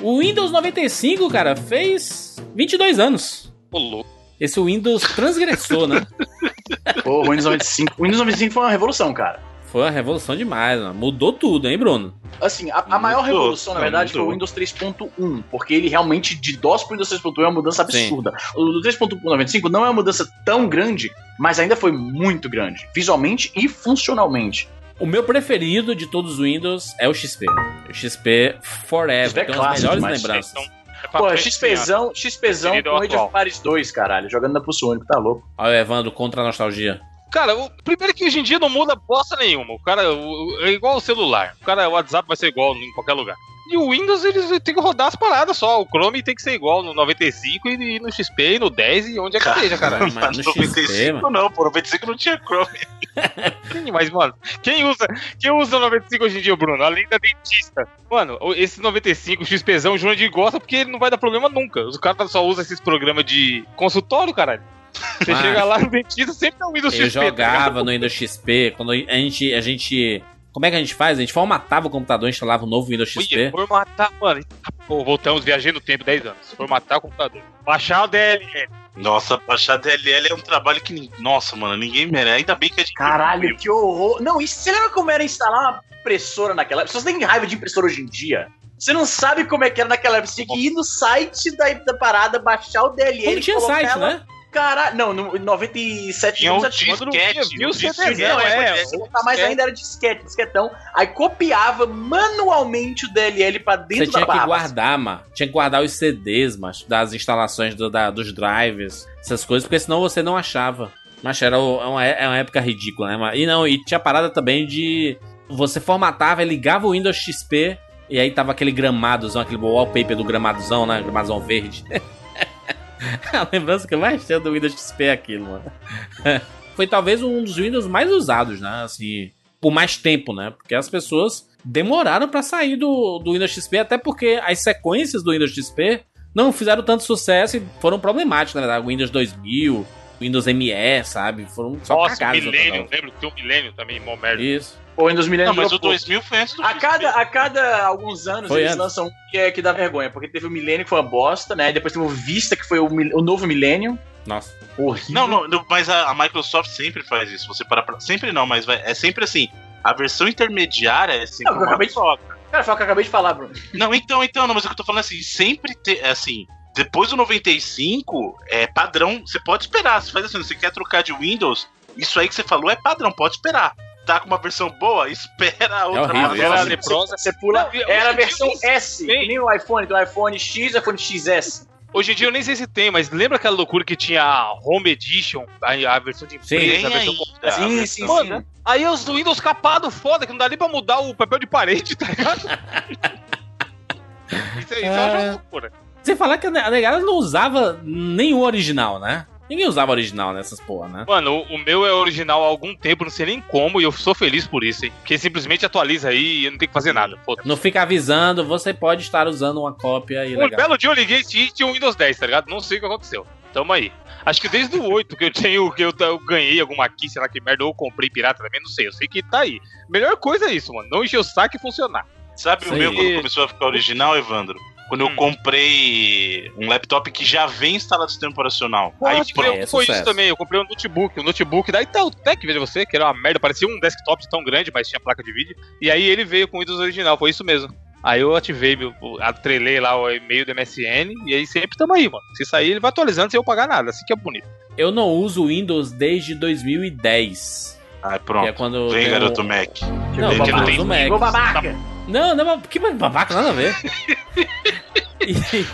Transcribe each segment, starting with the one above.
O Windows 95, cara, fez 22 anos. Ô, louco. Esse Windows transgressou, né? Pô, o Windows 95. O Windows 95 foi uma revolução, cara. Foi uma revolução demais, mano. Mudou tudo, hein, Bruno? Assim, a, a maior Mudou. revolução, na verdade, mudou. foi o Windows 3.1, porque ele realmente, de DOS pro Windows 3.1, é uma mudança Sim. absurda. O do 3.1 pro 95 não é uma mudança tão grande, mas ainda foi muito grande, visualmente e funcionalmente. O meu preferido de todos os Windows é o XP. O XP Forever. XP é tem as clássico melhores lembranças. Então, é Pô, XPzão, XPzão Preferido com Age of Paris 2, caralho, jogando na Pulso Único, tá louco. Olha o Evandro contra a nostalgia. Cara, o primeiro que hoje em dia não muda bosta nenhuma. O cara o- é igual o celular. O cara, o WhatsApp vai ser igual em qualquer lugar. E o Windows, eles têm que rodar as paradas só. O Chrome tem que ser igual no 95 e e no XP e no 10 e onde é que Cara, seja, cara. Mas no 95 XP, mano. não, pô, 95 não tinha Chrome. Sim, Mas, mano, quem usa, quem usa o 95 hoje em dia, Bruno? Além da dentista. Mano, esse 95, o XPzão, o Jurandir gosta porque ele não vai dar problema nunca. Os caras só usam esses programas de consultório, caralho. Você Mas- chega lá no dentista, sempre é o Windows Eu XP. tá ligado? jogava no Windows XP, quando a gente, a gente. Como é que a gente faz? A gente formatava o computador, instalava o novo Windows XP. Ia, formatar, mano. Pô, voltamos, viajei no tempo, 10 anos. Formatar o computador. Baixar o DLL. Nossa, baixar DLL é um trabalho que. Nossa, mano, ninguém merece. Ainda bem que a gente. Caralho, que horror. Não, isso, você lembra como era instalar uma impressora naquela época? Se você tem raiva de impressora hoje em dia, você não sabe como é que era naquela época. Você tinha que ir no site da, da parada, baixar o DLL. Quando tinha site, ela- né? Caralho, não, no 97 Tinha um tinha. Disquete. tinha, viu um o CD, disquete, não, é, Se botar mais ainda era disquete, disquetão. Aí copiava manualmente o DLL pra dentro Você tinha da que barra. guardar, mano. Tinha que guardar os CDs, mas das instalações do- da- dos drivers, essas coisas, porque senão você não achava. Mas era é uma, é uma época ridícula, né? mas- E não, e tinha parada também de. Você formatava, ligava o Windows XP, e aí tava aquele gramadozão, aquele wallpaper do gramadozão, né? Gramadozão verde. a lembrança que eu mais tenho do Windows XP é aquilo, mano. Foi talvez um dos Windows mais usados, né? Assim, por mais tempo, né? Porque as pessoas demoraram pra sair do, do Windows XP, até porque as sequências do Windows XP não fizeram tanto sucesso e foram problemáticas, na verdade. O Windows 2000, Windows ME, sabe? Foram só Nossa, cagadas. Millennium. Lembro que tem um Millennium também, mó merda. Isso. Pô, Windows Millennium Não, mas o durou pouco. 2000 foi antes do A cada, a cada alguns anos Foi eles antes. lançam um que, é, que dá vergonha, porque teve o Millennium que foi uma bosta, né? Depois teve o Vista que foi o, o novo Millennium. Nossa. Horrível. Não, não, não, mas a, a Microsoft sempre faz isso. Você para pra... Sempre não, mas vai- é sempre assim. A versão intermediária é sempre Não, eu acabei de-. Cara, foi o que eu acabei de falar, Bruno. Não, então, então, não, mas o que eu tô falando é assim, sempre ter, assim, depois do 95, é padrão, você pode esperar, você faz assim, você quer trocar de Windows, isso aí que você falou é padrão, pode esperar. Tá com uma versão boa, espera a outra horrível. versão. Era Você- leprosa. Você pula. Não, Era a versão S, tem. nem o iPhone, do iPhone X, iPhone XS. Hoje em dia eu nem sei se tem, mas lembra aquela loucura que tinha a Home Edition, a, a versão de Sim. empresa, Tem a versão ainda, completa? a Sim, versão- sim, Mano, sim. aí os Windows capado foda, que não dá nem pra mudar o papel de parede, tá ligado? isso aí, isso é uma É. loucura. Sem falar que a negada não usava nenhum original, né? Ninguém usava original nessas porra, né? Mano, o, meu é original há algum tempo, não sei nem como, e eu sou feliz por isso, hein? Porque simplesmente atualiza aí e eu não tenho que fazer nada. Foda. Não fica avisando, você pode estar usando uma cópia e Um legal. belo dia eu liguei e tinha um Windows 10, tá ligado? Não sei o que aconteceu. Tamo aí. Acho que desde o 8 que eu tenho, que eu, eu ganhei alguma aqui, sei lá que merda, ou comprei pirata também, não sei. Eu sei que tá aí. Melhor coisa é isso, mano. Não encher o saco e funcionar. Sabe Isso o meu aí. quando começou a ficar original, Evandro? Quando eu Hum. comprei um laptop que já vem instalado no sistema operacional. Aí pronto. crer, é foi sucesso. isso também. Eu comprei um notebook, um notebook da Itautec, veja você, que era uma merda, parecia um desktop tão grande, mas tinha placa de vídeo. E aí ele veio com o Windows original, foi isso mesmo. Aí eu ativei, meu, atrelei lá o e-mail do MSN, e aí sempre tamo aí, mano. Se sair, ele vai atualizando sem eu pagar nada, assim que é bonito. Eu não uso Windows desde 2010. Aí Que é pronto. vem tem garoto o... Mac. Não, babaca, não tem- uso Mac. Babaca! Não, não, que babaca, nada a ver.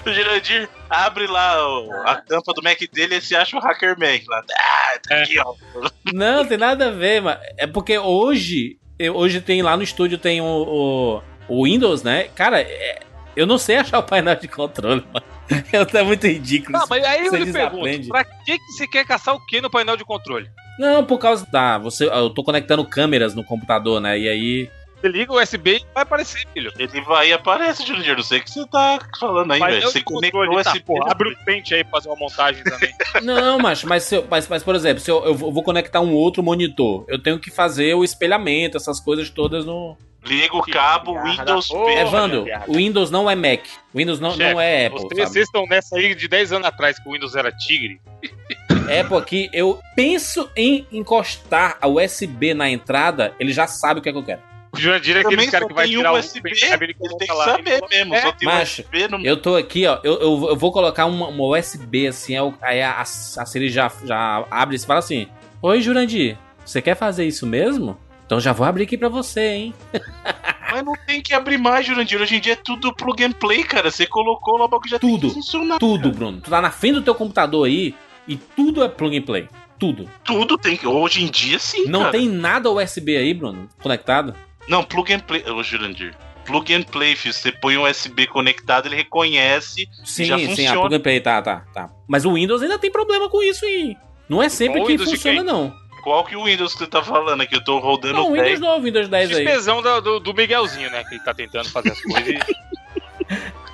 O Girandir abre lá o- a tampa do Mac dele e você acha o Hacker Mac lá. Ah, tá aqui, ó. não, tem nada a ver, mano. É porque hoje, hoje tem lá no estúdio tem o, o, o Windows, né? Cara, é- eu não sei achar o painel de controle, mano. Eu tô muito ridículo. Tá, isso. mas aí eu Você lhe pergunto, pra que, que você quer caçar o que no painel de controle? Não, por causa da. Você, eu tô conectando câmeras no computador, né? E aí. Você liga o USB e vai aparecer, filho. Ele vai e aparece, Girandir. Não sei o que você tá falando aí, velho. Você conectou o tá, USB. porra, abre o pente aí pra fazer uma montagem também. Não, macho, mas, eu- mas, mas por exemplo, se eu, eu vou conectar um outro monitor, eu tenho que fazer o espelhamento, essas coisas todas no. Liga o cabo, piada Windows. P. Evandro, o Windows não é Mac. O Windows não, Chefe, não é Apple, Vocês vocês estão nessa aí de 10 anos atrás que o Windows era tigre. Apple aqui, eu penso em encostar a USB na entrada, ele já sabe o que é que eu quero. O Jurandir é aquele cara que vai tirar o USB, ele ele tem que lá. saber Ele- mesmo. É, Só tem Macho, USB no... Eu tô aqui, ó, eu, eu, eu vou colocar uma, uma USB assim, aí o- aí a, a, a Siri já, já abre e fala assim: Oi, Jurandir, você quer fazer isso mesmo? Então já vou abrir aqui pra você, hein? Mas não tem que abrir mais, Jurandir. Hoje em dia é tudo plug and play, cara. Você colocou lá bagulho já tem Tudo. que funcionar. Tudo, Bruno. Tu tá na frente do teu computador aí e tudo é plug and play. Tudo. Tudo tem que. Hoje em dia, sim. Não cara. tem nada USB aí, Bruno, conectado? Não, plug and play. Ô, Jurandir. Plug and play, filho. Você põe um USB conectado, ele reconhece. Sim, Já sim, a funciona. plug and play, tá, tá, tá. Mas o Windows ainda tem problema com isso aí. Não é sempre Qual que Windows funciona, não. Qual que é o Windows que você tá falando aqui? Eu tô rodando Não, o o Windows 10. novo, Windows 10 aí. PCzão do, do, do Miguelzinho, né? Que ele tá tentando fazer as coisas. e-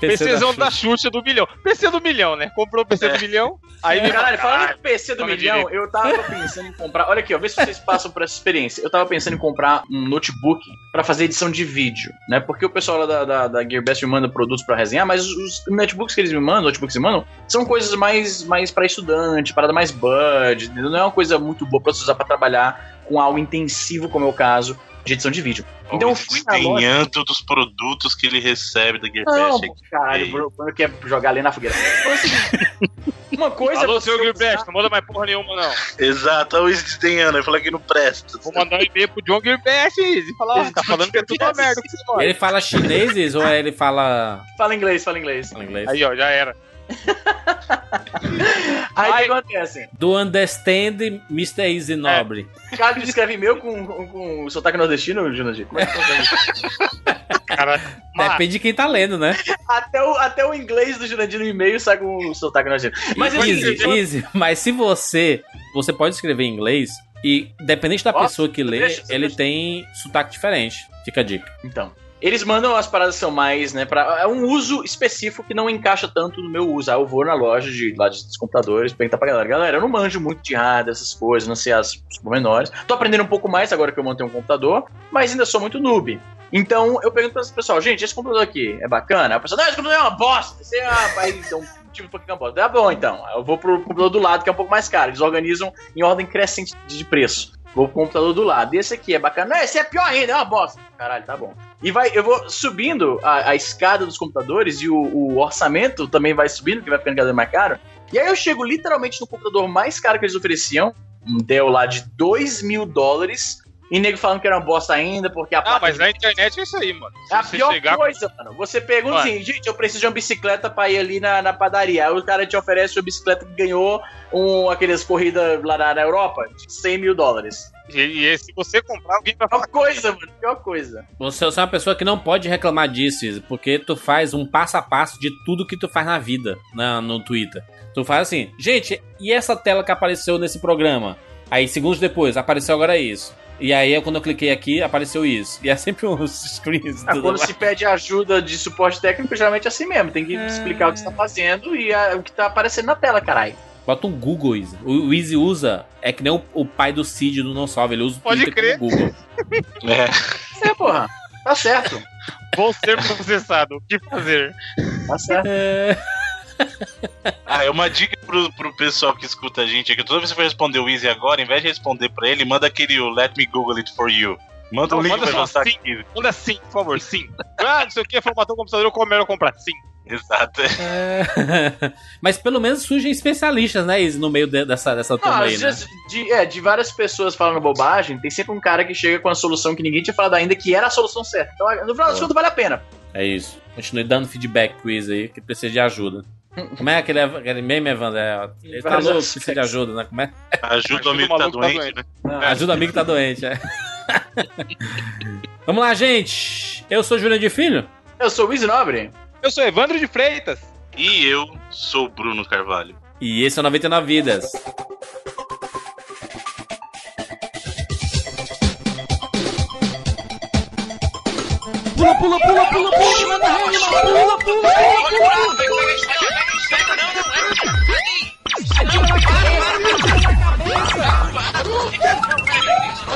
PC PCzão da da Xuxa do milhão. PC do milhão, né? Comprou o PC do milhão. Aí me Caralho, falando em PC do milhão, eu tava pensando em comprar. Olha aqui, ó, vê se vocês passam por essa experiência. Eu tava pensando em comprar um notebook pra fazer edição de vídeo, né? Porque o pessoal lá da, da, da Gearbest me manda produtos pra resenhar, mas os notebooks que eles me mandam, notebooks que me mandam, são coisas mais, mais pra estudante, parada mais budget, entendeu? não é uma coisa muito boa pra você usar pra trabalhar com algo intensivo, como é o caso de edição de vídeo. Então eu fui na loja. Desdenhando dos produtos que ele recebe da Não, Gearbest. pô, caralho, o Bruno- o Bruno quer jogar ali na fogueira. É o seguinte, uma coisa. Alô, é seu usar- não manda mais porra nenhuma, não. Exato, olha o Luiz desdenhando. Eu falei que não presta. Vou mandar um e-mail pro John Gilbert e falar, ó, tá falando que é tudo uma merda que você mora. Ele fala chinês ou ele fala. Fala inglês, fala inglês. fala inglês? Aí, ó, já era. Aí o que acontece? Do Understand Mr. Easy Nobre. O cara escreve e-mail com, com, com sotaque nordestino, Jurandir? Como é que consegue? Cara, mas, Depende de quem tá lendo, né? até, o, até o inglês do Jurandir no e-mail sai com o sotaque nordestino. Mas easy, easy, easy. Mas se você. Você pode escrever em inglês e, dependente da pessoa que lê, deixa, ele deixa. tem sotaque diferente. Fica a dica. Então. Eles mandam as paradas que são mais, né, pra, é um uso específico que não encaixa tanto no meu uso. Aí eu vou na loja de, lá de, dos computadores, perguntar pra galera, galera, eu não manjo muito de hardware, essas coisas, não sei as, os pormenores. Tô aprendendo um pouco mais agora que eu montei um computador, mas ainda sou muito noob. Então eu pergunto pra pessoal, gente, esse computador aqui é bacana? Aí o pessoal, não, esse computador é uma bosta. Esse é uma... Aí, então, que é uma bosta? Tá bom, então. Eu vou pro computador do lado, que é um pouco mais caro. Eles organizam em ordem crescente de preço. Vou pro computador do lado. E esse aqui é bacana. Não, esse é pior ainda, é uma bosta. Caralho, tá bom. E vai, eu vou subindo a, a escada dos computadores e o, o orçamento também vai subindo, que vai ficando cada vez mais caro. E aí eu chego literalmente no computador mais caro que eles ofereciam, um Dell lá de 2 mil dólares, e nego falando que era uma bosta ainda, porque a ah, mas de na internet é isso aí, mano. Se é a pior chegar coisa, mano. Você pergunta Ué. assim, gente, eu preciso de uma bicicleta pra ir ali na, na padaria. Aí o cara te oferece uma bicicleta que ganhou um, aqueles corridas lá na, na Europa de 100 mil dólares. E, e se você comprar, alguém vai Pior falar. coisa, mano. Pior coisa. Você, você é uma pessoa que não pode reclamar disso, porque tu faz um passo a passo de tudo que tu faz na vida na, no Twitter. Tu faz assim, gente, e essa tela que apareceu nesse programa? Aí, segundos depois, apareceu agora isso. E aí, quando eu cliquei aqui, apareceu isso. E é sempre uns screens. Ah, quando lá. se pede ajuda de suporte técnico, geralmente é assim mesmo. Tem que explicar o que você tá fazendo e ah, o que tá aparecendo na tela, caralho. Bota um Google, Izzy. O, o Izzy usa, é que nem o, o pai do Cid do Não Salve, ele usa o Pode com o Google. É. É, porra. Tá certo. Vou ser processado. O que fazer? Tá certo. É... Ah, é uma dica pro, pro pessoal que escuta a gente é que toda vez que você for responder o Easy agora, em vez de responder pra ele, manda aquele Let me Google it for you. Manda um link manda pra sim. aqui. Manda sim, por favor, sim. Ah, não sei o que, formatou o computador, eu melhor comprar. Sim. Exato. É. Mas pelo menos surgem especialistas, né, Izzy, no meio de- dessa, dessa turma aí, às né? de, é, de várias pessoas falando bobagem, tem sempre um cara que chega com a solução que ninguém tinha falado ainda, que era a solução certa. Então, no final das Boa. contas, vale a pena. É isso. Continue dando feedback pro Izzy aí, que precisa de ajuda. Como é aquele, aquele meme, Evandro? É, ele tá louco, de ajuda, né? Como é? Ajuda o amigo que tá tá doente, né? Ah, Ajuda o amigo que tá doente, é. Vamos lá, gente. Eu sou Júlio de Filho. Eu sou o Easy Nobre. Eu sou Evandro de Freitas. E eu sou o Bruno Carvalho. E esse é o 99 Vidas. Pula, pula, pula, pula, pula, manda rede, pula, pula, pula, pula.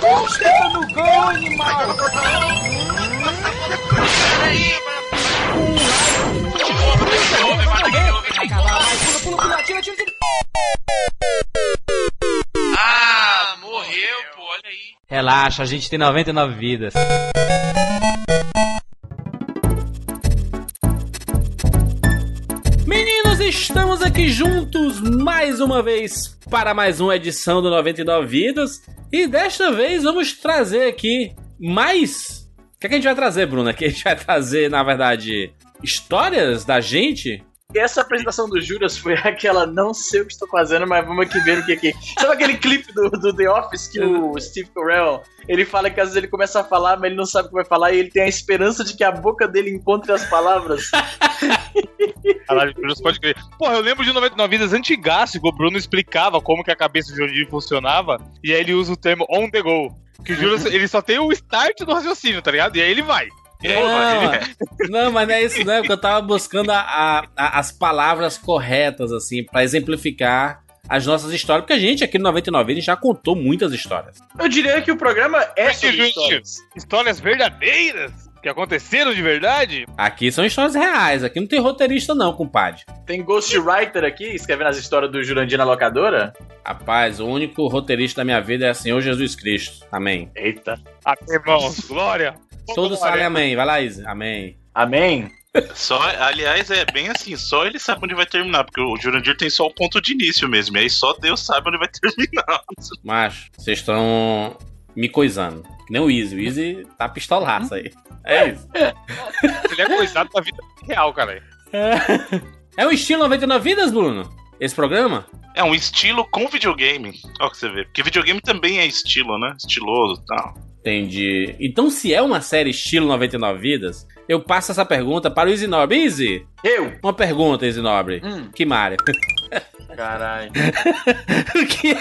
Puxa no gol, animal! Pula, pula, pula, tira, tira, tira! Ah, morreu, pô, olha aí. Relaxa, a gente tem 99 vidas. Meninos, estamos aqui juntos mais uma vez para mais uma edição do 99 Vidas. E desta vez vamos trazer aqui mais. O que, é que a gente vai trazer, Bruna? Que a gente vai trazer, na verdade, histórias da gente Essa apresentação do Juras foi aquela, não sei o que estou fazendo, mas vamos aqui ver o que é que. Sabe aquele clipe do, do The Office que o Steve Carell ele fala que às vezes ele começa a falar, mas ele não sabe o que vai falar e ele tem a esperança de que a boca dele encontre as palavras. Caralho, Juras pode crer. Porra, eu lembro de 99 vidas antigaço, que o Bruno explicava como que a cabeça do Jurandir funcionava, e aí ele usa o termo on the go. Que o Juras, ele só tem o start do raciocínio, tá ligado? E aí ele vai. E Não, não, mas não é isso, não. é Porque eu tava buscando a- a- a- as palavras corretas, assim, pra exemplificar as nossas histórias. Porque a gente aqui no 99 a gente já contou muitas histórias. Eu diria que o programa é sobre histórias. histórias verdadeiras que aconteceram de verdade. Aqui são histórias reais, aqui não tem roteirista, não, compadre. Tem ghostwriter aqui escrevendo as histórias do Jurandir na locadora. Rapaz, o único roteirista da minha vida é o Senhor Jesus Cristo. Amém. Eita. Ah, irmãos, glória. Todos falem amém. Vai lá, Izzy. Amém. Amém? Só, aliás, é bem assim, só ele sabe onde vai terminar, porque o Jurandir tem só o ponto de início mesmo, e aí só Deus sabe onde vai terminar. Macho, vocês estão me coisando. Que nem o Easy. O Easy tá pistolaço aí. É isso. Ele é coisado da vida real, cara. É o estilo 99 Vidas, Bruno? Esse programa? É um estilo com videogame. Olha o que você vê. Porque videogame também é estilo, né? Estiloso e tal. Entendi. Então, se é uma série estilo 99 Vidas, eu passo essa pergunta para o Easy Nobre. Easy, Eu? uma pergunta, Easy Nobre. Hum, Que Mario? caralho. o, que é,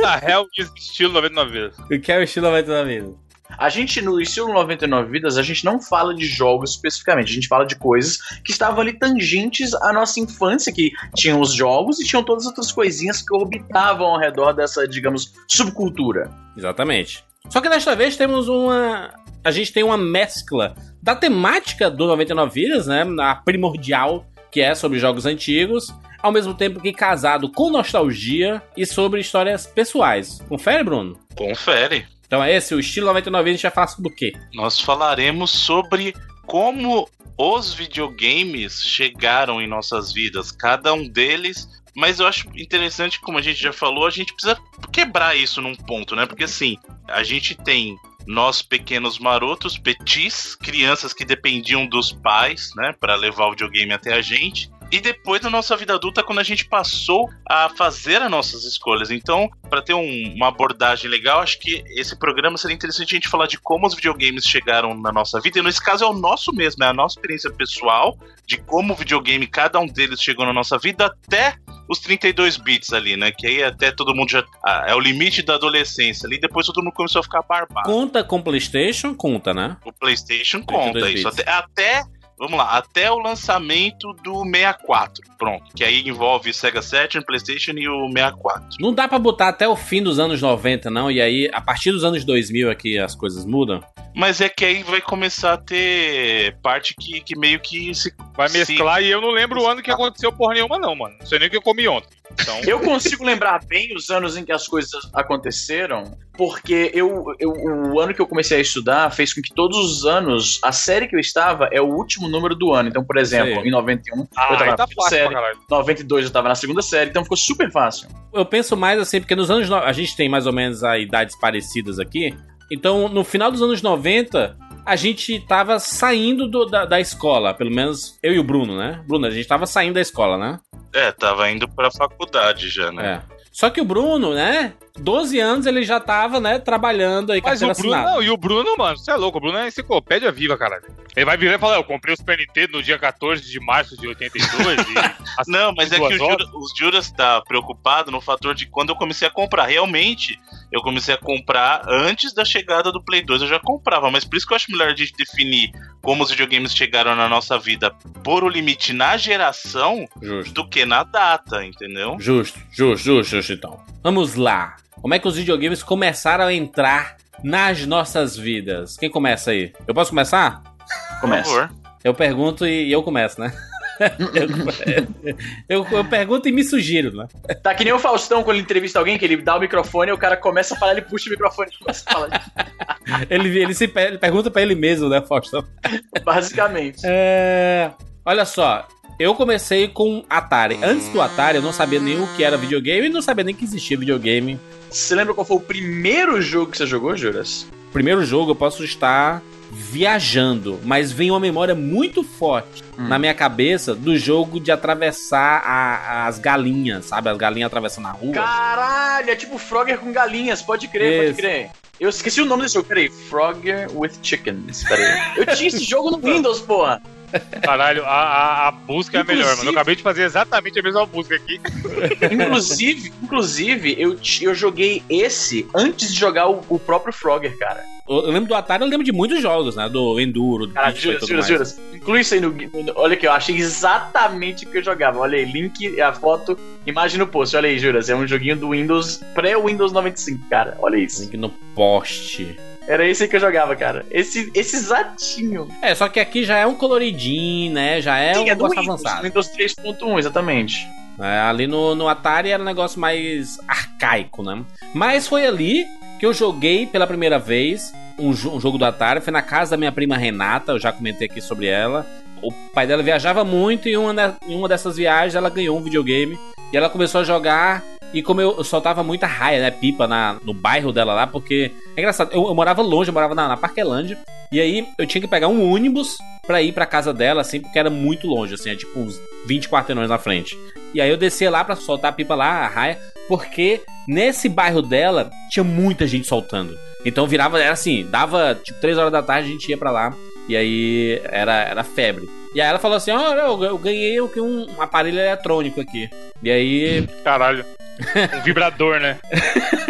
Na real, diz estilo 99 vezes. o que é o estilo 99 Vidas? A gente, no estilo 99 Vidas, a gente não fala de jogos especificamente, a gente fala de coisas que estavam ali tangentes à nossa infância, que tinham os jogos e tinham todas as outras coisinhas que orbitavam ao redor dessa, digamos, subcultura. Exatamente. Só que desta vez temos uma. A gente tem uma mescla da temática do 99 Vidas, né? A primordial, que é sobre jogos antigos, ao mesmo tempo que casado com nostalgia e sobre histórias pessoais. Confere, Bruno? Confere. Então é esse, o estilo 99 Vidas, a gente vai falar sobre o quê? Nós falaremos sobre como os videogames chegaram em nossas vidas, cada um deles. Mas eu acho interessante, como a gente já falou, a gente precisa quebrar isso num ponto, né? Porque assim, a gente tem nós pequenos marotos, petis, crianças que dependiam dos pais, né, Pra levar o videogame até a gente. E depois da nossa vida adulta, quando a gente passou a fazer as nossas escolhas. Então, para ter um- uma abordagem legal, acho que esse programa seria interessante a gente falar de como os videogames chegaram na nossa vida. E nesse caso é o nosso mesmo, é a nossa experiência pessoal de como o videogame, cada um deles chegou na nossa vida até os 32 bits ali, né? Que aí até todo mundo já. ah, é o limite da adolescência ali. Depois todo mundo começou a ficar barbado. Conta com PlayStation? Conta, né? O PlayStation 32 conta isso. Até, até- vamos lá, até o lançamento do 64. Pronto. Que aí envolve Sega Saturn, PlayStation e o 64. Não dá pra botar até o fim dos anos 90, não. E aí, a partir dos anos 2000 aqui, as coisas mudam. Mas é que aí vai começar a ter parte que, que meio que se. Vai se- mesclar e eu não lembro o ano que aconteceu porra nenhuma, não, mano. Não sei nem o que eu comi ontem. Então, Eu consigo lembrar bem os anos em que as coisas aconteceram, porque eu, eu- o ano que eu comecei a estudar fez com que todos os anos, a série que eu estava é o último número do ano. Então, por exemplo, Sei. em 91, eu ah, tava aí na tá primeira fácil série, caralho. 92 eu tava na segunda série, então ficou super fácil. Eu penso mais assim, porque nos anos. no- A gente tem mais ou menos a idades parecidas aqui. Então, no final dos anos 90, a gente tava saindo do- da, da escola. Pelo menos eu e o Bruno, né? Bruno, a gente tava saindo da escola, né? É, tava indo pra faculdade já, né? É. Só que o Bruno, né? 12 anos ele já tava, né, trabalhando aí, Mas o Bruno, não, e o Bruno, mano, você é louco, o Bruno é enciclopédia viva, caralho. Ele vai virar e falar, eu comprei o Super Nintendo no dia 14 de março de 82 e... Não, mas é que os Juras tá preocupado no fator de quando eu comecei a comprar. Realmente, eu comecei a comprar antes da chegada do Play 2, eu já comprava, mas por isso que eu acho melhor a gente definir como os videogames chegaram na nossa vida por o limite na geração Justo. do que na data, entendeu? Justo, justo, justo, justo, então. Vamos lá. Como é que os videogames começaram a entrar nas nossas vidas? Quem começa aí? Eu posso começar? Por Começa. favor. Eu pergunto e, eu começo, né? Eu, eu pergunto e me sugiro, né? Tá que nem o Faustão quando ele entrevista alguém, que ele dá o microfone e o cara começa a falar, ele puxa o microfone e começa a falar. Ele, ele, se, ele pergunta pra ele mesmo, né, Faustão? Basicamente. É... Olha só, eu comecei com Atari. Antes do Atari, eu não sabia nem o que era videogame e não sabia nem que existia videogame. Você lembra qual foi o primeiro jogo que você jogou, Juras? Primeiro jogo, eu posso estar viajando, mas vem uma memória muito forte Hum. na minha cabeça do jogo de atravessar a- as galinhas, sabe? As galinhas atravessando a rua. Caralho, é tipo Frogger com galinhas, pode crer, Isso. pode crer. Eu esqueci o nome desse jogo, peraí. Frogger with Chickens, peraí. Eu tinha esse jogo no Windows, porra. Caralho, a, a, a busca é a melhor, Inclusive- mano. Eu acabei de fazer exatamente a mesma busca aqui. Inclusive, inclusive eu, eu joguei esse antes de jogar o, o próprio Frogger, cara. Eu lembro do Atari, eu lembro de muitos jogos, né? Do Enduro, do Cara, juras, mais. juras. Inclui isso aí no, no- Olha aqui, eu achei exatamente o que eu jogava. Olha aí, link, a foto, imagem no post. Olha aí, Juras. É um joguinho do Windows, pré-Windows 95, cara. Olha isso. Link no poste. Era esse que eu jogava, cara. Esse, esse exatinho. É, só que aqui já é um coloridinho, né? Já é um Sim, do negócio Windows, avançado. Windows 3.1, exatamente. É, ali no, no Atari era um negócio mais arcaico, né? Mas foi ali que eu joguei pela primeira vez um, jo- um jogo do Atari. Foi na casa da minha prima Renata, eu já comentei aqui sobre ela. O pai dela viajava muito e uma, em uma dessas viagens ela ganhou um videogame. E ela começou a jogar. E como eu, soltava muita raia, né? Pipa na, no bairro dela lá, porque. É engraçado, eu, eu morava longe, eu morava na, na Parquelândia. E aí eu tinha que pegar um ônibus pra ir pra casa dela, assim, porque era muito longe, assim, é tipo uns 20 quarteirões na frente. E aí eu descia lá pra soltar a pipa lá, a raia, porque nesse bairro dela tinha muita gente soltando. Então virava, era assim, dava tipo 3 horas da tarde, a gente ia pra lá. E aí era, era febre. E aí ela falou assim: Olha, eu, eu ganhei um, um aparelho eletrônico aqui. E aí Caralho. Um vibrador, né?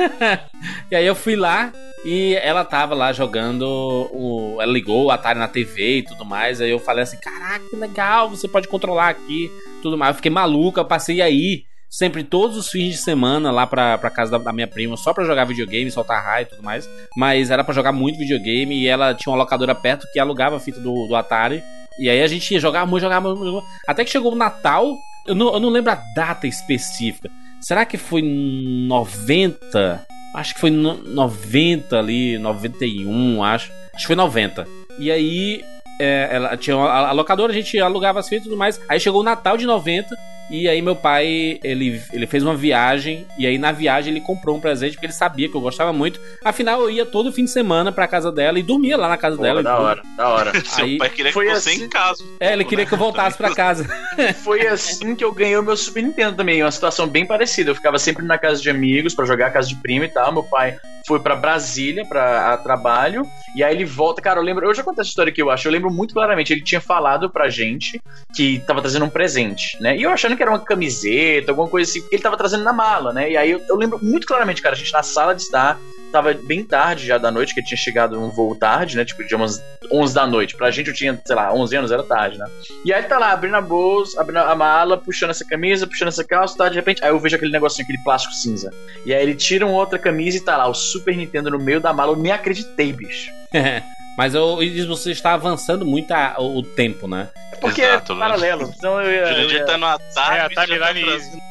e aí eu fui lá e ela tava lá jogando. O, ela ligou o Atari na TV e tudo mais. Aí eu falei assim: caraca, que legal, você pode controlar aqui tudo mais. Eu fiquei maluca, eu passei aí. Sempre todos os fins de semana lá pra, pra casa da, da minha prima, só pra jogar videogame, soltar raio e tudo mais. Mas era pra jogar muito videogame e ela tinha uma locadora perto que alugava a fita do, do Atari. E aí a gente ia jogar muito, jogar muito. Até que chegou o Natal, eu não, eu não lembro a data específica. Será que foi em 90? Acho que foi no 90 ali, 91, acho. Acho que foi 90. E aí, é, ela tinha a, a locadora, a gente alugava as fitas e tudo mais. Aí chegou o Natal de 90. E aí meu pai, ele, ele fez uma viagem. E aí na viagem ele comprou um presente porque ele sabia que eu gostava muito. Afinal, eu ia todo fim de semana pra casa dela e dormia lá na casa Pô, dela. da hora, da hora. Seu Aí pai queria que você assim- em casa. É, ele queria que eu voltasse pra casa. Foi assim que eu ganhei o meu Super Nintendo também. Uma situação bem parecida. Eu ficava sempre na casa de amigos pra jogar casa de primo e tal. Meu pai foi pra Brasília pra a trabalho. E aí ele volta. Cara, eu lembro. Eu já contei essa história que eu acho. Eu lembro muito claramente. Ele tinha falado pra gente que tava trazendo um presente, né? E eu achando que era uma camiseta, alguma coisa assim, que ele tava trazendo na mala, né? E aí eu, eu lembro muito claramente, cara, a gente na sala de estar. Tava bem tarde já da noite, que tinha chegado um voo tarde, né? Tipo, de umas 11 da noite. Pra gente eu tinha, sei lá, 11 anos, era tarde, né? E aí ele tá lá, abrindo a bolsa, abrindo a mala, puxando essa camisa, puxando essa calça, tá? De repente, aí eu vejo aquele negocinho, aquele plástico cinza. E aí ele tira uma outra camisa e tá lá, o Super Nintendo no meio da mala. Eu nem acreditei, bicho. Mas eu, e você está avançando muito a- o, o tempo, né? Porque Exato, é né? paralelo. Então eu ia. eu Jurandir ia- tá no Atari. É, a tá timeline trazendo-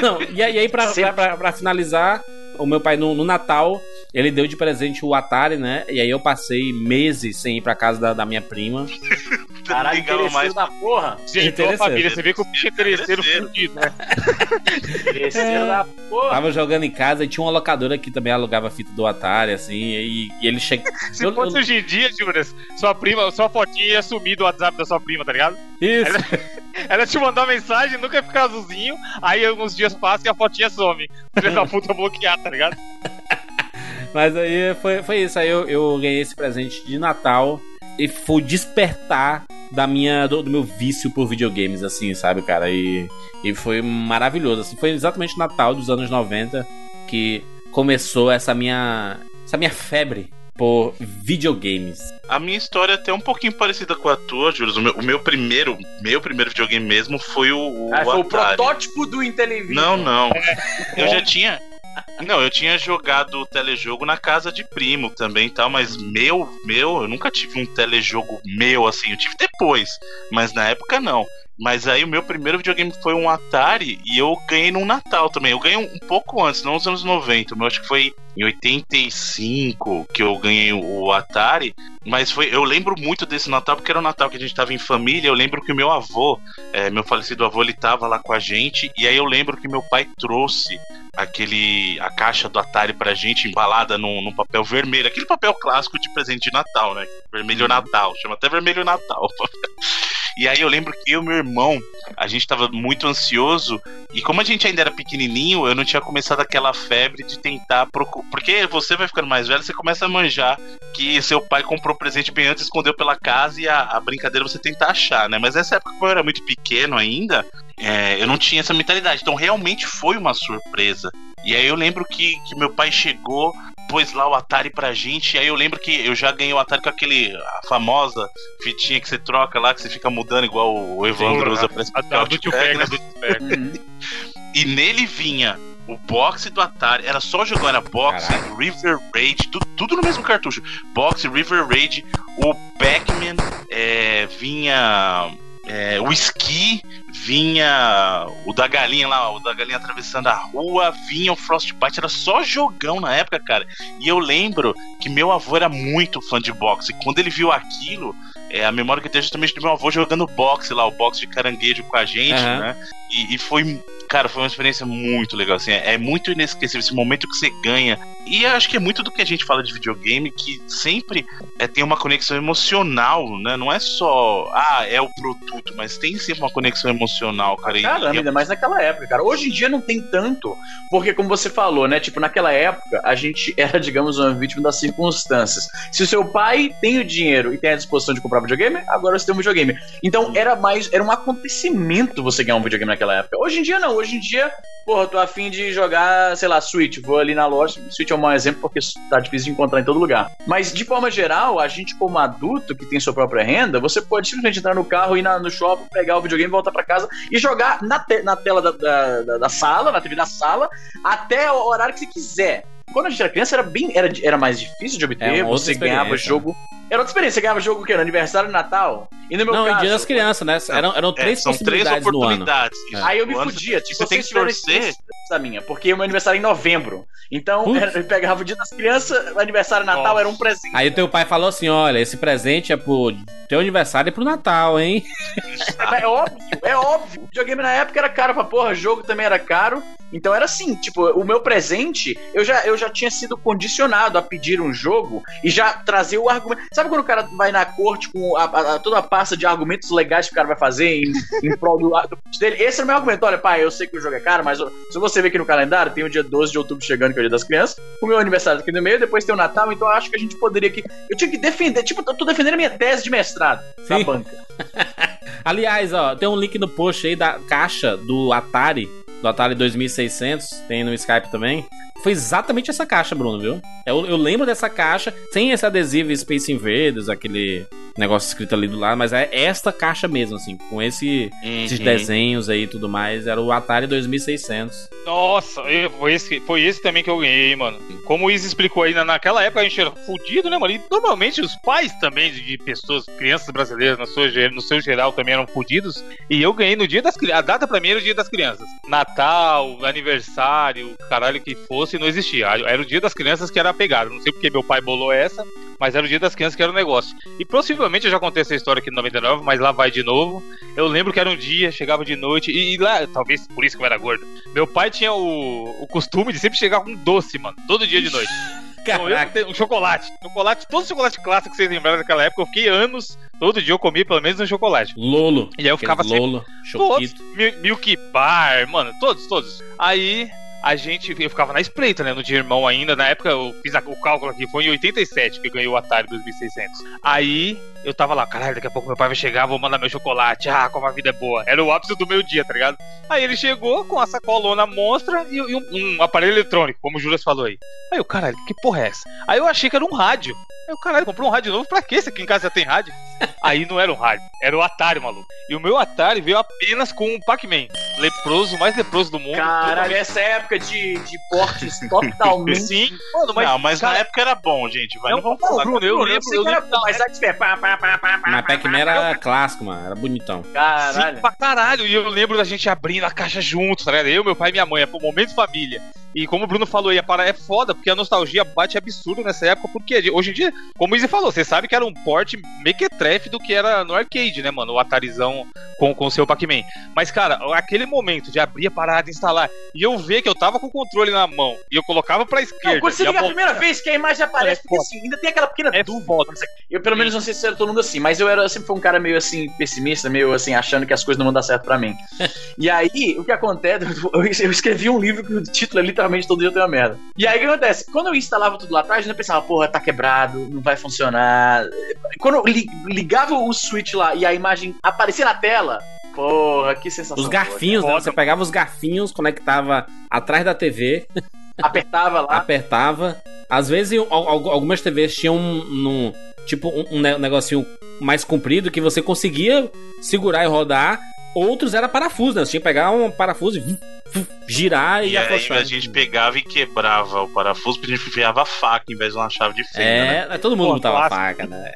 Não, e, aí- e aí, pra, pra, pra- pra finalizar, o meu pai no, no Natal, ele deu de presente o Atari, né? E aí eu passei meses sem ir pra casa da, da minha prima. Caralho, mais. da porra. Gente, a família, você vê que o bicho é interesseiro Interesseiro. fudido, né? Interesseiro da porra. Tava jogando em casa e tinha uma locadora que também alugava fita do Atari, assim, e, e ele chega. Se Eu- fosse eu- hoje em dia, Juras, sua prima, sua fotinha ia sumir do WhatsApp da sua prima, tá ligado? Isso! Ela te mandou uma mensagem, nunca ia ficar azulzinho, aí alguns dias passam e a fotinha some. Filha da puta bloquear, tá ligado? Mas aí foi, foi isso. Aí eu, eu ganhei esse presente de Natal e foi o despertar da minha, do, do meu vício por videogames, assim, sabe, cara? E, e foi maravilhoso. Assim, foi exatamente Natal dos anos 90 que começou essa minha, essa minha febre por videogames. A minha história é até um pouquinho parecida com a tua, Júlio. O meu, o meu primeiro, meu primeiro videogame mesmo foi o, o Ah, foi o protótipo do Intellivision. Não, não. Eu já tinha. Não, eu tinha jogado o telejogo na casa de primo também e tal, mas meu, meu, eu nunca tive um telejogo meu assim, eu tive depois, mas na época não. Mas aí o meu primeiro videogame foi um Atari e eu ganhei num Natal também. Eu ganhei um, pouco antes, não nos anos 90. O meu acho que foi em 85 que eu ganhei o Atari. Mas foi, eu lembro muito desse Natal porque era o Natal que a gente tava em família. Eu lembro que o meu avô, é, meu falecido avô, ele tava lá com a gente. E aí eu lembro que meu pai trouxe aquele a caixa do Atari pra gente embalada num, num papel vermelho, aquele papel clássico de presente de Natal, né? Vermelho Natal, chama até vermelho Natal. E aí eu lembro que eu e meu irmão, a gente tava muito ansioso. E como a gente ainda era pequenininho, eu não tinha começado aquela febre de tentar procurar. Porque você vai ficando mais velho, você começa a manjar que seu pai comprou presente bem antes, escondeu pela casa e a, a brincadeira você tenta achar, né? Mas nessa época, como eu era muito pequeno ainda, é, eu não tinha essa mentalidade. Então realmente foi uma surpresa. E aí eu lembro que, que meu pai chegou, pôs lá o Atari pra gente, e aí eu lembro que eu já ganhei o Atari com aquele, a famosa fitinha que você troca lá, que você fica mudando igual o Evandro usa pra A, a do tio Pega, a do tio Pega. E nele vinha o boxe do Atari, era só jogar, era boxe, River Raid, tudo, tudo no mesmo cartucho. Boxe, River Raid, o Pac-Man, é, vinha é, o Ski, vinha o da galinha lá, o da galinha atravessando a rua, vinha o Frostbite, era só jogão na época, cara. E eu lembro que meu avô era muito fã de boxe, e quando ele viu aquilo, é, a memória que eu tenho é justamente do meu avô jogando boxe lá, o boxe de caranguejo com a gente, Aham. né? E, e foi, cara, foi uma experiência muito legal, assim, é, é muito inesquecível esse momento que você ganha. E eu acho que é muito do que a gente fala de videogame, que sempre é, tem uma conexão emocional, né? Não é só, ah, é o produto, mas tem sempre uma conexão emocional, cara. Caramba, e- ainda mais naquela época, cara. Hoje em dia não tem tanto, porque como você falou, né? Tipo, naquela época a gente era, digamos, uma vítima das circunstâncias. Se o seu pai tem o dinheiro e tem a disposição de comprar videogame, agora você tem um videogame. Então era mais, era um acontecimento você ganhar um videogame naquela época. Hoje em dia não, hoje em dia, porra, tô afim de jogar, sei lá, Switch. Vou ali na loja, Switch é um mau exemplo porque tá difícil de encontrar em todo lugar. Mas de forma geral, a gente como adulto que tem sua própria renda, você pode simplesmente entrar no carro, ir na- no shopping, pegar o videogame, voltar pra casa e jogar na, te- na tela da, da- da- da sala, na TV da sala, até o horário que você quiser. Quando a gente era criança, era bem. Era, era mais difícil de obter, É você ganhava jogo. Era outra experiência, você ganhava jogo o quê? No aniversário, Natal? E no meu Não, caso. dia das crianças, né? Eram, eram é, três são três possibilidades no ano. oportunidades. Aí eu me fudia, tipo, você tem que torcer. Da minha, porque o meu aniversário é em novembro. Então, eu pegava o dia das crianças, o aniversário Natal Nossa. era um presente. Aí o teu pai falou assim: olha, esse presente é pro teu aniversário e pro Natal, hein? É, é óbvio, é óbvio. O videogame na época era caro pra porra, jogo também era caro. Então era assim, tipo, o meu presente, eu já, eu já tinha sido condicionado a pedir um jogo e já trazer o argumento. Sabe quando o cara vai na corte com a- a- toda a pasta de argumentos legais que o cara vai fazer em, em prol do, do dele? Esse era o meu argumento. Olha, pai, eu sei que o jogo é caro, mas se você ver aqui no calendário, tem o dia 12 de outubro chegando, que é o dia das crianças, o meu aniversário aqui no meio, depois tem o Natal, então eu acho que a gente poderia aqui. Eu tinha que defender, tipo, eu tô defendendo a minha tese de mestrado na Sim. banca. Aliás, ó, tem um link no post aí da caixa do Atari, do Atari 2600, tem no Skype também. Foi exatamente essa caixa, Bruno, viu? Eu, eu lembro dessa caixa, sem esse adesivo Space Invaders, aquele negócio escrito ali do lado, mas é esta caixa mesmo, assim, com esse, esses Uhum. desenhos aí e tudo mais. Era o Atari 2600. Nossa, foi esse, foi esse também que eu ganhei, mano. Como o Izzy explicou aí, na- naquela época a gente era fudido, né, mano? E normalmente os pais também de pessoas, crianças brasileiras, sua, ge- no seu geral, também eram fudidos. E eu ganhei no dia das crianças. A data pra mim era o dia das crianças. Natal, aniversário, caralho que fosse, não existia. Era o dia das crianças que era a pegada. Não sei porque meu pai bolou essa, mas era o dia das crianças que era o negócio. E possivelmente eu já contei essa história aqui no 99, mas lá vai de novo. Eu lembro que era um dia, chegava de noite, e, e lá, talvez por isso que eu era gordo. Meu pai tinha o, o costume de sempre chegar com um doce, mano, todo dia de noite. Então, eu um chocolate. Chocolate, todo chocolate clássico que vocês lembraram daquela época, eu fiquei anos, todo dia eu comia pelo menos um chocolate. Lolo. E aí eu ficava Aqueles sempre Lolo, Todos. Choquito. Milk Bar, mano, todos, todos. Aí a gente, eu ficava na espreita, né? Não tinha irmão ainda. Na época eu fiz a- o cálculo aqui, foi em 87 que eu ganhei o Atari 2600. Aí eu tava lá, caralho, daqui a pouco meu pai vai chegar, vou mandar meu chocolate. Ah, como a vida é boa. Era o ápice do meu dia, tá ligado? Aí ele chegou com a sacolona monstra e, e um, um aparelho eletrônico, como o Juras falou aí. Aí eu, caralho, que porra é essa? Aí eu achei que era um rádio. Aí eu, caralho, comprou um rádio novo pra quê? Se aqui em casa já tem rádio. Aí não era um rádio, era o Atari, maluco. E o meu Atari veio apenas com um Pac-Man. Leproso, mais leproso do mundo. Caralho, essa época época de, de portes totalmente. Sim, mano, mas. não, mas cara, na época era bom, gente. Vai, Não, não vamos Bruno, falar. eu Bruno, lembro, sei eu que era lembro mas aí tiver pá, pá, pá, pá, Mas Pac-Man era clássico, mano. Era bonitão. Caralho. Sim, pra caralho. E eu lembro da gente abrindo a caixa juntos, tá ligado? Eu, meu pai e minha mãe, é pro momento família. E como o Bruno falou aí, a parada é foda, porque a nostalgia bate absurdo nessa época, porque hoje em dia, como o Izzy falou, você sabe que era um porte mequetrefe do que era no arcade, né, mano? O Atarizão com com o seu Pac-Man. Mas, cara, aquele momento de abrir a parada, instalar, e eu ver que eu tava com o controle na mão, e eu colocava pra esquerda. Não, quando você a a primeira vez que a imagem aparece, É porque assim, ainda tem aquela pequena É dúvida. Eu, pelo menos, não sei se era todo mundo assim, mas eu era, eu sempre fui um cara meio assim, pessimista, meio assim, achando que as coisas não vão dar certo pra mim. e aí, o que acontece, eu eu escrevi um livro que o título é literalmente Todo Dia Tem uma Merda. E aí, o que acontece? Quando eu instalava tudo lá atrás, eu pensava, porra, tá quebrado, não vai funcionar. Quando eu li- ligava o switch lá e a imagem aparecia na tela, porra, que sensação. Os garfinhos, né? Você pegava os garfinhos, conectava atrás da TV. Apertava lá. apertava. Às vezes, al- al- algumas TVs tinham um, num- tipo um, um ne- negocinho mais comprido que você conseguia segurar e rodar. Outros era parafuso, né? Você tinha que pegar um parafuso e girar e, E aí afrouxar. a gente pegava e quebrava o parafuso, porque a gente enfiava a faca em vez de uma chave de fenda, né? É, todo mundo Pô, botava faca, né?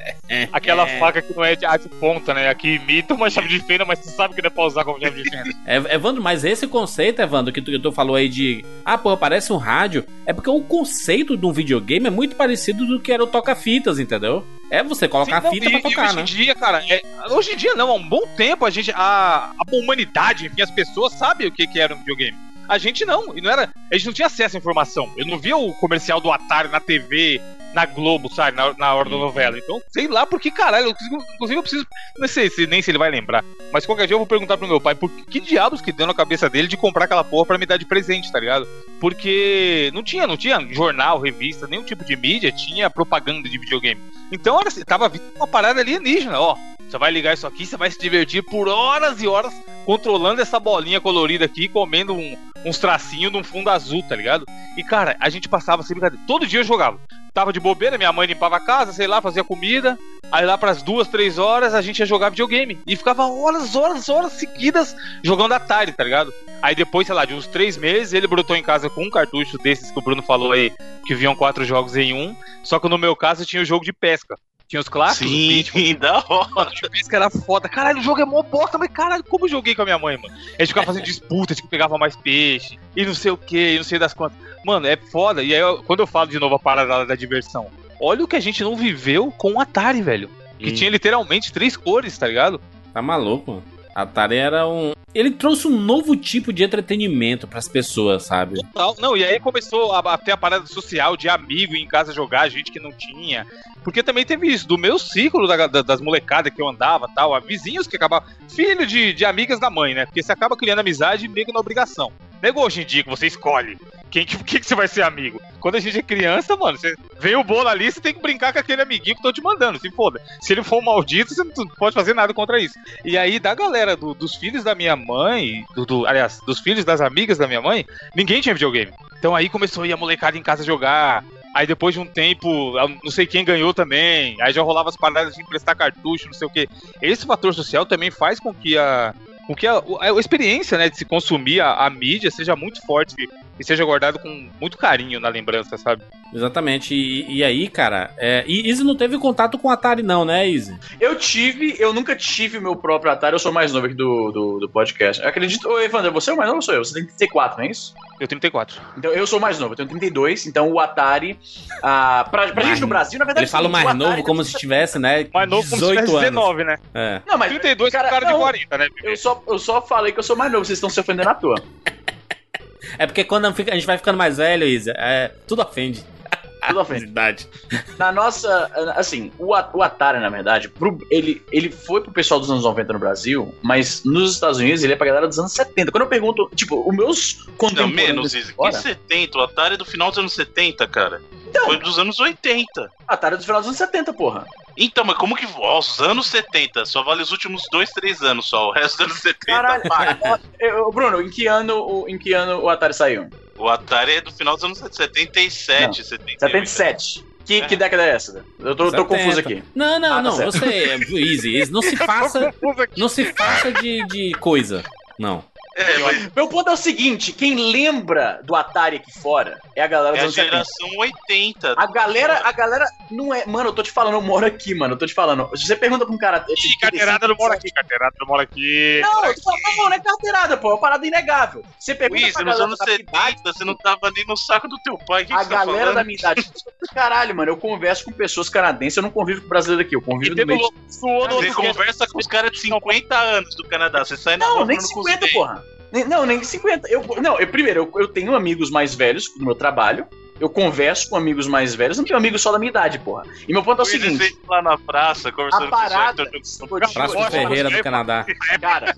Aquela É. faca que não é de, ah, de ponta, né? Aqui imita uma chave de fenda, mas você sabe que não é pra usar como chave de fenda. É, Evandro, mas esse conceito, Evandro, que tu, que tu falou aí de. Ah, pô, parece um rádio. É porque o conceito de um videogame é muito parecido do que era o toca-fitas, entendeu? É você colocar Sim, não, a fita e- pra tocar, hoje né? em dia, cara, é- hoje em dia não, há um bom tempo a gente, a, a humanidade, enfim, as pessoas sabem o que, que era um videogame. A gente não, e não era, a gente não tinha acesso à informação. Eu não via o comercial do Atari na TV, na Globo, sabe, na, na hora da novela. Então, sei lá por que caralho, eu inclusive eu preciso, não sei se, nem se ele vai lembrar, mas qualquer dia eu vou perguntar pro meu pai por que, que diabos que deu na cabeça dele de comprar aquela porra pra me dar de presente, tá ligado? Porque não tinha, não tinha jornal, revista, nenhum tipo de mídia, tinha propaganda de videogame. Então era assim, tava vindo uma parada alienígena, ó. Você vai ligar isso aqui, você vai se divertir por horas e horas controlando essa bolinha colorida aqui, comendo um- uns tracinhos num fundo azul, tá ligado? E cara, a gente passava sem brincadeira. Todo dia eu jogava. Tava de bobeira, minha mãe limpava a casa, sei lá, fazia comida. Aí lá pras duas, três horas a gente ia jogar videogame. E ficava horas, horas, horas seguidas jogando Atari, tá ligado? Aí depois, sei lá, de uns três meses, ele brotou em casa com um cartucho desses que o Bruno falou aí, que vinham quatro jogos em um. Só que no meu caso tinha o jogo de pesca. Tinha os clássicos, Sim, Beat, da hora. Mano, pesca era foda. Caralho, o jogo é mó bosta, mas caralho, como eu joguei com a minha mãe, mano? A gente ficava fazendo disputa, tipo, pegava mais peixe, e não sei o que, e não sei das quantas. Mano, é foda. E aí, eu- quando eu falo de novo a parada da diversão, olha o que a gente não viveu com o Atari, velho. Que Hum. tinha literalmente três cores, tá ligado? Tá maluco, mano. Atari era um. Ele trouxe um novo tipo de entretenimento pras pessoas, sabe? Total. Não, e aí começou a, a ter a parada social de amigo em casa jogar, gente que não tinha. Porque também teve isso, do meu ciclo da- da- das molecadas que eu andava tal, a vizinhos que acabavam. Filho de, de amigas da mãe, né? Porque você acaba criando amizade meio que na obrigação. Nego hoje em dia que você escolhe quem que, quem que você vai ser amigo. Quando a gente é criança, mano, você vem o bolo ali, você tem que brincar com aquele amiguinho que tô te mandando, se foda. Se ele for um maldito, você não pode fazer nada contra isso. E aí, da galera, do- dos filhos da minha mãe, do, do- aliás, dos filhos das amigas da minha mãe, ninguém tinha videogame. Então aí começou a ir a molecada em casa jogar. Aí depois de um tempo, não sei quem ganhou também. Aí já rolava as paradas de emprestar cartucho, não sei o que. Esse fator social também faz com que a. Com que a- a experiência né, de se consumir a, a mídia seja muito forte e seja guardado com muito carinho na lembrança, sabe? Exatamente. E, e aí, cara, é, e Izzy não teve contato com o Atari, não, né, Izzy? Eu tive, eu nunca tive o meu próprio Atari, eu sou mais novo aqui do, do, do podcast. Eu acredito, ô Evandro, você é o mais novo ou sou eu? Você tem 34, não é isso? Eu 34. Então eu sou o mais novo, eu tenho 32, então o Atari. Ah, pra pra gente no Brasil, na verdade. Ele fala o mais Atari- novo como se tivesse, né? Mais novo como se 18 tivesse anos. 19, né? É. Não, mas 32 cara, cara não. de 40, né? eu só, eu só falei que eu sou mais novo, vocês estão se ofendendo à toa. É porque quando a gente vai ficando mais velho, Izzy, é, tudo ofende. Tudo ofende. Idade. Na nossa. Assim, o, Atari, na verdade, pro- ele, ele foi pro pessoal dos anos 90 no Brasil, mas nos Estados Unidos ele é pra galera dos anos 70. Quando eu pergunto, tipo, os meus Não, contemporâneos. menos, Izzy. Que fora, 70? O Atari é do final dos anos 70, cara. Então. Foi dos anos 80. Atari é do final dos anos 70, porra. Então, mas como que. Ó, os anos 70, só vale os últimos 2, 3 anos só. O resto dos anos 70. Caralho. eu- Bruno, em que, ano, o- em que ano o Atari saiu? O Atari é do final dos anos 77, Não, 78. 77. Que, que década é essa? Eu tô, tô 70. confuso aqui. Não, não, Ah, tá não. certo. Você, Izzy, Izzy, não se faça, não se faça de, de coisa. Não. É, mas Meu ponto é o seguinte: quem lembra do Atari aqui fora é a galera é dos a anos 70. geração 80. A galera, a galera não é. Mano, eu tô te falando, eu moro aqui, mano. Eu tô te falando. Se você pergunta pra um cara. Ih, carteirada não mora aqui, carteirada não mora aqui. Não, eu tô falando, não, não é carteirada, pô. É uma parada inegável. Você pergunta Luiz, pra nos anos da minha idade, 70, você não tava nem no saco do teu pai. O que A que você tá galera falando? da minha idade. Caralho, mano, eu converso com pessoas canadenses, eu não convivo com brasileiro aqui, eu convivo no meio. Você conversa com os caras de 50 anos do Canadá. Você sai na Não, nem falando com os 50, dentes. porra. Não, nem 50. Eu, não, eu, primeiro, eu, eu tenho amigos mais velhos no meu trabalho. Eu converso com amigos mais velhos, não tenho amigos só da minha idade, porra. E meu ponto é o seguinte: lá na praça, conversando a com o parada. Sertor Vou te- Praça Ferreira do Canadá. Cara,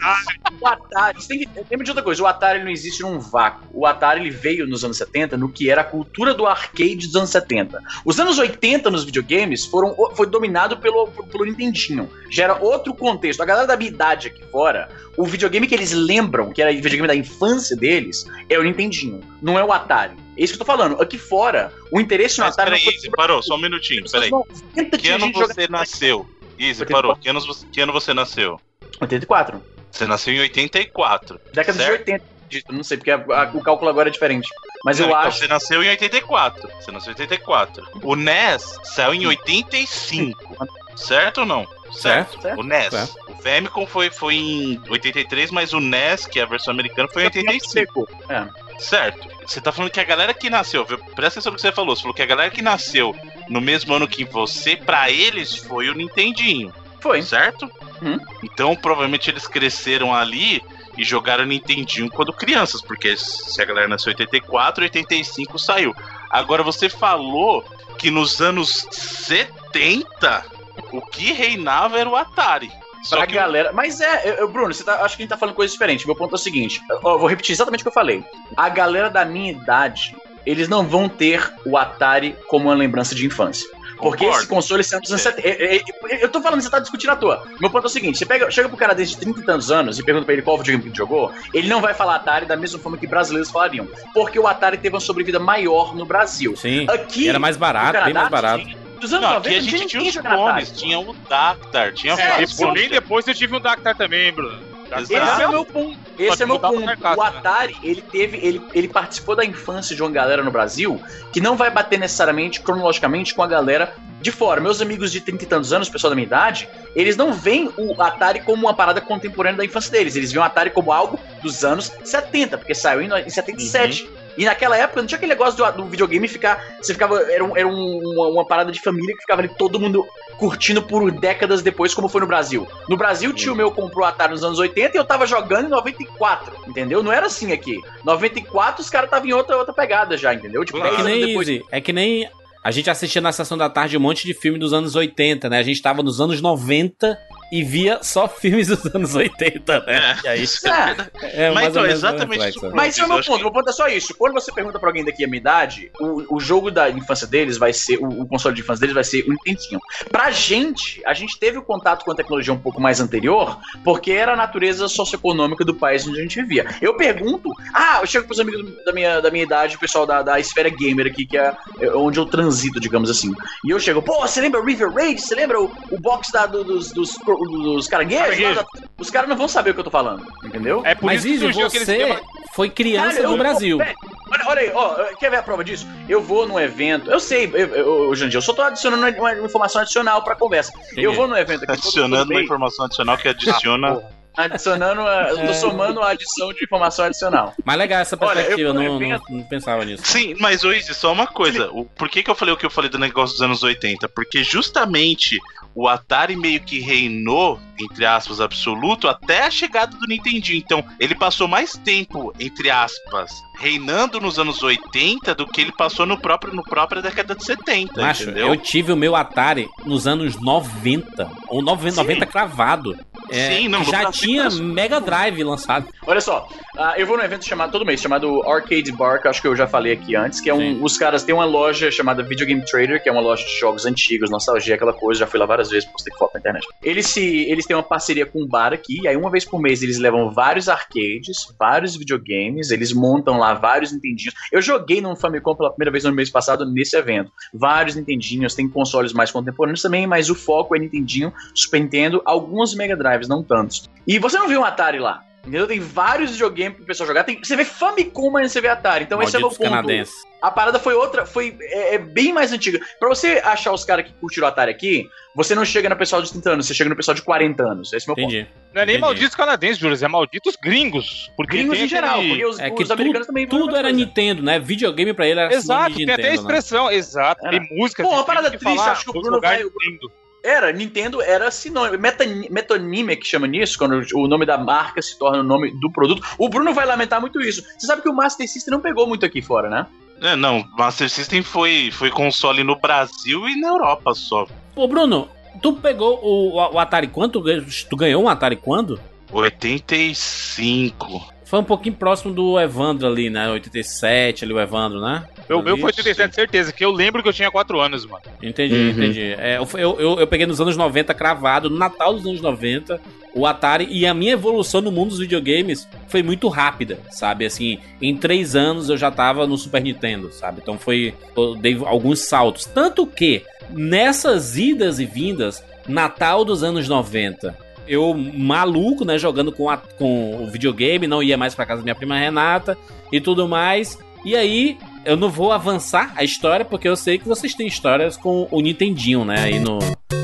o Atari. Você tem que, lembra de outra coisa: o Atari não existe num vácuo. O Atari ele veio nos anos 70 no que era a cultura do arcade dos anos 70. Os anos 80 nos videogames foram, foi dominado pelo, pelo Nintendinho. Já era outro contexto. A galera da minha idade aqui fora, o videogame que eles lembram, que era o videogame da infância deles, é o Nintendinho. Não é o Atari. É isso que eu tô falando. Aqui fora, o interesse no Mas Atari peraí, Easy, parou, só um minutinho, peraí. Não, 90 Que ano você nasceu? 84. parou. Que ano, você- que ano você nasceu? 84. Você nasceu em 84. Década de Certo. 80. acredito, Não sei, porque a- a- o cálculo agora é diferente. Mas Não, eu então acho. Você nasceu em 84. Você nasceu em 84. O NES saiu em 85. Certo ou não? Certo. Certo. O NES. Certo. O Famicom foi, foi em 83, mas o NES, que é a versão americana, foi em 85. É. Certo. Você tá falando que a galera que nasceu, viu? presta atenção no que você falou. Você falou que a galera que nasceu no mesmo ano que você, pra eles foi o Nintendinho, Foi. certo? Uhum. Então provavelmente eles cresceram ali e jogaram Nintendinho quando crianças, porque se a galera nasceu em 84, 85 saiu. Agora você falou que nos anos 70 o que reinava era o Atari. Só Pra que galera. Mas é, eu- Bruno, você tá, acho que a gente tá falando coisa diferente. Meu ponto é o seguinte: ó, eu vou repetir exatamente o que eu falei. A galera da minha idade, eles não vão ter o Atari como uma lembrança de infância. Porque Concordo. esse console saiu dos anos 70. É, é, é, Eu tô falando, você tá discutindo à toa. Meu ponto é o seguinte: você pega, chega pro cara desde 30 e tantos anos e pergunta pra ele qual videogame que jogou, ele não vai falar Atari da mesma forma que brasileiros falariam. Porque o Atari teve uma sobrevida maior no Brasil. Sim. Aqui. Era mais barato, bem Canadá, mais barato. Dos anos não, 90, aqui a gente tinha os clones, tinha o Dactar, tinha É, depois eu tive um Dactar também, Bruno. Esse é o meu ponto. Esse é o meu ponto. mercado, O né? Atari, ele teve. Ele, ele participou da infância de uma galera no Brasil que não vai bater necessariamente, cronologicamente, com a galera de fora. Meus amigos de 30 e tantos anos, pessoal da minha idade, eles não veem o Atari como uma parada contemporânea da infância deles. Eles veem o Atari como algo dos anos 70, porque saiu em, no- em 77. E naquela época não tinha aquele negócio do, do videogame ficar. Você ficava. Era, um- era um- uma, uma parada de família que ficava ali todo mundo curtindo por décadas depois, como foi no Brasil. No Brasil, o tio meu comprou o Atari nos anos 80 e eu tava jogando em 94, entendeu? Não era assim aqui. 94 os caras estavam em outra, outra pegada já, entendeu? Tipo, É 10 que nem, depois. É que nem a gente assistia na sessão da tarde um monte de filme dos anos 80, né? A gente tava nos anos 90 e via só filmes dos anos 80, né? É. E aí, Isso é É, é Mas então, exatamente isso. Mas esse é o Eu meu ponto. que- Meu ponto é só isso. Quando você pergunta pra alguém daqui a minha idade, o, o jogo da infância deles vai ser. O, o console de infância deles vai ser o Nintendinho. Pra gente, a gente teve o contato com a tecnologia um pouco mais anterior, porque era a natureza socioeconômica do país onde a gente vivia. Eu pergunto. Ah, eu chego pros amigos da minha, da minha idade, o pessoal da, da esfera gamer aqui, que é é onde eu transito, digamos assim. E eu chego, pô, você lembra River Raid? Você lembra o, o box da, do- dos, dos, dos caranguejos? Caranguejo. Os caras não vão saber o que eu tô falando, entendeu? É por Mas isso que Easy, surgiu aquele você esquema. foi criança Cara, eu- no Brasil. Velho, Olha, olha aí, ó, quer ver a prova disso? Eu vou num evento, eu sei, eu, eu, Jandir, eu só tô adicionando uma, uma informação adicional pra conversa. Eu vou num evento aqui. todo- Adicionando uma mês, informação adicional que adiciona. Adicionando, a, eu tô somando a adição de informação adicional. Mas legal essa Olha, eu perspectiva, eu fui não, não, não pensava nisso. Sim, mas hoje só uma coisa. O, por que, que eu falei o que eu falei do negócio dos anos 80? Porque justamente o Atari meio que reinou, entre aspas, absoluto, até a chegada do Nintendinho. Então, ele passou mais tempo, entre aspas, reinando nos anos 80 do que ele passou no próprio, no própria década de 70, Macho, entendeu? eu tive o meu Atari nos anos 90, ou 90, Sim. 90 cravado. É, Sim, não, já tinha foi- Mega Drive lançado. Olha só, ah, eu vou num evento chamado todo mês, chamado Arcade Bar, que acho que eu já falei aqui antes, que é um. Os caras têm uma loja chamada Video Game Trader, que é uma loja de jogos antigos, nostalgia, aquela coisa, já fui lá várias vezes, postei foto na internet. Eles se. Eles têm uma parceria com um bar aqui, e aí uma vez por mês eles levam vários arcades, vários videogames, eles montam lá vários Nintendinhos. Eu joguei num Famicom pela primeira vez no mês passado nesse evento. Vários Nintendinhos, tem consoles mais contemporâneos também, mas o foco é Nintendinho, Super Nintendo, alguns Mega Drives, não tantos. E você não viu um Atari lá? Entendeu? Tem vários videogames pro pessoal jogar. Tem, você vê Famicom, mas você vê Atari. Então esse é o meu Malditos ponto. canadenses. A parada foi outra, foi é, é bem mais antiga. Pra você achar os caras que curtiram o Atari aqui, você não chega no pessoal de 30 anos, você chega no pessoal de 40 anos. Esse é o meu ponto. Entendi. Não é nem Entendi. malditos canadenses, Júlio, é malditos gringos. Porque Gringos em geral, aquele- porque os, É que os americanos tudo, também tudo era Nintendo. Nintendo, né? Videogame pra ele era Exato, tem até a Nintendo, né? expressão, exato. Tem música. Pô, uma parada triste, fala, acho que o "Vou Bruno vai- Nintendo". Era, Nintendo era sinônimo. Metani- Metonime que chama nisso, quando o nome da marca se torna o nome do produto. O Bruno vai lamentar muito isso. Você sabe que o Master System não pegou muito aqui fora, né? É, não, Master System foi, foi console no Brasil e na Europa só. Ô, Bruno, tu pegou o, o Atari ganhou- Tu ganhou um Atari quando? 85. Foi um pouquinho próximo do Evandro ali, né? 87 ali, o Evandro, né? O meu foi Ali. 87, certeza, que eu lembro que eu tinha 4 anos, mano. Entendi, Uhum. entendi. É, eu, eu, eu- peguei nos anos 90 cravado, no Natal dos anos 90, o Atari, e a minha evolução no mundo dos videogames foi muito rápida, sabe? Assim, em três anos eu já tava no Super Nintendo, sabe? Então foi. Eu dei alguns saltos. Tanto que, nessas idas e vindas, Natal dos anos 90. Eu, maluco, né, jogando com, a- com o videogame, não ia mais pra casa da minha prima Renata e tudo mais. E aí, eu não vou avançar a história, porque eu sei que vocês têm histórias com o Nintendinho, né? Aí no.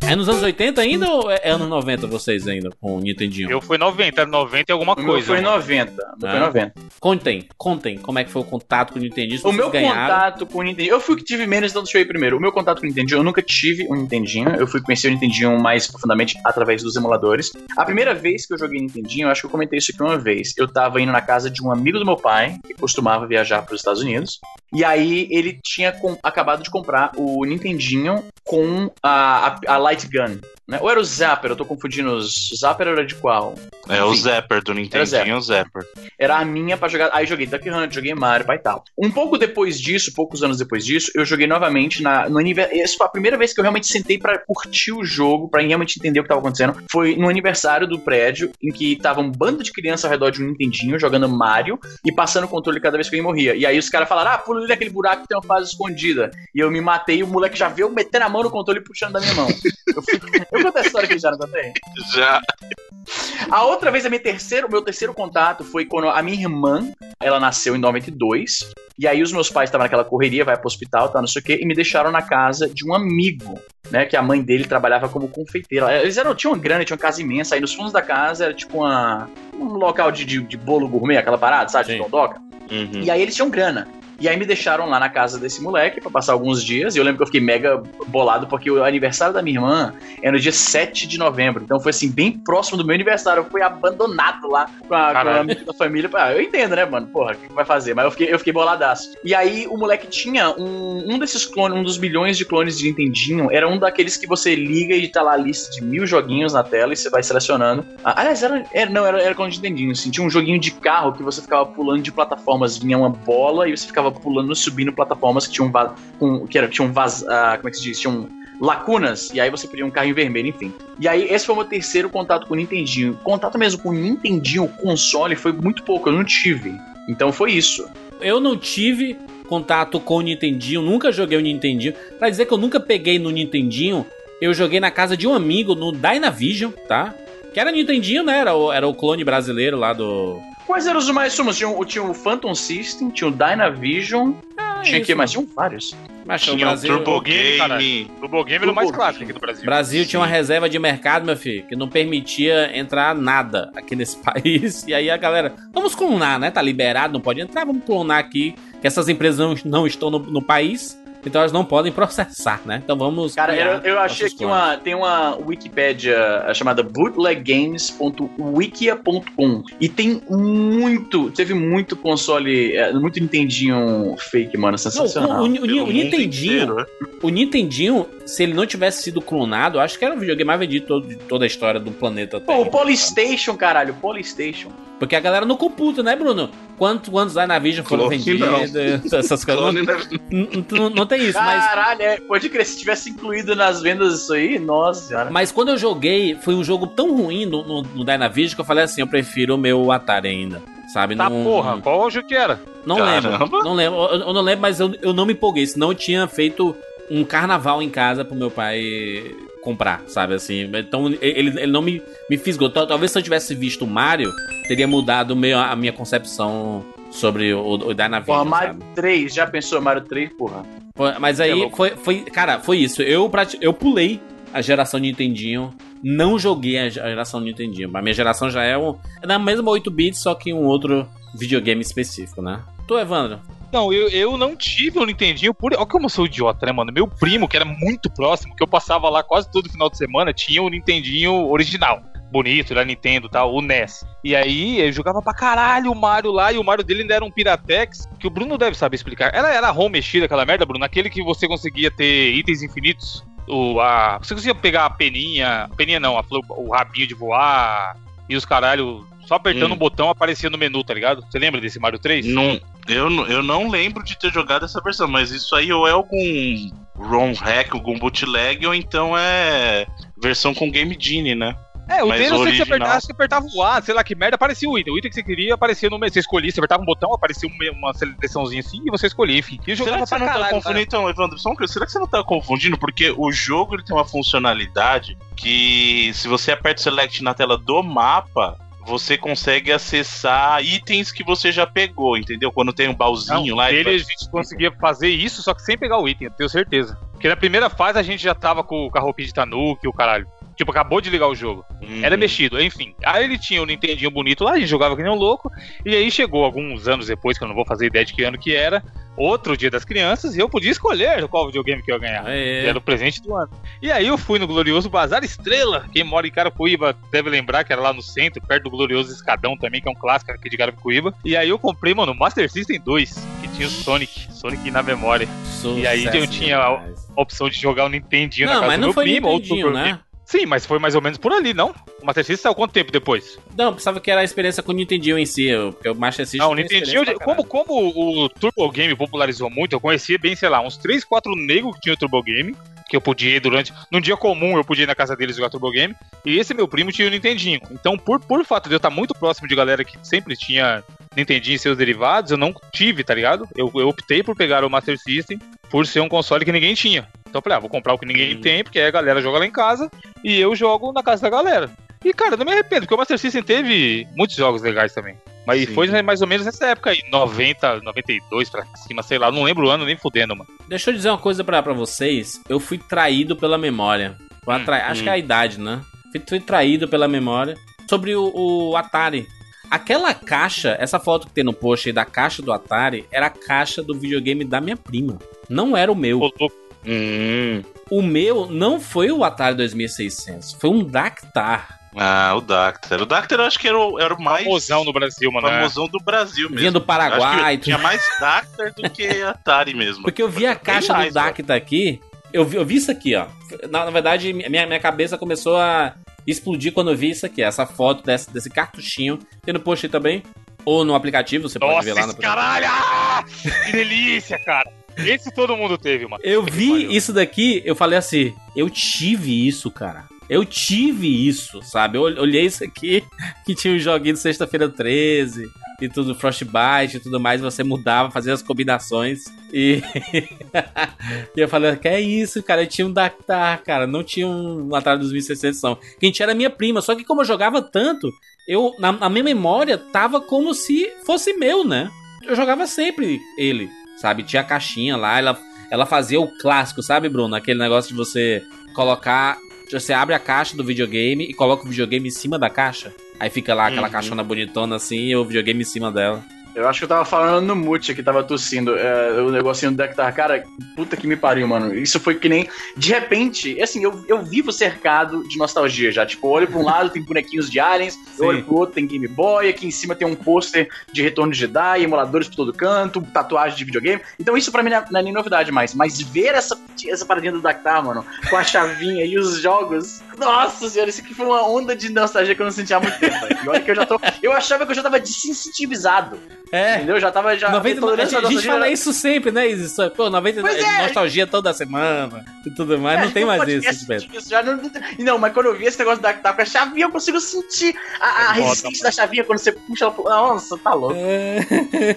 É nos anos 80 ainda ou é anos 90 vocês ainda com o Nintendinho? Eu fui 90, 90 e alguma coisa. foi em mano. 90. O meu Ah. foi em 90. Contem, contem como é que foi o contato com o Nintendinho. O meu ganharam. contato com o Nintendinho. Eu fui que tive menos, então deixa eu ir primeiro. O meu contato com o Nintendinho, eu nunca tive um Nintendinho. Eu fui conhecer o Nintendinho mais profundamente através dos emuladores. A primeira vez que eu joguei Nintendinho, eu acho que eu comentei isso aqui uma vez. Eu tava indo na casa de um amigo do meu pai, que costumava viajar para os Estados Unidos. E aí ele tinha acabado de comprar o Nintendinho com a, a, a Light Gun. Né? Ou era o Zapper? Eu tô confundindo. os- Zapper era de qual? É o Enfim. Zapper do Nintendinho, o Zapper. era a minha pra jogar. Aí joguei Duck Hunt, joguei Mario pai, e tal. Um pouco depois disso, poucos anos depois disso, eu joguei novamente na, no aniversário. Essa foi a primeira vez que eu realmente sentei pra curtir o jogo, pra realmente entender o que tava acontecendo. Foi no aniversário do prédio, em que tava um bando de crianças ao redor de um Nintendinho jogando Mario e passando o controle cada vez que alguém morria. E aí os caras falaram: ah, pula ali naquele buraco que tem uma fase escondida. E eu me matei e o moleque já veio metendo a mão no controle e puxando da minha mão. Eu, fui... eu contei a história aqui já, não contei? Já. A outra vez, a minha terceira, o meu terceiro contato foi quando a minha irmã, ela nasceu em 92, e aí os meus pais estavam naquela correria, vai pro hospital, tá, não sei o quê, e me deixaram na casa de um amigo, né, que a mãe dele trabalhava como confeiteira. Eles eram, tinham uma grana, tinham uma casa imensa, aí nos fundos da casa era tipo uma, um local de, de, de bolo gourmet, aquela parada, sabe, de Sim. dondoca. Uhum. E aí eles tinham grana. E aí me deixaram lá na casa desse moleque pra passar alguns dias. E eu lembro que eu fiquei mega bolado, porque o aniversário da minha irmã é no dia 7 de novembro. Então foi assim, bem próximo do meu aniversário. Eu fui abandonado lá com a, com a amiga da família. Ah, eu entendo, né, mano? Porra, o que que vai fazer? Mas eu fiquei, eu fiquei boladaço. E aí o moleque tinha um, um desses clones, um dos milhões de clones de Nintendinho. Era um daqueles que você liga e tá lá a lista de mil joguinhos na tela e você vai selecionando. Ah, aliás, era, era- não, era, era clone de Nintendinho. Assim, tinha um joguinho de carro que você ficava pulando de plataformas. Vinha uma bola e você ficava pulando, subindo plataformas que tinham, com, que era, tinham vaz, ah, como é que se diz? Tinham lacunas, e aí você podia um carro em vermelho, enfim. E aí, esse foi o meu terceiro contato com o Nintendinho. Contato mesmo com o Nintendinho, o console, foi muito pouco, eu não tive. Então foi isso. Eu não tive contato com o Nintendinho, nunca joguei o Nintendinho. Pra dizer que eu nunca peguei no Nintendinho, eu joguei na casa de um amigo no Dynavision, tá? Que era Nintendinho, né? Era o, era o clone brasileiro lá do. Quais eram os mais sumos? Tinha, o- tinha o Phantom System, tinha o Dynavision, Ah, tinha o que mais? Tinham vários. Mas Tinha o Brasil, Turbo Game, Game. Turbo Game era o mais clássico aqui do Brasil. Brasil tinha uma Sim. reserva de mercado, meu filho, que não permitia entrar nada aqui nesse país. E aí a galera, vamos clonar, né? Tá liberado, não pode entrar, vamos clonar aqui. Que essas empresas não, não estão no, no país, então elas não podem processar, né? Então vamos. Cara, eu, eu achei que uma, tem uma Wikipédia chamada bootleggames.wikia.com e tem muito, teve muito console, é, muito Nintendinho fake, mano, Não, sensacional. o, o- o- o mundo Nintendinho, inteiro, né? o Nintendinho, se ele não tivesse sido clonado, eu acho que era o videogame mais vendido de todo- de toda a história do planeta. Pô, o Terra. Polystation, caralho, o Polystation. Porque a galera não computa, né, Bruno? Quantos, quantos Dynavision foram Clone não. vendidos, essas coisas. Né? Não, não- não tem isso, mas Caralho, é, pode crer, se tivesse incluído nas vendas isso aí, nossa senhora. Mas quando eu joguei, foi um jogo tão ruim no, no, no Dynavision que eu falei assim, eu prefiro o meu Atari ainda. Sabe? Tá não, porra, qual jogo que era? Não Caramba. lembro. Não lembro. Eu, eu não lembro, mas eu, eu não me empolguei. Senão eu tinha feito um carnaval em casa pro meu pai comprar, sabe assim? Então ele, ele não me, me fisgou. Tal- Talvez se eu tivesse visto o Mario, teria mudado meio a minha concepção sobre o, o Dynavision. Porra, sabe? Mario 3, já pensou Mario 3, porra? Mas aí É foi, foi. Cara, foi isso. Eu, eu pulei a geração Nintendinho. Não joguei a geração Nintendinho. A minha geração já é um. É na mesma 8 bits, só que um outro videogame específico, né? Tu, Evandro? Não, eu, eu não tive o Nintendinho por. Olha como eu sou idiota, né, mano? Meu primo, que era muito próximo, que eu passava lá quase todo final de semana, tinha o Nintendinho original. Bonito, da Nintendo e tal, o NES. E aí eu jogava pra caralho o Mario lá, e o Mario dele ainda era um Piratex, que o Bruno deve saber explicar. Era, era ROM mexida aquela merda, Bruno? Aquele que você conseguia ter itens infinitos. O, a, você conseguia pegar a peninha. Peninha não, a o rabinho de voar. E os caralho. Só apertando Hum. um botão aparecia no menu, tá ligado? Você lembra desse Mario 3? Não, eu, não- eu não lembro de ter jogado essa versão, mas isso aí ou é algum ROM hack, algum bootleg, ou então é versão com Game Genie, né? É, o Mas dele eu sei que você original- apertava, você apertava o A, sei lá que merda, aparecia o item. O item que você queria aparecia no meio. Você escolhia, você apertava um botão, aparecia uma, seleçãozinha assim e você escolhia, enfim. E Será que você não tá caralho. confundindo, então, Evandro? Só coisa, será que você não tá confundindo? Porque o jogo ele tem uma funcionalidade que se você aperta o select na tela do mapa, você consegue acessar itens que você já pegou, entendeu? Quando tem um baúzinho lá. dele a ele gente conseguia fazer isso, só que sem pegar o item, eu tenho certeza. Porque na primeira fase a gente já tava com, a roupinha de Tanuki, o caralho. Tipo, acabou de ligar o jogo. Hum. Era mexido, enfim. Aí ele tinha o Nintendinho bonito lá, a gente jogava que nem um louco. E aí chegou alguns anos depois, que eu não vou fazer ideia de que ano que era, outro dia das crianças, e eu podia escolher qual videogame que eu ia ganhar. É. Que era o presente do ano. E aí eu fui no glorioso Bazar Estrela. Quem mora em Carapicuíba deve lembrar que era lá no centro, perto do glorioso Escadão também, que é um clássico aqui de Carapicuíba. E aí eu comprei, mano, o Master System 2, que tinha o Sonic, Sonic na memória. E aí eu Sucesso tinha. A opção de jogar o Nintendinho na Não, casa mas do não meu foi primo. ou do Nintendinho, né? Sim, mas foi mais ou menos por ali, não? O Master System saiu quanto tempo depois? Não, pensava que era a experiência com o Nintendinho em si, eu- porque o Master System. Não, o Nintendinho, pra como, como o Turbo Game popularizou muito, eu conhecia bem, sei lá, uns 3, 4 negros que tinham o Turbo Game, que eu podia ir durante. Num dia comum, eu podia ir na casa deles jogar Turbo Game, e esse meu primo tinha o Nintendinho. Então, por, por fato de eu estar muito próximo de galera que sempre tinha Nintendinho e seus derivados, eu não tive, tá ligado? Eu, eu optei por pegar o Master System por ser um console que ninguém tinha. Então eu falei, ah, vou comprar o que ninguém tem, porque a galera joga lá em casa, e eu jogo na casa da galera. E, cara, eu não me arrependo, porque o Master System teve muitos jogos legais também. Mas Sim. foi mais ou menos nessa época aí, 90, 92 pra cima, sei lá, não lembro o ano nem fudendo, mano. Deixa eu dizer uma coisa pra, pra vocês. Eu fui traído pela memória. Hum, Acho hum. que é a idade, né? Fui, fui traído pela memória. Sobre o, o Atari. Aquela caixa, essa foto que tem no post aí da caixa do Atari, era a caixa do videogame da minha prima. Não era o meu. Ô, louco, Hum. O meu não foi o Atari 2600, foi um Dactar. Ah, o Dactar. O Dactar eu acho que era o, era o mais famosão no Brasil, mano. né? famosão do Brasil mesmo. Vinha do Acho Paraguai. que tinha mais Dactar do que Atari mesmo. Porque eu vi a caixa mais, do Dacta aqui. Eu vi, eu vi isso aqui, ó. Na, na verdade, minha, minha cabeça começou a explodir quando eu vi isso aqui. Essa foto desse, desse cartuchinho. Tem no post aí também. Ou no aplicativo, você pode Nossa, ver lá no caralho! Que delícia, cara! Esse todo mundo teve, mano. Eu vi isso daqui, eu falei assim, eu tive isso, cara. Eu tive isso, sabe? Eu olhei isso aqui, que tinha um joguinho de sexta-feira 13 e tudo, Frostbite e tudo mais, você mudava, fazia as combinações e. e eu falei, que é isso, cara? Eu tinha um Dactar, cara, não tinha um Atari 2600, não. Quem tinha era minha prima, só que como eu jogava tanto, eu, na, na minha memória, tava como se fosse meu, né? Eu jogava sempre ele, sabe? Tinha a caixinha lá, ela, ela fazia o clássico, sabe, Bruno? Aquele negócio de você colocar. Você abre a caixa do videogame e coloca o videogame em cima da caixa. Aí fica lá aquela Uhum. caixona bonitona assim e o videogame em cima dela. Eu acho que eu tava falando no mute que tava tossindo. É, o negocinho do Dectar. Cara, puta que me pariu, mano. Isso foi que nem. De repente, assim, eu, eu vivo cercado de nostalgia já. Tipo, eu olho pra um lado, tem bonequinhos de aliens, Sim. eu olho pro outro, tem Game Boy, aqui em cima tem um pôster de Retorno de Jedi, emuladores por todo canto, tatuagem de videogame. Então isso pra mim não é, é nem novidade mais. Mas ver essa, essa paradinha do Dactar, mano, com a chavinha e os jogos. Nossa senhora, isso aqui foi uma onda de nostalgia que eu não sentia há muito tempo. E olha que eu já tô. Eu achava que eu já tava desensitivizado É. Entendeu? Já tava já. 90, a gente, a gente fala isso sempre, né, Isis? Pô, 90 Pois é. nostalgia toda semana e tudo mais. É, não tem mais isso, Beto. disso, já não, não, mas quando eu vi esse negócio da, da com a chavinha, eu consigo sentir a, a É resistência da chavinha quando você puxa ela. pro- Nossa, tá louco.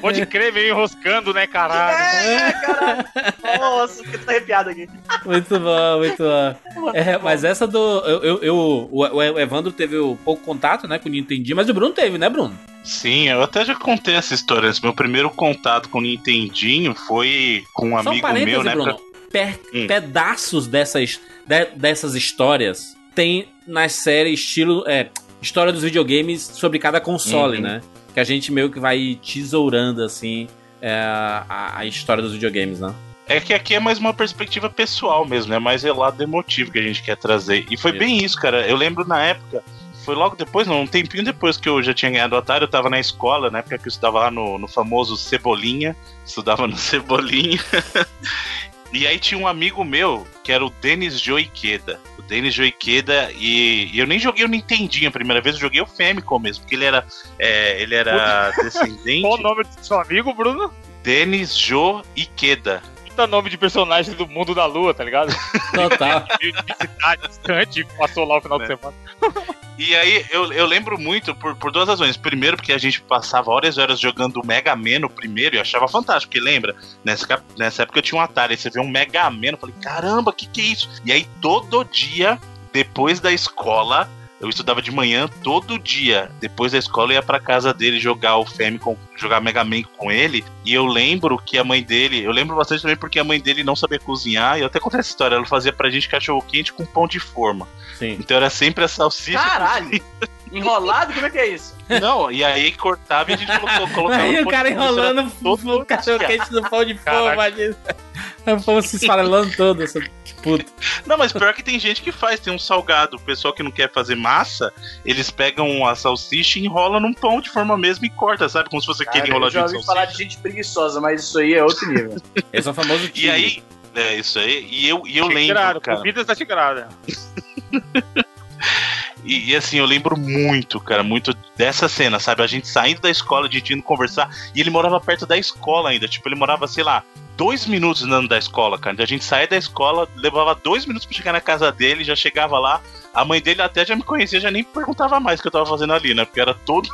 Pode crer, meio enroscando, né, caralho? É, caralho. Nossa, fiquei arrepiado aqui. Muito bom, muito bom. É, mas essa do. Eu, eu, eu- o, o Evandro teve pouco contato, né, com o Nintendinho, mas o Bruno teve, né, Bruno? Sim, eu até já contei essa história. Esse meu primeiro contato com o Nintendinho foi com um Só amigo meu, né? Bruno. Hum. Pedaços dessas, de- dessas histórias tem nas séries estilo. É, história dos videogames sobre cada console, Uhum. né? Que a gente meio que vai tesourando, assim, é, a, a história dos videogames, né? É que aqui é mais uma perspectiva pessoal mesmo, é mais relado emotivo que a gente quer trazer. E foi Isso. bem isso, cara. Eu lembro na época, foi logo depois, não, um tempinho depois que eu já tinha ganhado o Atari, eu tava na escola, na época que eu estudava lá no, no famoso Cebolinha, estudava no Cebolinha. e aí tinha um amigo meu, que era o Denis Joiqueda. O Denis Joiqueda, e, e eu nem joguei o Nintendinho a primeira vez, eu joguei o Famicom mesmo, porque ele era, é, ele era descendente. Qual o nome do seu amigo, Bruno? Denis Jo Ikeda. Puta nome de personagem do mundo da lua, tá ligado? Total. De cidade distante, passou lá o final de É. semana. E aí, eu, eu lembro muito por, por duas razões. Primeiro, porque a gente passava horas e horas jogando o Mega Man no primeiro e achava fantástico. Porque lembra, nessa, nessa época eu tinha um Atari, aí você vê um Mega Man, eu falei, caramba, que que é isso? E aí, todo dia, depois da escola, eu estudava de manhã, todo dia, depois da escola, eu ia pra casa dele jogar o Famicom, jogar Mega Man com ele. E eu lembro que a mãe dele, eu lembro bastante também porque a mãe dele não sabia cozinhar. E eu até contei essa história, ela fazia pra gente cachorro quente com pão de forma. Sim. Então era sempre a salsicha. Caralho! Enrolado? Como é que é isso? Não, e aí cortava e a gente colocou, colocava Aí o cara forma, enrolando todo o cachorro quente no pão de Caraca. imagina. O pão se esfarelando todo, essa puta. Não, mas pior que tem gente que faz, tem um salgado. O pessoal que não quer fazer massa, eles pegam a salsicha e enrolam num pão de forma mesmo e corta, sabe? Como se fosse aquele Cara, eu enroladinho já de ouvi salsicha. falar de gente preguiçosa, mas isso aí é outro nível. Esse é o famoso E tigre. aí, é isso aí. E eu, e eu lembro, cara. comida está tigrada. E, e assim, eu lembro muito, cara, muito dessa cena, sabe? A gente saindo da escola, gente indo conversar, e ele morava perto da escola ainda. Tipo, ele morava, sei lá, dois minutos andando da escola, cara. Então a gente saía da escola, levava dois minutos pra chegar na casa dele, já chegava lá. A mãe dele até já me conhecia, já nem perguntava mais o que eu tava fazendo ali, né? Porque era todo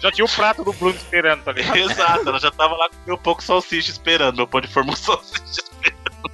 Já tinha o prato do Bruno esperando, tá ligado? Exato, ela já tava lá com meu pouco salsicha esperando, meu pão de forma salsicha esperando.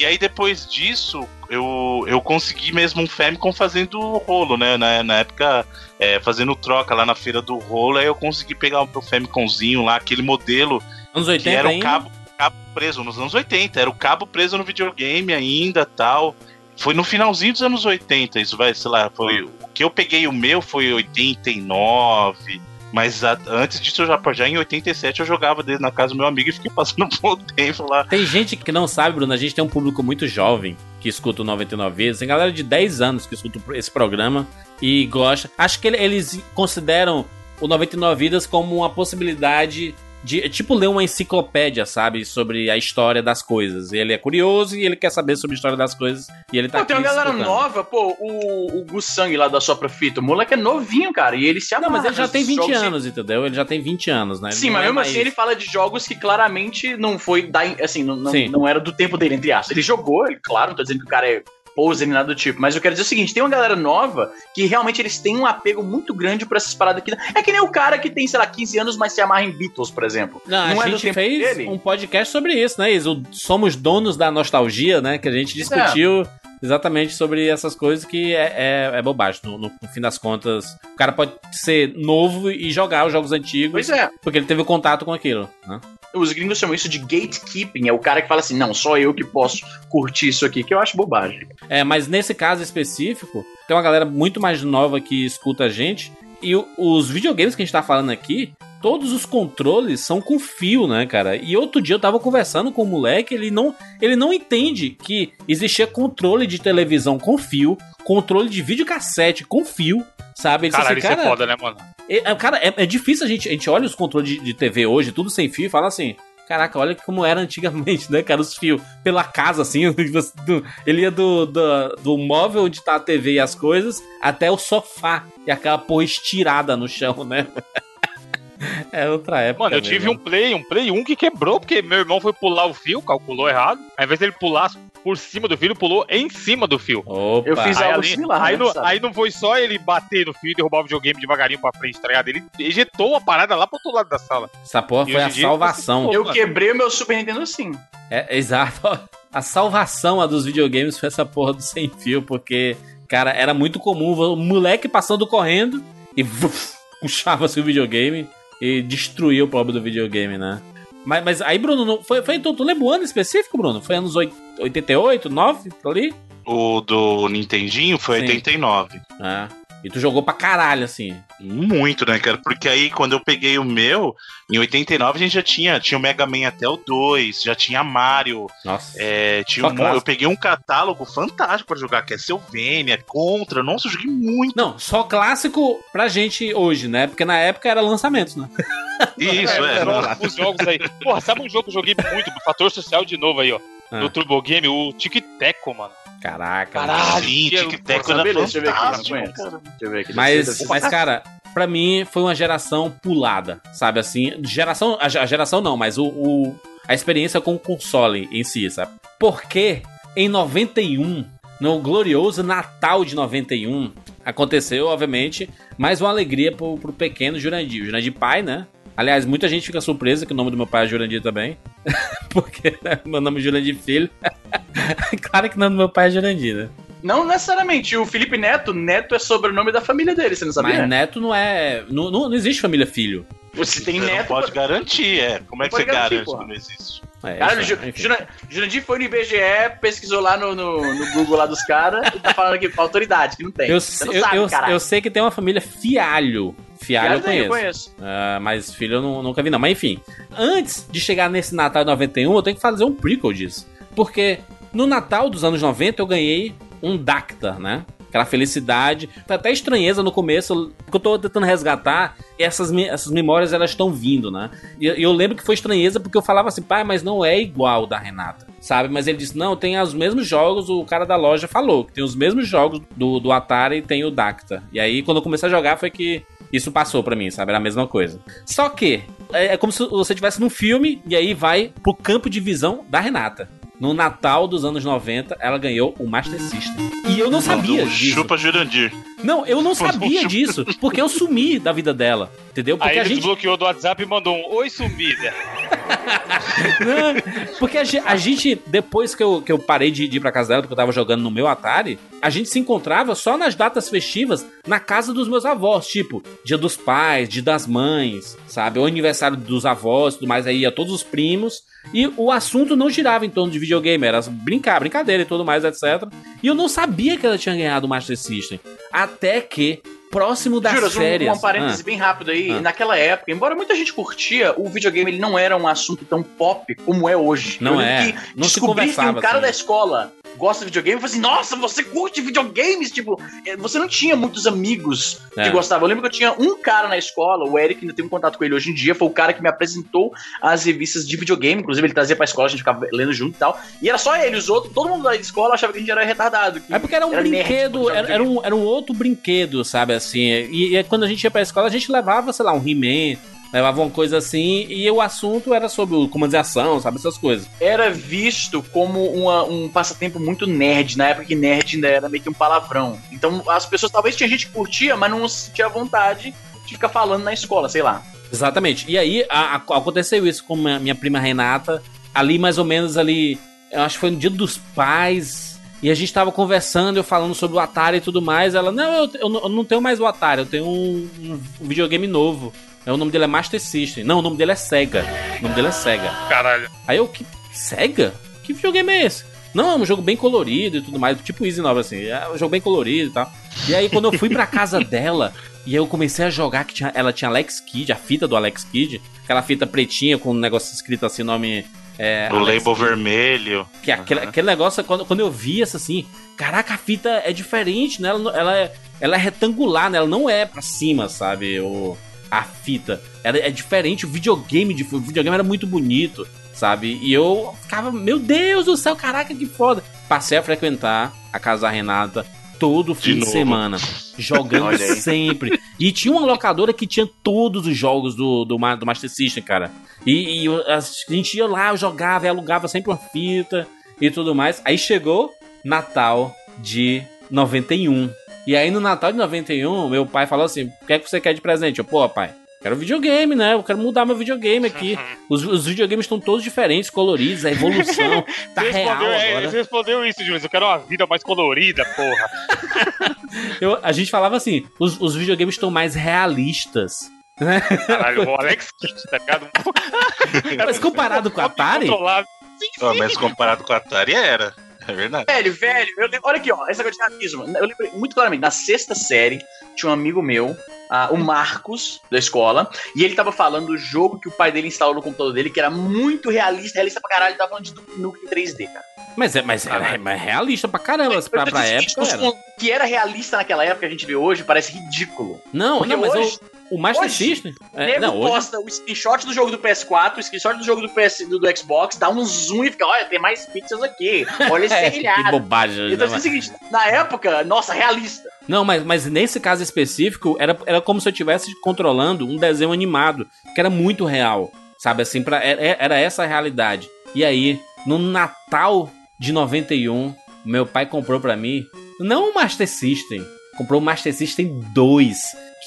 E aí depois disso, eu, eu consegui mesmo um Famicom fazendo rolo, né? Na, na época, é, fazendo troca lá na feira do rolo, aí eu consegui pegar o meu Famicomzinho lá, aquele modelo Anos que 80 era o cabo, cabo preso nos anos 80, era o cabo preso no videogame ainda tal. Foi no finalzinho dos anos 80, isso vai, sei lá, foi. O que eu peguei o meu foi 89. Mas a- antes disso, eu já, já em 87 eu jogava dele na casa do meu amigo e fiquei passando um bom tempo lá. Tem gente que não sabe, Bruno, a gente tem um público muito jovem que escuta o 99 vezes. Tem galera de 10 anos que escuta esse programa e gosta. Acho que ele- eles consideram o 99 Vidas como uma possibilidade de, tipo, ler uma enciclopédia, sabe? Sobre a história das coisas. Ele é curioso e ele quer saber sobre a história das coisas e ele tá Pô, tem uma aqui galera escutando. nova, pô, o, o Gus Sang lá da sua Profita, o moleque é novinho, cara, e ele se Não, amarra mas ele já tem 20 jogos e- anos, entendeu? Ele já tem 20 anos, né? Ele Sim, não mas é mesmo mais- assim ele fala de jogos que claramente não foi da, assim, não, não, não era do tempo dele, entre aspas. Ele jogou, ele, claro, não tô dizendo que o cara é poser nem nada do tipo, mas eu quero dizer o seguinte, tem uma galera nova que realmente eles têm um apego muito grande pra essas paradas aqui. É que nem o cara que tem, sei lá, 15 anos, mas se amarra em Beatles, por exemplo. Não, Não a é gente fez dele? um podcast sobre isso, né, Isa? Somos donos da nostalgia, né? Que a gente discutiu exatamente sobre essas coisas que é, é, é bobagem. No, no- no fim das contas, o cara pode ser novo e jogar os jogos antigos Pois é, porque ele teve contato com aquilo. Né? Os gringos chamam isso de gatekeeping, é o cara que fala assim, não, só eu que posso curtir isso aqui, que eu acho bobagem. É, mas nesse caso específico, tem uma galera muito mais nova que escuta a gente. E os videogames que a gente tá falando aqui, todos os controles são com fio, né, cara? E outro dia eu tava conversando com um moleque, ele não, ele não entende que existia controle de televisão com fio, controle de videocassete com fio, sabe? Ele disse Caralho, assim, isso é cara, foda, né, mano? é, é, cara, é, é difícil a gente, a gente olha os controles de, de TV hoje, tudo sem fio, e fala assim. Caraca, olha como era antigamente, né, cara? Os fios pela casa, assim. do- ele ia do, do, do móvel onde tá a TV e as coisas até o sofá. E aquela porra estirada no chão, né? É outra época. Mano, eu tive um mesmo. Play, um Play 1 que quebrou, porque meu irmão foi pular o fio, calculou errado. Ao invés dele pular por cima do fio, ele pulou em cima do fio. Opa. Eu fiz Aí, algo ali- similar, aí, né, não, aí não foi só ele bater no fio e derrubar o videogame devagarinho pra frente, tá ligado? Ele ejetou a parada lá pro outro lado da sala. Essa porra E foi a dia- salvação. Eu quebrei o meu Super Nintendo assim. É, exato. A salvação a dos videogames foi essa porra do sem fio, porque, cara, era muito comum o moleque passando correndo e puxava-se o videogame e destruía o próprio do videogame, né? Mas, mas aí, Bruno, não- foi, foi tu, tu lembra o ano específico, Bruno? Foi anos oit- 88, 9, por ali? O do Nintendinho foi Sim. 89. É. E tu jogou pra caralho, assim. Muito, né, cara? Porque aí, quando eu peguei o meu, em 89 a gente já tinha, tinha o Mega Man até o 2, já tinha Mario, Nossa. é, tinha um, eu peguei um catálogo fantástico pra jogar, Castlevania, Contra, nossa, eu joguei muito. Não, só clássico pra gente hoje, né? Porque na época era lançamento, né? Isso, é. Só os jogos aí. Porra, sabe um jogo que eu joguei muito, fator social de novo aí, ó. Ah. No Turbo Game, o Tic Teco, mano. Caraca. Caralho. Sim, que- Tic Tac Nossa, era beleza, deixa eu ver aqui, não fantástico, conheço. cara. Deixa eu ver aqui. Mas, mas, cara, pra mim foi uma geração pulada, sabe assim? Geração, a, a geração não, mas o, o- a experiência com o console em si, sabe? Porque em 91, no glorioso Natal de 91, aconteceu, obviamente, mais uma alegria pro, pro pequeno Jurandir. O Jurandir pai, né? Aliás, muita gente fica surpresa que o nome do meu pai é Jurandir também. Porque né, meu nome é Jurandir Filho. claro que o nome do meu pai é Jurandir, né? Não necessariamente. O Felipe Neto, Neto é sobrenome da família dele, você não sabia? Mas neto não é. Não, não, não existe família filho. Você tem Você neto. não pode garantir, é. Como é que Não você garante porra. que não existe? É, Cara, isso, Ju- enfim. Jura- Jurandir foi no IBGE, pesquisou lá no, no, no Google lá dos caras e tá falando aqui pra autoridade, que não tem. Eu, Você não eu, sabe, eu, eu sei que tem uma família Fialho. Fialho eu Aliás, conheço. Ah, mas filho eu nu- nunca vi, não. Mas enfim, antes de chegar nesse Natal de 91, eu tenho que fazer um prequel disso. Porque no Natal dos anos 90 eu ganhei um Dacta, né? Aquela felicidade. Foi até estranheza no começo, porque eu tô tentando resgatar. E essas, essas memórias elas estão vindo, né? E e eu lembro que foi estranheza porque eu falava assim, pai, mas não é igual da Renata, sabe? Mas ele disse, não, tem os mesmos jogos, o cara da loja falou que tem os mesmos jogos do, do Atari e tem o Dacta. E aí, quando eu comecei a jogar, foi que isso passou pra mim, sabe? Era a mesma coisa. Só que é, é como se você estivesse num filme e aí vai pro campo de visão da Renata. No Natal dos anos 90, ela ganhou o Master System. E eu não sabia disso. Chupa Jurandir. Não, eu não sabia disso, porque eu sumi da vida dela. Entendeu? Porque aí a ele gente. desbloqueou do WhatsApp e mandou um Oi, sumida. Não, porque a, a gente, depois que eu, que eu parei de, de ir pra casa dela, porque eu tava jogando no meu Atari, a gente se encontrava só nas datas festivas na casa dos meus avós, tipo, dia dos pais, dia das mães, sabe? O aniversário dos avós, tudo mais, aí ia todos os primos. E o assunto não girava em torno de videogame, era brincar, brincadeira e tudo mais, etc. E eu não sabia que ela tinha ganhado o Master System. Até que, próximo das um, férias. um parêntese Ah, bem rápido aí. Ah. Naquela época, embora muita gente curtia, o videogame ele não era um assunto tão pop como é hoje. Não é. que Não se descobri que conversava um cara assim. da escola gosta de videogame, eu falei assim, nossa, você curte videogames? Tipo, eh, você não tinha muitos amigos É. que gostavam. Eu lembro que eu tinha um cara na escola, o Eric, ainda tenho contato com ele hoje em dia, foi o cara que me apresentou as revistas de videogame, inclusive ele trazia pra escola, a gente ficava lendo junto e tal. E era só ele, os outros, todo mundo da escola achava que a gente era retardado. que É porque era um era brinquedo, era, era um, era um outro brinquedo, sabe, assim. E, e quando a gente ia pra escola, a gente levava, sei lá, um He-Man, levava uma coisa assim, e o assunto era sobre o comando de ação, sabe, essas coisas. era visto como uma- um passatempo muito nerd, na época que nerd ainda era meio que um palavrão. Então as pessoas, talvez tinha gente que curtia, mas não sentia vontade de ficar falando na escola, sei lá. Exatamente. E aí a- a- aconteceu isso com minha, minha prima Renata, ali mais ou menos ali, eu acho que foi no dia dos pais. E a gente tava conversando, eu falando sobre o Atari e tudo mais. Ela, não, eu, eu não- eu não tenho mais o Atari, eu tenho um, um videogame novo. É, o nome dele é Master System. Não, o nome dele é Sega. O nome dele é Sega. Caralho. Aí eu, que Sega? Que videogame é esse? Não, é um jogo bem colorido e tudo mais, tipo Easy Nova, assim. É um jogo bem colorido e tal. E aí, quando eu fui pra casa dela e eu comecei a jogar, que tinha, ela tinha Alex Kidd, a fita do Alex Kidd, aquela fita pretinha com um negócio escrito assim, nome. É, label vermelho. Que aquele, aquele negócio, quando, quando eu vi isso assim, caraca, a fita é diferente, né? Ela, ela, é, ela é retangular, né? Ela não é pra cima, sabe? O, a fita. Ela é diferente, o videogame, de, o videogame era muito bonito, sabe? E eu ficava, meu Deus do céu, caraca, que foda. Passei a frequentar a casa da Renata todo fim de, novo. semana, jogando sempre. E tinha uma locadora que tinha todos os jogos do, do, do Master System, cara. E, e a gente ia lá, eu jogava e alugava sempre uma fita e tudo mais. Aí chegou Natal de 91. E aí no Natal de 91, meu pai falou assim: o que é que você quer de presente? Eu, pô, pai, quero videogame, né? Eu quero mudar meu videogame aqui. Os, os videogames estão todos diferentes, coloridos, a evolução tá Você real respondeu, é, agora. você respondeu isso, Júlio. Eu quero uma vida mais colorida, porra. Eu- a gente falava assim: os, os videogames estão mais realistas. Né? Caralho, o Alex Kidd, tá ligado? Mas comparado com a Atari, Controlado. Ó, mas comparado com a Atari era. É verdade. Velho, velho, eu lembro, olha aqui, ó, essa coisa de racismo. Eu lembro muito claramente, na sexta série, tinha um amigo meu, ah, o Marcos, da escola, e ele tava falando do jogo que o pai dele instalou no computador dele, que era muito realista, realista pra caralho, ele tava falando de Duke Nukem 3D, cara. mas, é, mas era mas realista pra caramba. Pra, pra época era. O que era realista naquela época, a gente vê hoje, parece ridículo. Não, Porque não, mas hoje, o, o Master hoje, System. É, nego não, hoje, posta o screenshot do jogo do PS4, o screenshot do jogo do, PS, do, do Xbox, dá um zoom e fica, olha, tem mais pixels aqui, olha esse é, que bobagem. né, Então, assim, mas- é o seguinte, na época, nossa, realista. Não, mas, mas nesse caso específico, era, era como se eu estivesse controlando um desenho animado, que era muito real, sabe? Assim, pra, era, era essa a realidade. E aí, no Natal de 91, meu pai comprou pra mim, não o Master System, comprou o Master System 2,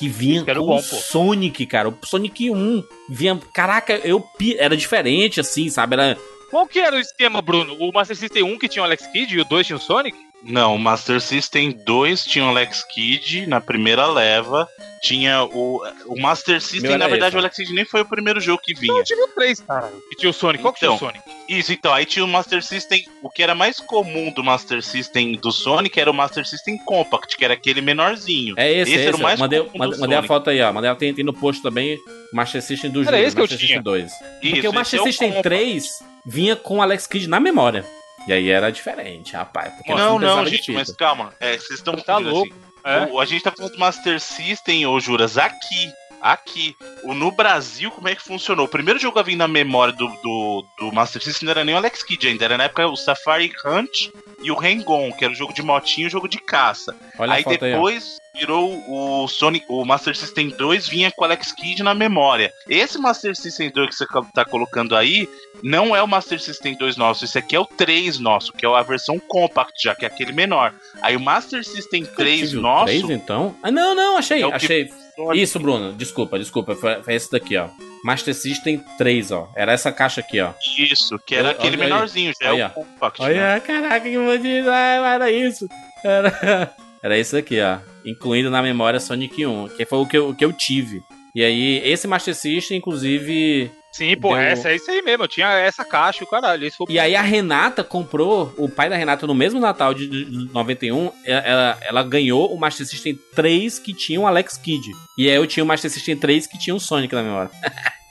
que vinha Que com bom, o. Sonic, cara. O Sonic 1 vinha. Caraca, eu era diferente, assim, sabe? Era. Qual que era o esquema, Bruno? O Master System 1 que tinha o Alex Kidd e o 2 tinha o Sonic? Não, o Master System 2 tinha o Alex Kidd na primeira leva. Tinha o. O Master System, na verdade, esse, o. Alex Kidd nem foi o primeiro jogo que Não, vinha. eu tive o 3, cara. Que tinha o Sonic. Qual que tinha o Então. Sonic? Isso, então, aí tinha o Master System. O que era mais comum do Master System do Sonic era o Master System Compact, que era aquele menorzinho. É esse, Esse esse. era o mais mandei, comum do mandei, mandei a foto aí, ó. Mandei, tem, tem no post também o Master System do Era esse que eu Master System tinha. 2. Isso, Porque o Master é o System Compact. 3 vinha com o Alex Kidd na memória. E aí era diferente, rapaz. Porque Não, não, gente, mas calma. É, vocês estão Tá confundindo, louco. assim. É. O- a gente tá falando do Master System, ô Juras, aqui. Aqui. O, no Brasil, como é que funcionou? O primeiro jogo a vir na memória do, do, do Master System não era nem o Alex Kidd ainda. Era na época o Safari Hunt e o Hang-On, que era o jogo de motinho e o jogo de caça. Olha aí a foto aí, depois virou o Sonic, o Master System 2 vinha com o Alex Kidd na memória. Esse Master System 2 que você tá colocando aí não é o Master System 2 nosso, esse aqui é o 3 nosso, que é a versão compact já, que é aquele menor. Aí o Master System 3 Tive o nosso 3, então? Ah, não, não, achei, É o que- achei. Isso, Bruno, desculpa, desculpa. Foi, foi esse daqui, ó. Master System 3, ó. Era essa caixa aqui, ó. Isso, que era Eu- aquele olha menorzinho, já Olha. é o compact. né? Olha, caraca, que bandido. Ah, era isso. Era, era isso aqui, ó. Incluindo na memória Sonic 1, que foi o que eu, o que eu tive. E aí, esse Master System, inclusive. Sim, pô, Deu- essa é isso aí mesmo. Eu tinha essa caixa o caralho. Esse foi o E aí a Renata comprou, o pai da Renata, no mesmo Natal de de 91, ela, ela, ganhou o Master System 3 que tinha o Alex Kidd. E aí eu tinha o Master System 3 que tinha o Sonic na memória.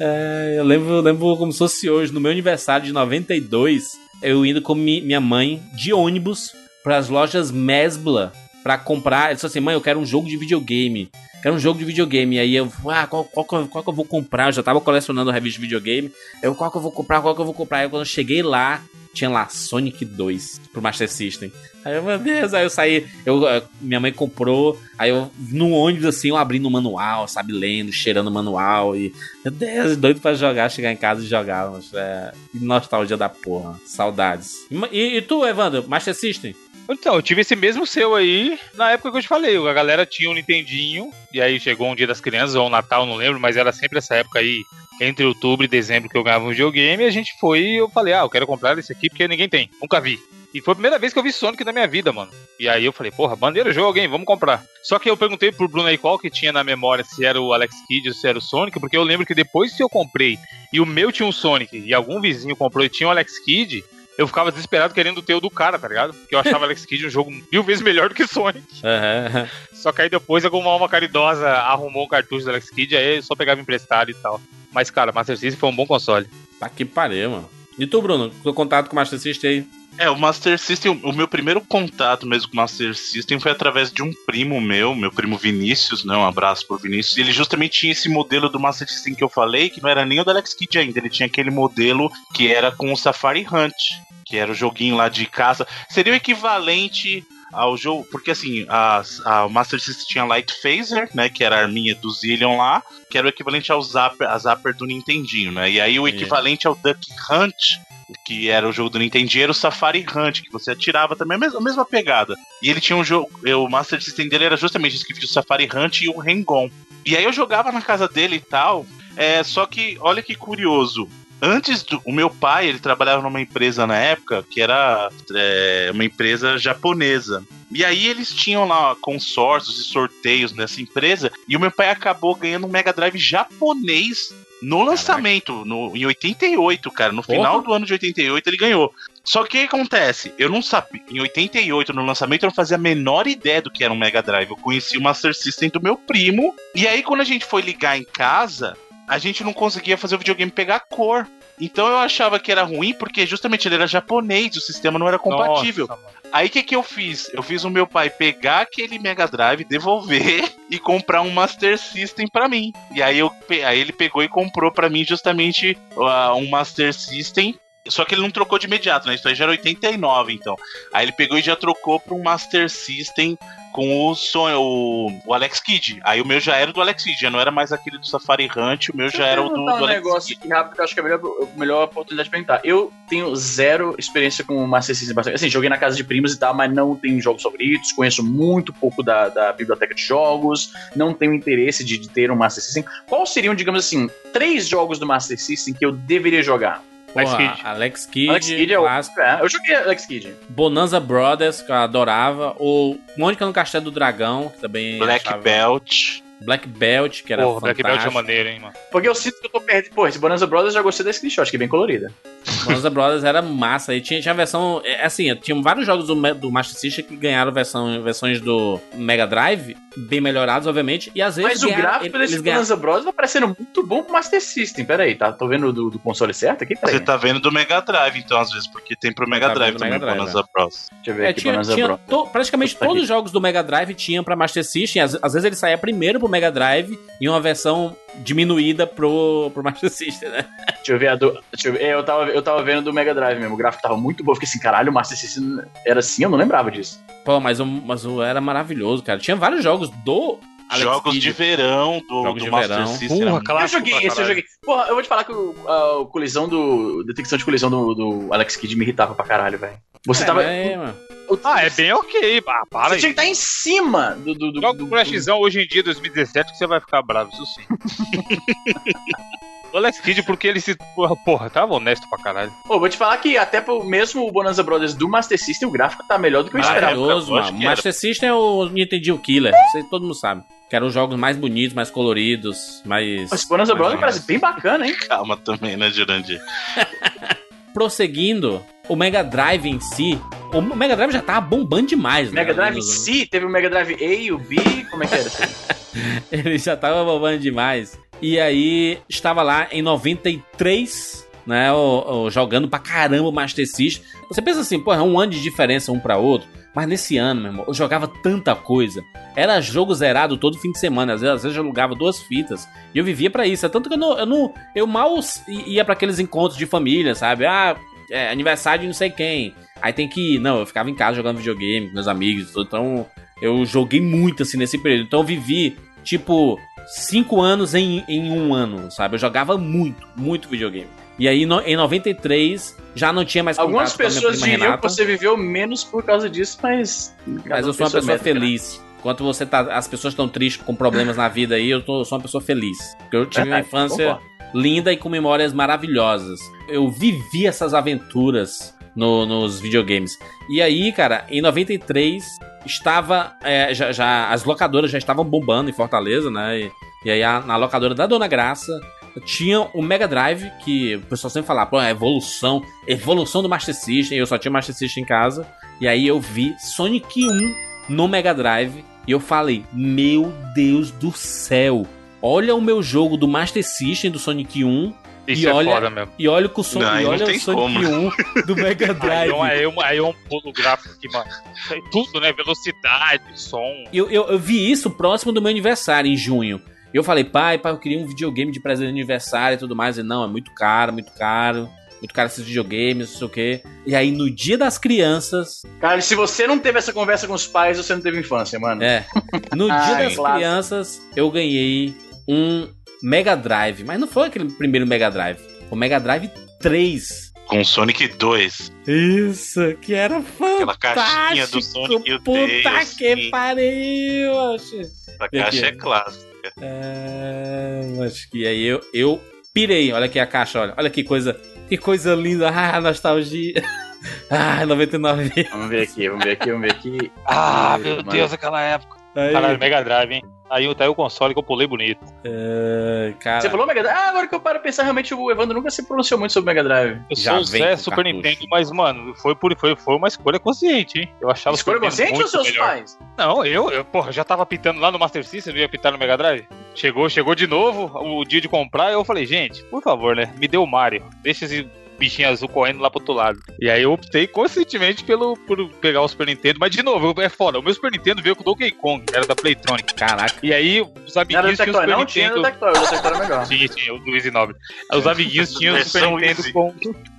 É, eu lembro, lembro como se fosse hoje, no meu aniversário de 92, eu indo com mi- minha mãe de ônibus para as lojas Mesbla pra comprar. Ele disse assim: mãe, eu quero um jogo de videogame. Quero um jogo de videogame. Aí eu, ah, qual, qual, eu- qual que eu vou comprar? Eu já tava colecionando revista de videogame. Eu, qual que eu vou comprar? Qual que eu vou comprar? Aí quando eu cheguei lá, tinha lá Sonic 2 pro Master System. Aí eu, meu Deus, aí eu saí, eu, eh, minha mãe comprou, aí eu, no ônibus assim, eu abrindo o manual, sabe, lendo, cheirando o manual e, meu Deus, doido pra jogar, chegar em casa e jogar, mas, é, nostalgia da porra, saudades. E, e tu, Evandro, Master System? Então, eu tive esse mesmo seu aí na época que eu te falei. A galera tinha um Nintendinho, e aí chegou um dia das crianças, ou um Natal, não lembro, mas era sempre essa época aí, entre outubro e dezembro, que eu ganhava um videogame, e a gente foi e eu falei, ah, eu quero comprar esse aqui porque ninguém tem, nunca vi. E foi a primeira vez que eu vi Sonic na minha vida, mano. E aí eu falei, porra, bandeira jogo, hein? Vamos comprar. Só que eu perguntei pro Bruno aí qual que tinha na memória, se era o Alex Kidd ou se era o Sonic, porque eu lembro que depois que eu comprei e o meu tinha um Sonic e algum vizinho comprou e tinha o Alex Kidd, eu ficava desesperado querendo ter o do cara, tá ligado? Porque eu achava Alex Kidd um jogo mil vezes melhor do que Sonic. Aham. Só que aí depois alguma alma caridosa arrumou um cartucho do Alex Kidd, aí eu só pegava emprestado e tal. Mas, cara, Master System foi um bom console. Tá que pariu, mano. E tu, Bruno, teu contato com o Master System aí? É, o Master System, o meu primeiro contato mesmo com o Master System foi através de um primo meu, meu primo Vinícius, né? Um abraço pro Vinícius. Ele justamente tinha esse modelo do Master System que eu falei, que não era nem o do Alex Kidd ainda, ele tinha aquele modelo que era com o Safari Hunt, que era o joguinho lá de caça. Seria o equivalente ao jogo, porque assim, a, a Master System tinha Light Phaser, né, que era a arminha do Zillion lá, que era o equivalente ao Zapper, a Zapper do Nintendinho, né? E aí o equivalente ao Duck Hunt, que era o jogo do Nintendinho, era o Safari Hunt, que você atirava também, a mesma, a mesma pegada. E ele tinha um jogo, o Master System dele era justamente isso que o Safari Hunt e o Rengon. E aí eu jogava na casa dele e tal, é, só que, olha que curioso, Antes do. O meu pai, ele trabalhava numa empresa na época que era é, uma empresa japonesa. E aí eles tinham lá consórcios e sorteios nessa empresa. E o meu pai acabou ganhando um Mega Drive japonês no lançamento, no, em 88, cara. No Porra. final do ano de 88 ele ganhou. Só que o que acontece? Eu não sabia. Em 88, no lançamento, eu não fazia a menor ideia do que era um Mega Drive. Eu conheci o Master System do meu primo. E aí, quando a gente foi ligar em casa, a gente não conseguia fazer o videogame pegar cor. Então eu achava que era ruim porque justamente ele era japonês, o sistema não era compatível. Nossa. Aí o que, que eu fiz? Eu fiz o meu pai pegar aquele Mega Drive, devolver e comprar um Master System pra mim. E aí, eu, aí ele pegou e comprou pra mim justamente ah, um Master System. Só que ele não trocou de imediato, né? Isso aí já era 89, então. Aí ele pegou e já trocou pra um Master System com o sonho, o, o Alex Kidd. Aí o meu já era do Alex Kidd, já não era mais aquele do Safari Hunt, o meu Deixa já era o do, do um Alex negócio Kidd. aqui rápido, que eu acho que é a melhor, a melhor oportunidade de perguntar. Eu tenho zero experiência com o Master System. bastante- Assim, joguei na casa de primos e tal, mas não tenho jogos favoritos, conheço muito pouco da, da biblioteca de jogos, não tenho interesse de, de ter um Master System. Quais seriam, digamos assim, três jogos do Master System que eu deveria jogar? Alex Porra, Kidd. Alex Kidd, Alex Kidd é o. clássico. É, eu joguei Alex Kidd. Bonanza Brothers, que eu adorava. O Mônica no Castelo do Dragão, que também. Black achava- Belt. Black Belt, que era Porra, Black Belt é fantástico. maneiro, hein, mano. Porque eu sinto que eu tô perdendo. Pô, esse Bonanza Brothers eu já gostei da screenshot, que é bem colorida. Bonanza Brothers era massa. E tinha, tinha a versão. é, Assim, tinha vários jogos do, do Master System que ganharam versão, versões do Mega Drive, bem melhorados, obviamente. E às vezes. Mas o ganharam- gráfico eles desse. Bonanza Brothers tá parecendo muito bom pro Master System. Pera aí, tá? Tô vendo do, do console certo aqui? Pera Você aí. tá vendo do Mega Drive, então, às vezes, porque tem pro Mega Tá Drive também, Mega Drive, Bonanza Bros. Deixa eu ver É, aqui, tinha, tinha Brothers. to- praticamente todos os jogos do Mega Drive tinham pra Master System. Às, às vezes ele saía primeiro pro Mega Drive e uma versão diminuída pro, pro Master System, né? Deixa eu ver a do. Deixa eu ver. É, eu tava, eu tava vendo do Mega Drive mesmo. O gráfico tava muito bom. Eu fiquei assim, caralho, o Master System era assim, eu não lembrava disso. Pô, mas o, mas o era maravilhoso, cara. Tinha vários jogos do Alex Jogos Kidd. de verão do, Jogos do de Master verão. System. Porra, era clássico eu joguei esse, eu joguei. Porra, eu vou te falar que o, a, o colisão do. Detecção de colisão do, do Alex Kidd me irritava pra caralho, velho. Você É, tava. mas, mano. Ah, é bem ok. Ah, para Você aí. tinha que estar em cima do. do, do, Joga Flashzão hoje em dia, 2017, que você vai ficar bravo, isso sim. o Alex Kidd, porque ele se. Porra, tava honesto pra caralho. Pô, vou te falar que até pro mesmo o Bonanza Brothers do Master System, o gráfico tá melhor do que eu esperava. Maravilhoso, eu acho mano. Master System é o Nintendo Killer. Isso aí todo mundo sabe. Que eram os jogos mais bonitos, mais coloridos, mais. Esse Bonanza mais Brothers parece bem bacana, hein? Calma também, né, Jurandir? Prosseguindo, o Mega Drive em si. O Mega Drive já tava bombando demais, né? Mega Drive Nos- C, teve o Mega Drive A e o B, como é que era? Ele já tava bombando demais. E aí, estava lá em 93, né? O, o- jogando pra caramba o Master System. Você pensa assim, porra, é um ano de diferença um pra outro. Mas nesse ano, meu irmão, eu jogava tanta coisa. Era jogo zerado todo fim de semana. Às vezes, às vezes eu alugava duas fitas. E eu vivia pra isso. É tanto que eu não. Eu, não, eu mal ia pra aqueles encontros de família, sabe? Ah, é, aniversário de não sei quem. Aí tem que ir. Não, eu ficava em casa jogando videogame com meus amigos tudo. Então, eu joguei muito assim nesse período. Então eu vivi, tipo, cinco anos em, em um ano, sabe? Eu jogava muito, muito videogame. E aí no- em 93 já não tinha mais Algumas pessoas diriam Renata, que você viveu menos por causa disso, mas. Mas eu sou uma pessoa métrica, né? feliz. Enquanto você tá. As pessoas estão tristes com problemas na vida aí, eu tô, sou uma pessoa feliz. Porque eu tive uma infância. Linda e com memórias maravilhosas. Eu vivi essas aventuras no- nos videogames. E aí, cara, em 93 estava. é, já, já- as locadoras já estavam bombando em Fortaleza, né? E, e aí a- na locadora da Dona Graça tinha o Mega Drive, que o pessoal sempre falava, pô, é evolução, evolução do Master System. Eu só tinha Master System em casa. E aí eu vi Sonic 1 no Mega Drive. E eu falei, meu Deus do céu. Olha o meu jogo do Master System do Sonic 1 Isso E é olha- foda mesmo. e olha com o Sonic, Não, e olha o Sonic como. 1 do Mega Drive. é, aí, é um, aí é um pulo gráfico que, mano. tem Tudo, né? Velocidade, som. Eu, eu, eu vi isso próximo do meu aniversário, em junho. Eu falei, pai, pai, eu queria um videogame de presente de aniversário e tudo mais. Ele, não, é muito caro, muito caro. muito caro esses videogames, não sei o quê. E aí, no dia das crianças, Cara, se você não teve essa conversa com os pais, você não teve infância, mano. é, no dia Ai, das claro. crianças, eu ganhei um Mega Drive. Mas não foi aquele primeiro Mega Drive. O Mega Drive 3. Com Sonic 2. Isso, que era Aquela caixinha do fantástico. Sonic e o Puta Tails, que sim. pariu, acho. A caixa é clássica. É, acho que aí eu, eu pirei. Olha aqui a caixa, olha. Olha que coisa, que coisa linda. Ah, nostalgia. Ah, 99 Vamos ver aqui, vamos ver aqui, vamos ver aqui. Ah, Meu meu Deus, aquela época. Aí, Caralho, Mega Drive, hein? Aí tá aí o console que eu pulei bonito. é, cara, Você falou Mega Drive? Ah, agora que eu paro pra pensar, realmente o Evandro nunca se pronunciou muito sobre Mega Drive. Eu Já sou Zé Super cartucho. Nintendo, mas, mano, foi, por, foi, foi uma escolha consciente, hein? Eu achava Escolha consciente ou seus melhor. pais? Não, eu, eu, porra, já tava pitando lá no Master System, não ia pitar no Mega Drive. Chegou, chegou de novo, o dia de comprar, eu falei, gente, por favor, né? Me dê o Mario. Deixa esse bichinho azul correndo lá pro outro lado. E aí eu optei conscientemente pelo, por pegar o Super Nintendo, mas de novo, é foda. O meu Super Nintendo veio com o Donkey Kong, era da Playtronic. caraca. E aí os amiguinhos tinham o Super não tinha do Nintendo. Tectoy, o do Tectoy era melhor. Tinha, tinha, o do Easy Nobre. Os amiguinhos tinham o Super Nintendo Easy. com,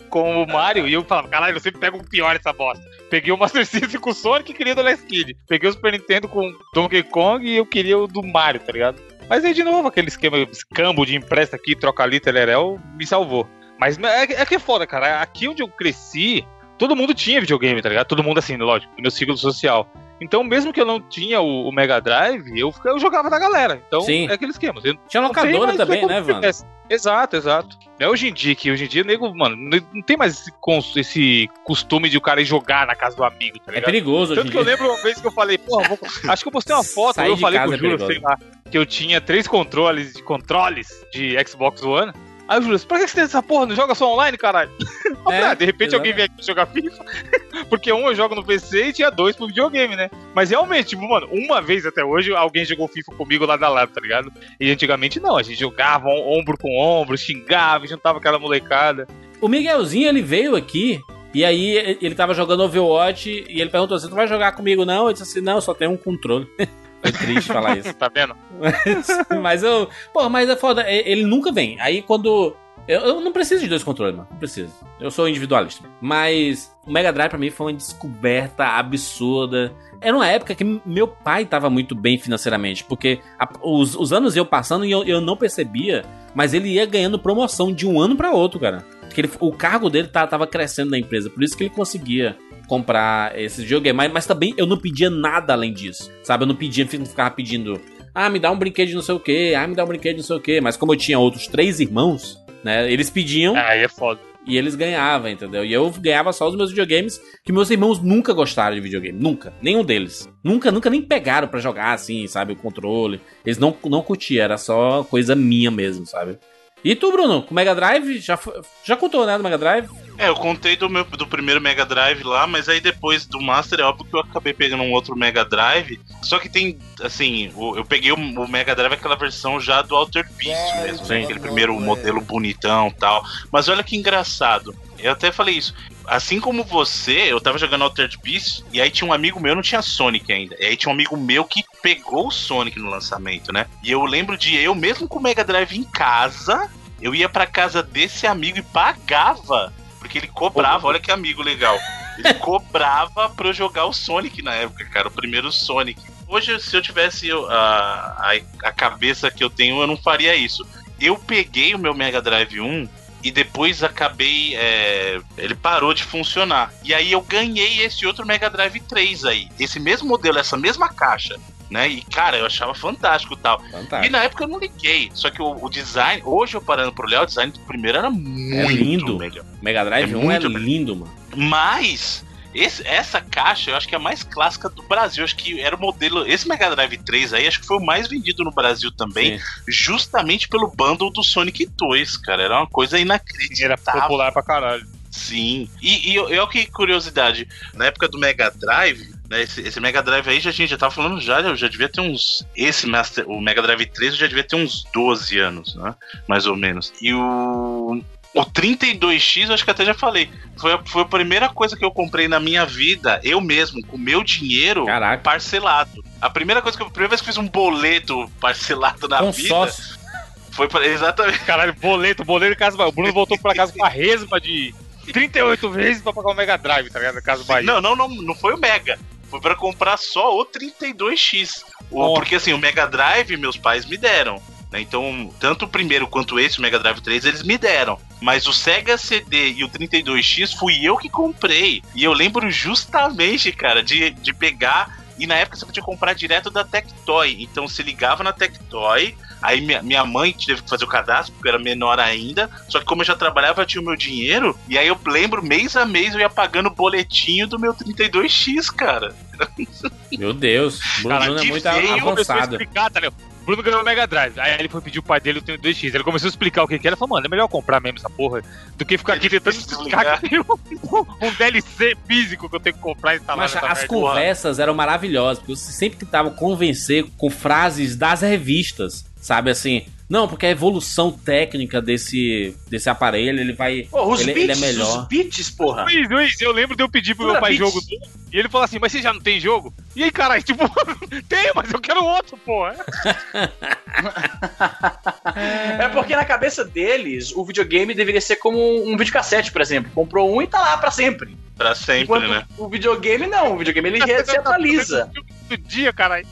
com o Mario e eu falava, caralho, eu sempre pego o pior essa bosta. Peguei o Master System com o Sonic e queria do Last Kid. Peguei o Super Nintendo com Donkey Kong e eu queria o do Mario, tá ligado? Mas aí, de novo, aquele esquema, escambo de empresta aqui, troca ali, telerel, me salvou. Mas é, é que é foda, cara. Aqui onde eu cresci, todo mundo tinha videogame, tá ligado? Todo mundo assim, lógico, no meu ciclo social. Então, mesmo que eu não tinha o, o Mega Drive, eu, eu jogava da galera. Então, Sim. é aquele esquema. Eu Tinha locadora mais, também, é né, Vando? Exato, exato. É hoje em dia que hoje em dia, nego, mano, não tem mais esse, esse costume de o cara ir jogar na casa do amigo, tá É ligado? perigoso hoje Tanto que eu dia. lembro uma vez que eu falei, porra, vou- acho que eu postei uma foto, eu falei com o é Júlio, perigoso. sei lá, que eu tinha três controles, de controles de Xbox One. Aí o Júlio, pra que você tem essa porra? Não joga só online, caralho? Eu É, ah, de repente alguém vem aqui jogar FIFA. Porque um eu jogo no PC e tinha dois pro videogame, né? Mas realmente, tipo, mano, uma vez até hoje alguém jogou FIFA comigo lá da lado, tá ligado? E antigamente não, a gente jogava om- ombro com ombro, xingava, juntava aquela molecada. O Miguelzinho, ele veio aqui. E aí ele tava jogando Overwatch e ele perguntou assim: Tu vai jogar comigo não? Eu disse assim: Não, só tem um controle. Foi triste falar isso. Tá vendo? mas eu. Pô, mas é foda. Ele nunca vem. Aí quando. Eu, eu não preciso de dois controles, mano. Não preciso. Eu sou individualista. Mas o Mega Drive pra mim foi uma descoberta absurda. Era uma época que meu pai tava muito bem financeiramente. Porque a- os, os anos iam passando e eu, eu não percebia. Mas ele ia ganhando promoção de um ano pra outro, cara. Porque ele- o cargo dele tá- tava crescendo na empresa. Por isso que ele conseguia comprar esse videogame. Mas, mas também eu não pedia nada além disso. Sabe? Eu não pedia, não ficava pedindo. Ah, me dá um brinquedo de não sei o que. Ah, me dá um brinquedo de não sei o que. Mas como eu tinha outros três irmãos, né? Eles pediam Aí é foda. e eles ganhavam, entendeu? E eu ganhava só os meus videogames, que meus irmãos nunca gostaram de videogame. Nunca. Nenhum deles. Nunca, nunca nem pegaram pra jogar assim, sabe? O controle. Eles não, não curtiam, era só coisa minha mesmo, sabe? E tu, Bruno, com o Mega Drive? Já, já contou, né, do Mega Drive? É, eu contei do meu do primeiro Mega Drive lá, mas aí depois do Master é óbvio que eu acabei pegando um outro Mega Drive. Só que tem, assim, o- eu peguei o, o Mega Drive aquela versão já do Altered Beast mesmo, né? aquele primeiro modelo bonitão, tal. Mas olha que engraçado. Eu até falei isso. Assim como você, eu tava jogando Altered Beast e aí tinha um amigo meu, não tinha Sonic ainda. E aí tinha um amigo meu que pegou o Sonic no lançamento, né? E eu lembro de eu mesmo com o Mega Drive em casa, eu ia pra casa desse amigo e pagava porque ele cobrava, olha que amigo legal. Ele cobrava pra eu jogar o Sonic na época, cara, o primeiro Sonic. Hoje, se eu tivesse a, a, a cabeça que eu tenho, eu não faria isso. Eu peguei o meu Mega Drive 1 e depois acabei. é, ele parou de funcionar. E aí eu ganhei esse outro Mega Drive 3 aí. Esse mesmo modelo, essa mesma caixa. Né? E cara, eu achava fantástico e tal. E Fantástico. na época eu não liguei. Só que o, o design, hoje eu parando pro olhar, o design do primeiro era muito lindo. melhor. Mega Drive É 1 é lindo, mano. Mas esse- essa caixa eu acho que é a mais clássica do Brasil. Acho que era o modelo. Esse Mega Drive 3 aí, acho que foi o mais vendido no Brasil também, Sim. justamente pelo bundle do Sonic 2, cara. Era uma coisa Era inacreditável. popular pra caralho. Sim. E, e olha que curiosidade, na época do Mega Drive, né, esse, esse Mega Drive aí, já, a gente já tava falando já, eu já devia ter uns. Esse Master, o Mega Drive 3 eu já devia ter uns 12 anos, né? Mais ou menos. E o. O 32X, eu acho que até já falei. Foi, a- foi a primeira coisa que eu comprei na minha vida, eu mesmo, com meu dinheiro Caraca. parcelado. A primeira coisa que eu. A primeira vez que eu fiz um boleto parcelado na vida Consórcio. Foi pra, exatamente. Caralho, boleto, boleto Casa. O Bruno voltou pra casa com a resma de 38 vezes pra pagar o Mega Drive, tá ligado? Casa Bahia. Não, não, não, não foi o Mega. Foi pra comprar só o 32X. O- porque assim, o Mega Drive meus pais me deram. né? Então, tanto o primeiro quanto esse, o Mega Drive 3, eles me deram. Mas o Sega CD e o 32X fui eu que comprei. E eu lembro justamente, cara, de, de pegar. E na época você podia comprar direto da Tectoy. Então se ligava na Tectoy. Aí minha, minha mãe teve que fazer o cadastro, porque eu era menor ainda. Só que como eu já trabalhava, eu tinha o meu dinheiro. E aí eu lembro, mês a mês, eu ia pagando o boletinho do meu 32X, cara. Meu Deus, Bruno Cara, é muito avançado. explicar, tá Bruno ganhou o Mega Drive. Aí ele foi pedir o pai dele o 32X. Ele começou a explicar o que que era. Ele falou, mano, é melhor comprar mesmo essa porra do que ficar aqui Ele tentando quis explicar que tem um, um DLC físico que eu tenho que comprar e instalar Mas as conversas eram maravilhosas, porque você sempre tentava convencer com frases das revistas, sabe assim? Não, porque a evolução técnica desse, desse aparelho, ele vai. Pô, os ele, beats, ele é melhor. os beats, porra. Luiz, Luiz, eu lembro de eu pedir pro Pura meu pai Beats. jogo. E ele falou assim, mas você já não tem jogo? E aí, caralho, tipo, tem, mas eu quero outro, porra. É porque na cabeça deles, o videogame deveria ser como um videocassete, por exemplo. Comprou um e tá lá pra sempre. Pra sempre, Enquanto né? o videogame não, o videogame ele re- se atualiza. Do dia, caralho.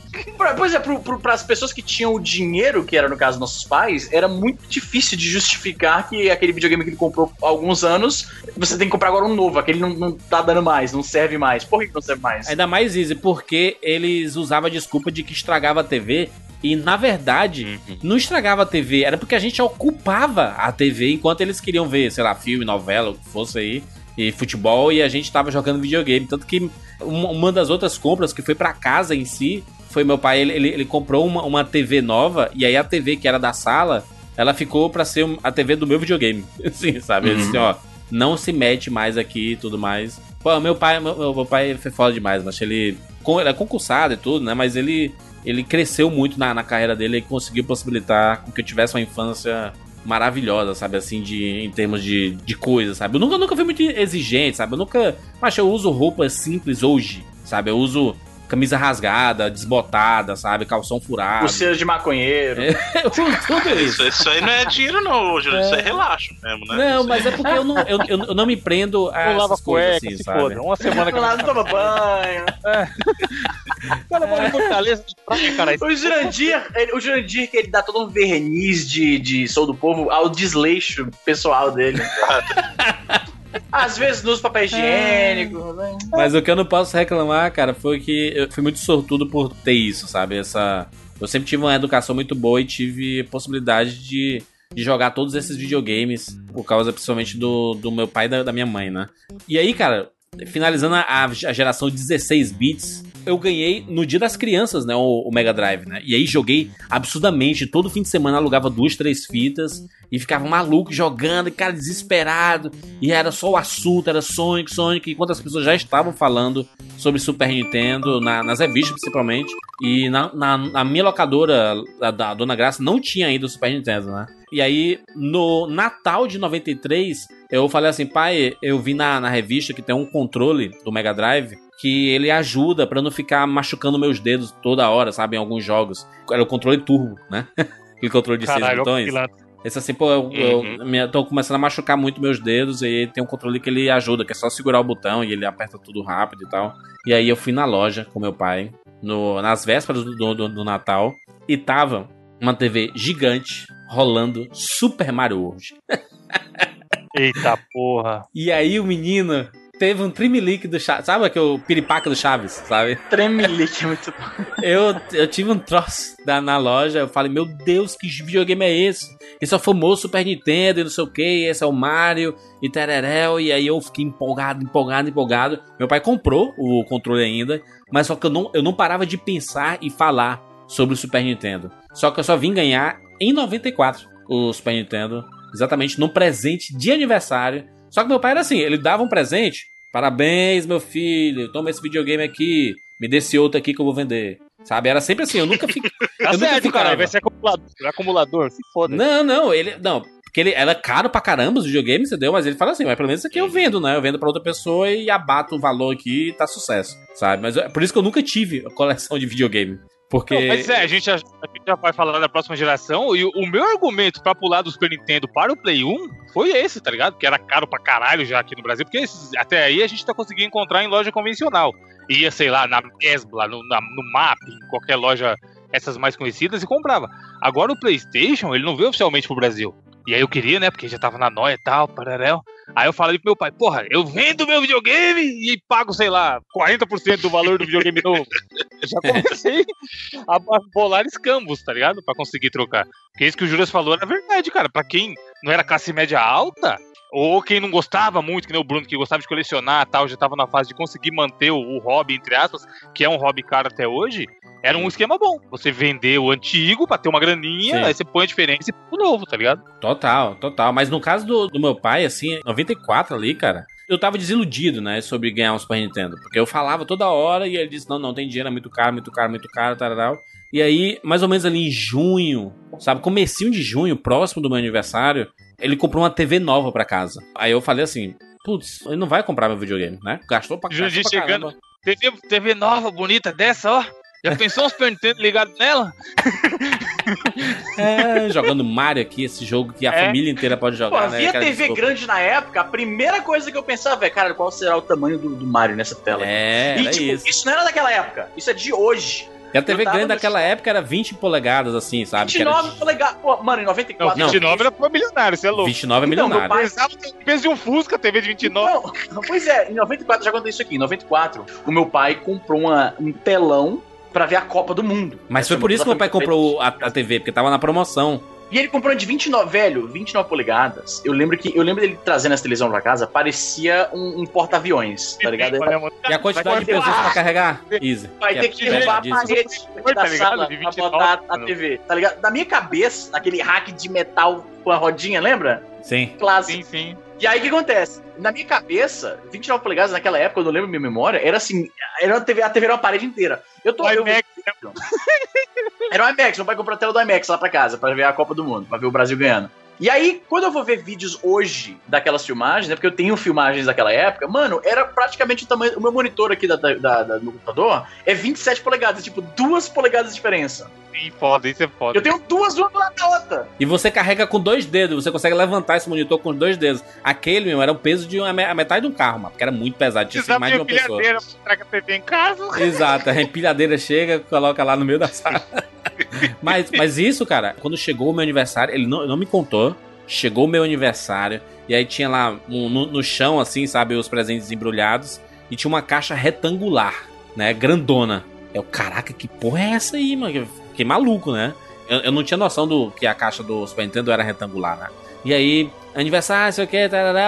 Pois é, pro, pro, pras pessoas que tinham o dinheiro, que era no caso nossos pais, era muito difícil de justificar que aquele videogame que ele comprou há alguns anos, você tem que comprar agora um novo, aquele não, não tá dando mais, não serve mais. Por que que não serve mais? Ainda mais easy, porque eles usavam a desculpa de que estragava a TV. E na verdade, não estragava a TV, era porque a gente ocupava a TV enquanto eles queriam ver, sei lá, filme, novela, o que fosse aí, e futebol, e a gente tava jogando videogame. Tanto que uma, das outras compras que foi pra casa em si, foi meu pai, ele, ele, ele comprou uma, uma TV nova, e aí a TV que era da sala, ela ficou pra ser a TV do meu videogame. Assim, sabe? Uhum. disse, ó, não se mete mais aqui e tudo mais. Pô, meu pai, meu, meu- pai foi foda demais, mas ele, ele é concursado e tudo, né? Mas ele, ele cresceu muito na, na carreira dele e conseguiu possibilitar com que eu tivesse uma infância maravilhosa, sabe? Assim, de, em termos de, de coisas, sabe? Eu nunca, nunca fui muito exigente, sabe? Eu nunca. Mas eu uso roupas simples hoje, sabe? Eu uso camisa rasgada, desbotada, sabe? Calção furado. Pulseira de maconheiro. É. Eu tudo isso. Isso, isso aí não é dinheiro, não, Júlio. Isso é relaxo mesmo, né? Não, Isso mas é porque eu não, eu, eu, eu não me prendo a essas coisas cueca, assim, se sabe? foda. Uma semana que Lá não toma banho. Cara, mora em Fortaleza de praia, caralho. O Jurandir, ele- o Jurandir, que ele dá todo um verniz de, de Sou do Povo ao desleixo pessoal dele. Às vezes nos papéis higiênicos, né? Mas o que eu não posso reclamar, cara, foi que eu fui muito sortudo por ter isso, sabe? Essa. Eu sempre tive uma educação muito boa e tive possibilidade de, de jogar todos esses videogames, por causa principalmente do, do meu pai e da, da minha mãe, né? E aí, cara, finalizando a, a geração 16 bits, eu ganhei no dia das crianças, né? O, o Mega Drive, né? E aí joguei absurdamente. Todo fim de semana alugava duas, três fitas e ficava maluco jogando, cara, desesperado. E era só o assunto, era Sonic, Sonic, enquanto as pessoas já estavam falando sobre Super Nintendo, na- nas revistas principalmente. E na, na, na minha locadora, da, da Dona Graça, não tinha ainda o Super Nintendo, né? E aí, no Natal de 93, eu falei assim, pai, eu vi na, na revista que tem um controle do Mega Drive que ele ajuda pra não ficar machucando meus dedos toda hora, sabe? Em alguns jogos. Era o controle turbo, né? Aquele controle de seis Caralho, olha botões. pilantra. Esse assim, pô, eu, eu Uhum. me- tô começando a machucar muito meus dedos e tem um controle que ele ajuda, que é só segurar o botão e ele aperta tudo rápido e tal. E aí eu fui na loja com meu pai, no, nas vésperas do, do, do Natal, e tava uma TV gigante rolando Super Mario World. Eita porra. E aí o menino teve um trimelique do Chaves, sabe aquele piripaca do Chaves, sabe? Tremelique é muito bom. Eu, eu tive um troço da, na loja, eu falei, meu Deus, que videogame é esse? Esse é o famoso Super Nintendo e não sei o que, esse é o Mario e tereréu, e aí eu fiquei empolgado, empolgado, empolgado. Meu pai comprou o controle ainda, mas só que eu não, eu não parava de pensar e falar sobre o Super Nintendo. Só que eu só vim ganhar em 94 o Super Nintendo, exatamente no presente de aniversário. Só que meu pai era assim, ele dava um presente, parabéns meu filho, toma esse videogame aqui, me dê esse outro aqui que eu vou vender. Sabe, era sempre assim, eu nunca fiquei... Tá Eu nunca caralho. Vai ser acumulador. acumulador. Se foda. Não, não, ele. Não, porque ele era caro pra caramba os videogames, entendeu? Mas ele fala assim, mas pelo menos isso aqui eu vendo, né? Eu vendo pra outra pessoa e abato o valor aqui e tá sucesso, sabe? Mas é por isso que eu nunca tive coleção de videogame. Porque. Não, mas é, a gente, já, a gente já vai falar da próxima geração, e o, meu argumento pra pular do Super Nintendo para o Play 1 foi esse, tá ligado? Que era caro pra caralho já aqui no Brasil, porque esses- até aí a gente tá conseguindo encontrar em loja convencional. Ia, sei lá, na Mesbla, no, na- no MAP, em qualquer loja, essas mais conhecidas, e comprava. Agora o PlayStation, ele não veio oficialmente pro Brasil. E aí eu queria, né? Porque já tava na noia e tal, pararéu. Aí eu falei pro meu pai, porra, eu vendo meu videogame e pago, sei lá, 40% do valor do videogame novo. Já comecei a bolar escambos, tá ligado? Pra conseguir trocar. Porque isso que o Juras falou era verdade, cara. Pra quem não era classe média alta, ou quem não gostava muito, que nem o Bruno, que gostava de colecionar e tal, já tava na fase de conseguir manter o, o hobby, entre aspas, que é um hobby caro até hoje, era um esquema bom. Você vender o antigo pra ter uma graninha, Sim. aí você põe a diferença e põe o novo, tá ligado? Total, total. Mas no caso do, do meu pai, assim, 94 ali, cara, eu tava desiludido, né, sobre ganhar um Super Nintendo. Porque eu falava toda hora e ele disse: não, não tem dinheiro, é muito caro, muito caro, muito caro, tal. E aí, mais ou menos ali em junho, sabe, comecinho de junho, próximo do meu aniversário, ele comprou uma TV nova pra casa. Aí eu falei assim. Putz, ele não vai comprar meu videogame, né? Gastou pra, gastou pra chegando. caramba. TV, TV nova, bonita dessa, ó. Já pensou um Super Nintendo ligado nela? É, jogando Mario aqui, esse jogo que a É. família inteira pode Pô, jogar, né? havia TV desculpa. grande na época, a primeira coisa que eu pensava é, cara, qual será o tamanho do, do Mario nessa tela? É, e, era tipo, isso. isso. não era daquela época, isso é de hoje. E a TV grande no daquela shopping. época era 20 polegadas, assim, sabe? Que 29 era... polegadas. Pô, mano, em 94. Não, 29 era pra milionário, você é louco. 29 é Então, meu milionário. pai- Pesava o peso de um Fusca, TV de 29. Não, pois é, em 94, já contei isso aqui, em 94, o meu pai comprou uma, um telão pra ver a Copa do Mundo. Mas foi por isso que meu pai comprou a, a TV, porque tava na promoção. E ele comprou de 29, velho, 29 polegadas. Eu lembro que eu lembro dele trazendo essa televisão pra casa, parecia um, um porta-aviões, tá ligado? E a quantidade de pessoas pra carregar? Easy. Vai ter é que derrubar a parede Tá da sala pra 29, botar a. TV, tá ligado? Na minha cabeça, aquele hack de metal com a rodinha, lembra? Sim. Clássico. Sim, sim. E aí o que acontece? Na minha cabeça, 29 polegadas naquela época, eu não lembro minha memória, era assim, era TV, a TV era uma parede inteira. Eu tô O eu- iMac, Era o IMAX, meu pai comprou a tela do IMAX lá pra casa, pra ver a Copa do Mundo, pra ver o Brasil ganhando. E aí, quando eu vou ver vídeos hoje daquelas filmagens, né? Porque eu tenho filmagens daquela época, mano, era praticamente o tamanho. O meu monitor aqui da, da, da- da- do meu computador é 27 polegadas, tipo, duas polegadas de diferença. Sim, foda, isso é foda. Eu tenho duas uma do lado da outra. E você carrega com dois dedos, você consegue levantar esse monitor com dois dedos. Aquele, meu, era o peso de uma, a metade de um carro, mano, porque era muito pesado, tinha sido Precisava mais de uma pessoa. pilhadeira pra trazer a TV em casa. Exato, a empilhadeira chega, coloca lá no meio da sala. mas, mas isso, cara, quando chegou o meu aniversário, ele não, não me contou. Chegou meu aniversário, e aí tinha lá um- no, no chão, assim, sabe, os presentes embrulhados, e tinha uma caixa retangular, né, grandona. Eu, caraca, que porra é essa aí, mano? Fiquei maluco, né? Eu, eu não tinha noção do que a caixa do Super Nintendo era retangular, né? E aí, aniversário, sei o que,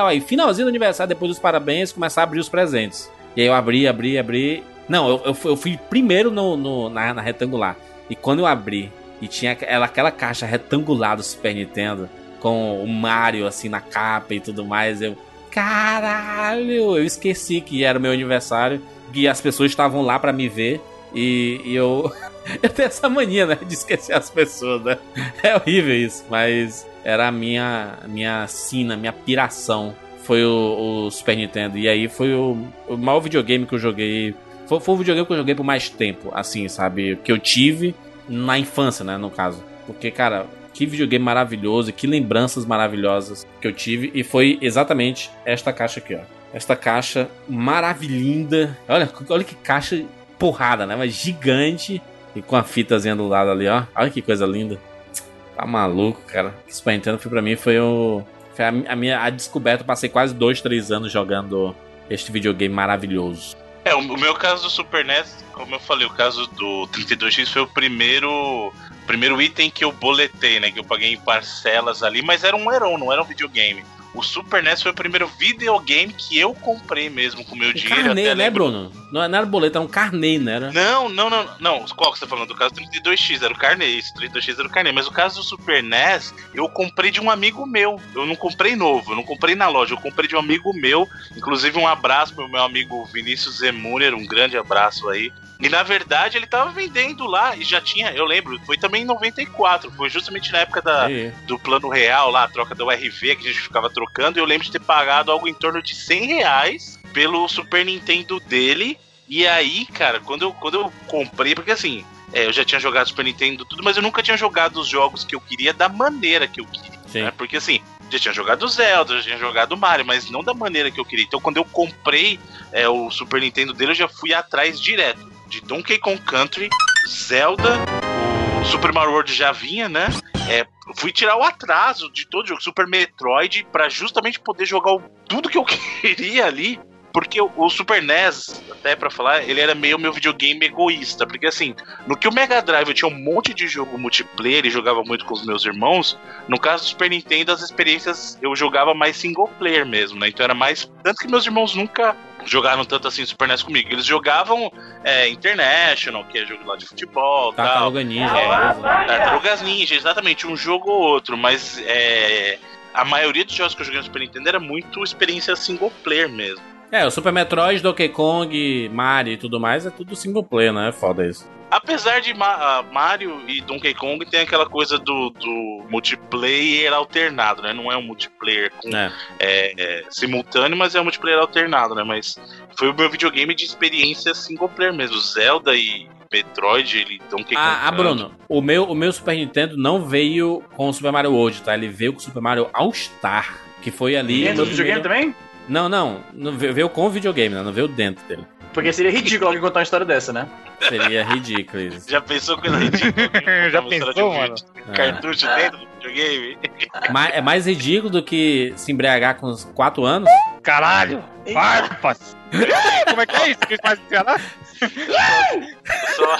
aí finalzinho do aniversário, depois dos parabéns, começar a abrir os presentes. E aí eu abri, abri, abri. Não, eu, eu, fui, eu fui primeiro no, no- na, na retangular. E quando eu abri, e tinha aquela, aquela caixa retangular do Super Nintendo, com o Mario assim na capa e tudo mais, eu. Caralho! Eu esqueci que era o meu aniversário, que as pessoas estavam lá pra me ver. E, e eu. eu tenho essa mania, né? De esquecer as pessoas, né? É horrível isso, mas era a minha, minha sina, minha piração. Foi o, o Super Nintendo. E aí foi o, o maior videogame que eu joguei. Foi, foi o videogame que eu joguei por mais tempo, assim, sabe? Que eu tive na infância, né? No caso. Porque, cara, que videogame maravilhoso, que lembranças maravilhosas que eu tive. E foi exatamente esta caixa aqui, ó. Esta caixa maravilhinda. Olha, olha que caixa porrada, né? Mas gigante. E com a fitazinha do lado ali, ó. Olha que coisa linda. Tá maluco, cara. Super Nintendo foi pra mim foi o. Foi a, a minha a descoberta. Passei quase dois, três anos jogando este videogame maravilhoso. É, o meu caso do Super NES, como eu falei, o caso do 32X foi o primeiro primeiro item que eu boletei, né? Que eu paguei em parcelas ali, mas era um heron, não era um videogame. O Super NES foi o primeiro videogame que eu comprei mesmo com o meu dinheiro. carnê, até né, lembro- Bruno? Não, não era boleto, era um carnê, né? Era... Não, não, não, não. Qual que você tá falando? Do caso do 32X, era o carnê. Isso, 32X era o carnê. Mas o caso do Super NES, eu comprei de um amigo meu. Eu não comprei novo, eu não comprei na loja, eu comprei de um amigo meu. Inclusive, um abraço pro meu amigo Vinícius Zemuner, um grande abraço aí. E na verdade ele tava vendendo lá e já tinha, eu lembro, foi também em 94, foi justamente na época da, Aí. do plano real lá, a troca da URV que a gente ficava trocando, e eu lembro de ter pagado algo em torno de 100 reais pelo Super Nintendo dele. E aí, cara, quando eu, quando eu comprei, porque assim, é, eu já tinha jogado Super Nintendo tudo, mas eu nunca tinha jogado os jogos que eu queria da maneira que eu queria. Né? Porque assim, já tinha jogado Zelda, já tinha jogado Mario, mas não da maneira que eu queria. Então quando eu comprei é, o Super Nintendo dele, eu já fui atrás direto. De Donkey Kong Country, Zelda, o Super Mario World já vinha, né? É, fui tirar o atraso de todo o jogo, Super Metroid, pra justamente poder jogar o- tudo que eu queria ali. Porque o, Super NES, até pra falar, ele era meio meu videogame egoísta. Porque assim, no que o Mega Drive eu tinha um monte de jogo multiplayer e jogava muito com os meus irmãos, no caso do Super Nintendo, as experiências eu jogava mais single player mesmo, né? Então era mais. Tanto que meus irmãos nunca jogaram tanto assim Super NES comigo. Eles jogavam é, International, que é jogo lá de futebol tal. Tartaruga Ninja. É. beleza. Tartarugas Ninja, exatamente, um jogo ou outro, mas é, a maioria dos jogos que eu joguei no Super Nintendo era muito experiência single player mesmo. É, o Super Metroid, Donkey Kong, Mario e tudo mais é tudo single player, né? É foda isso. Apesar de Ma- ah, Mario e Donkey Kong tem aquela coisa do, do multiplayer alternado, né? Não é um multiplayer com, É. é, é, simultâneo, mas é um multiplayer alternado, né? Mas foi o meu videogame de experiência single player mesmo. Zelda e Metroid e Donkey Kong. Ah, ah, Country. Bruno, o meu, o meu Super Nintendo não veio com o Super Mario World, tá? Ele veio com o Super Mario All Star, que foi ali. Do no videogame primeiro- também? Não, não, não veio, com o videogame, né? Não veio dentro dele. Porque seria ridículo alguém contar uma história dessa, né? Seria ridículo isso. Já pensou coisa ridícula? Já pensou, de um mano? É. Cartucho dentro do videogame? Ma- é mais ridículo do que se embriagar com uns 4 anos. Caralho! Farpas! Como é que é isso? Que faz enganar? Só...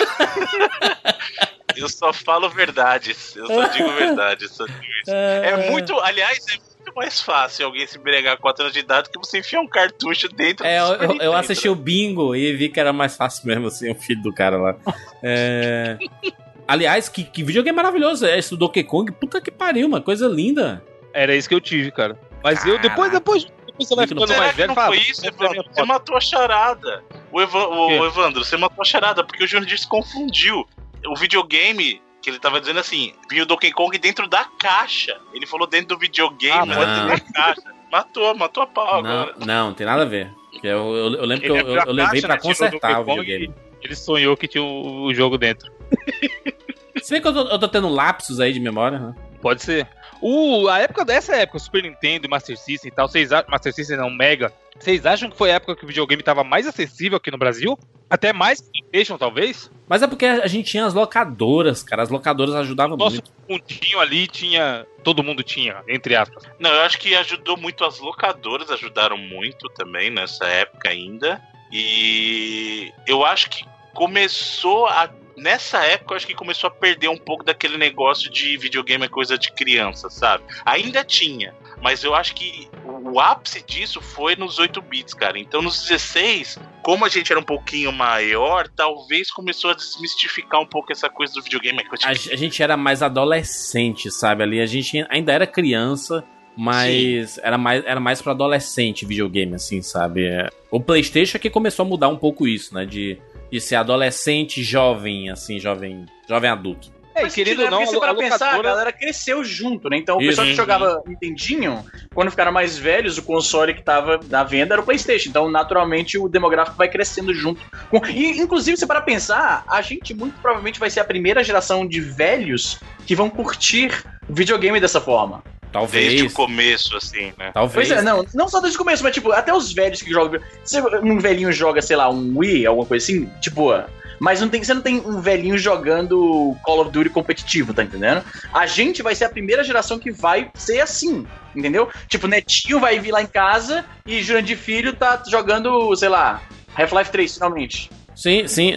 eu só falo verdades. Eu só digo verdades. só digo isso. É muito. Aliás, é muito mais fácil alguém se embriagar com 4 anos de idade que você enfiar um cartucho dentro É, do eu, eu- eu assisti o bingo e vi que era mais fácil mesmo, assim, o filho do cara lá. É... Aliás, que, que videogame maravilhoso é esse do Donkey Kong. Puta que pariu, uma coisa linda. Era isso que eu tive, cara. Mas eu, depois, depois, depois você vai ficando mais que velho, não fala, foi isso, Evandro? Você matou a charada. O, Evan- o- Evandro, você matou a charada, porque o Júnior se confundiu. O videogame que ele tava dizendo assim, vinha o Donkey Kong dentro da caixa. Ele falou dentro do videogame, Ah, mas dentro não. da caixa. Matou, matou a pau Não, agora. não, tem nada a ver. Eu, eu, eu lembro que eu, Ele eu, levei pra né, consertar o videogame. Ele sonhou que tinha o, o jogo dentro. Se bem que eu tô, eu tô tendo lapsos aí de memória, né? Pode ser. O, a época dessa época, Super Nintendo, Master System e tal, vocês a- Master System não, Mega. Vocês acham que foi a época que o videogame tava mais acessível aqui no Brasil? Até mais PlayStation, talvez? Mas é porque a gente tinha as locadoras, cara. As locadoras ajudavam Nosso muito. mundinho ali tinha. Todo mundo tinha, entre aspas. Não, eu acho que ajudou muito as locadoras, ajudaram muito também nessa época ainda. E eu acho que começou a. Nessa época, eu acho que começou a perder um pouco daquele negócio de videogame é coisa de criança, sabe? Ainda tinha, mas eu acho que o ápice disso foi nos 8 bits, cara. Então nos 16, como a gente era um pouquinho maior, talvez começou a desmistificar um pouco essa coisa do videogame A, a gente era mais adolescente, sabe? Ali a gente ainda era criança, mas era mais, era mais pra adolescente videogame, assim, sabe? É, O PlayStation é que começou a mudar um pouco isso, né? De, de ser adolescente, jovem, assim, jovem, jovem adulto. É, Faz querendo sentido, ou né? não, Porque se para a pensar, a galera cresceu junto, né? Então o Isso. pessoal que Uhum. jogava Nintendinho, quando ficaram mais velhos, o console que tava na venda era o PlayStation. Então, naturalmente, o demográfico vai crescendo junto. Com... E, inclusive, se para pensar, a gente muito provavelmente vai ser a primeira geração de velhos que vão curtir videogame dessa forma. Talvez. desde o começo, assim, né? Talvez. Pois é, não, não só desde o começo, mas tipo, até os velhos que jogam. Se um velhinho joga, sei lá, um Wii, alguma coisa assim, tipo, mas não tem, você não tem um velhinho jogando Call of Duty competitivo, tá entendendo? A gente vai ser a primeira geração que vai ser assim, entendeu? Tipo, Netinho vai vir lá em casa e Jurandir Filho tá jogando, sei lá, Half-Life 3, finalmente. Sim, sim.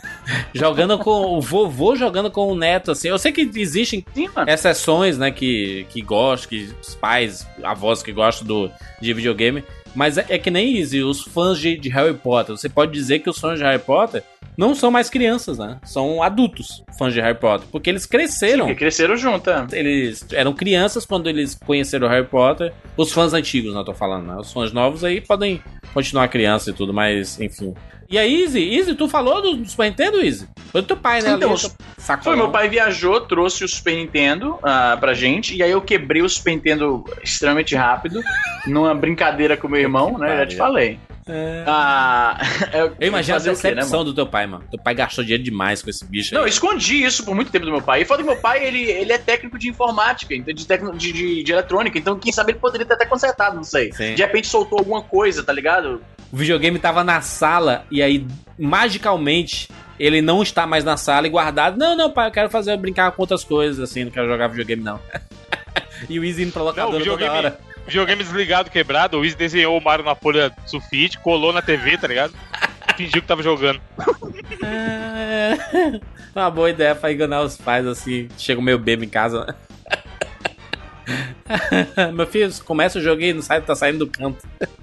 jogando com. O vovô jogando com o neto, assim. Eu sei que existem Sim, exceções, né, que, que gostam, que os pais, avós que gostam do, de videogame. Mas é, é que nem Easy, os fãs de, de Harry Potter. Você pode dizer que os fãs de Harry Potter não são mais crianças, né? São adultos, fãs de Harry Potter. Porque eles cresceram. Porque cresceram junto, é. Eles eram crianças quando eles conheceram o Harry Potter. Os fãs antigos, não tô falando, né? Os fãs novos aí podem continuar criança e tudo, mas enfim. E aí, Easy, Easy, tu falou do, do Super Nintendo, Easy? Foi do teu pai, né? Então, Ali, Foi, meu pai viajou, trouxe o Super Nintendo ah, pra gente, e aí eu quebrei o Super Nintendo extremamente rápido, numa brincadeira com meu irmão, né? Já te falei. Ah, Eu imagino a fazer o quê, né, decepção mano? do teu pai, mano. Teu pai gastou dinheiro demais com esse bicho Não, eu aí. escondi isso por muito tempo do meu pai. E foda que meu pai, ele, ele é técnico de informática, então de, tecno, de, de, de eletrônica, então quem sabe ele poderia ter até consertado, não sei. Sim. De repente soltou alguma coisa, tá ligado? O videogame tava na sala e aí, magicamente, ele não está mais na sala e guardado. Não, não, pai, eu quero fazer brincar com outras coisas, assim, não quero jogar videogame, não. e o Easy indo pra Não, locadora toda videogame, hora. Videogame desligado, quebrado. O Wiz desenhou o Mario na folha sulfite, colou na TV, tá ligado? Fingiu que tava jogando. É Uma boa ideia pra enganar os pais, assim. Chega meio bebo em casa. Meu filho, começa o joguinho, não sai, tá saindo do canto.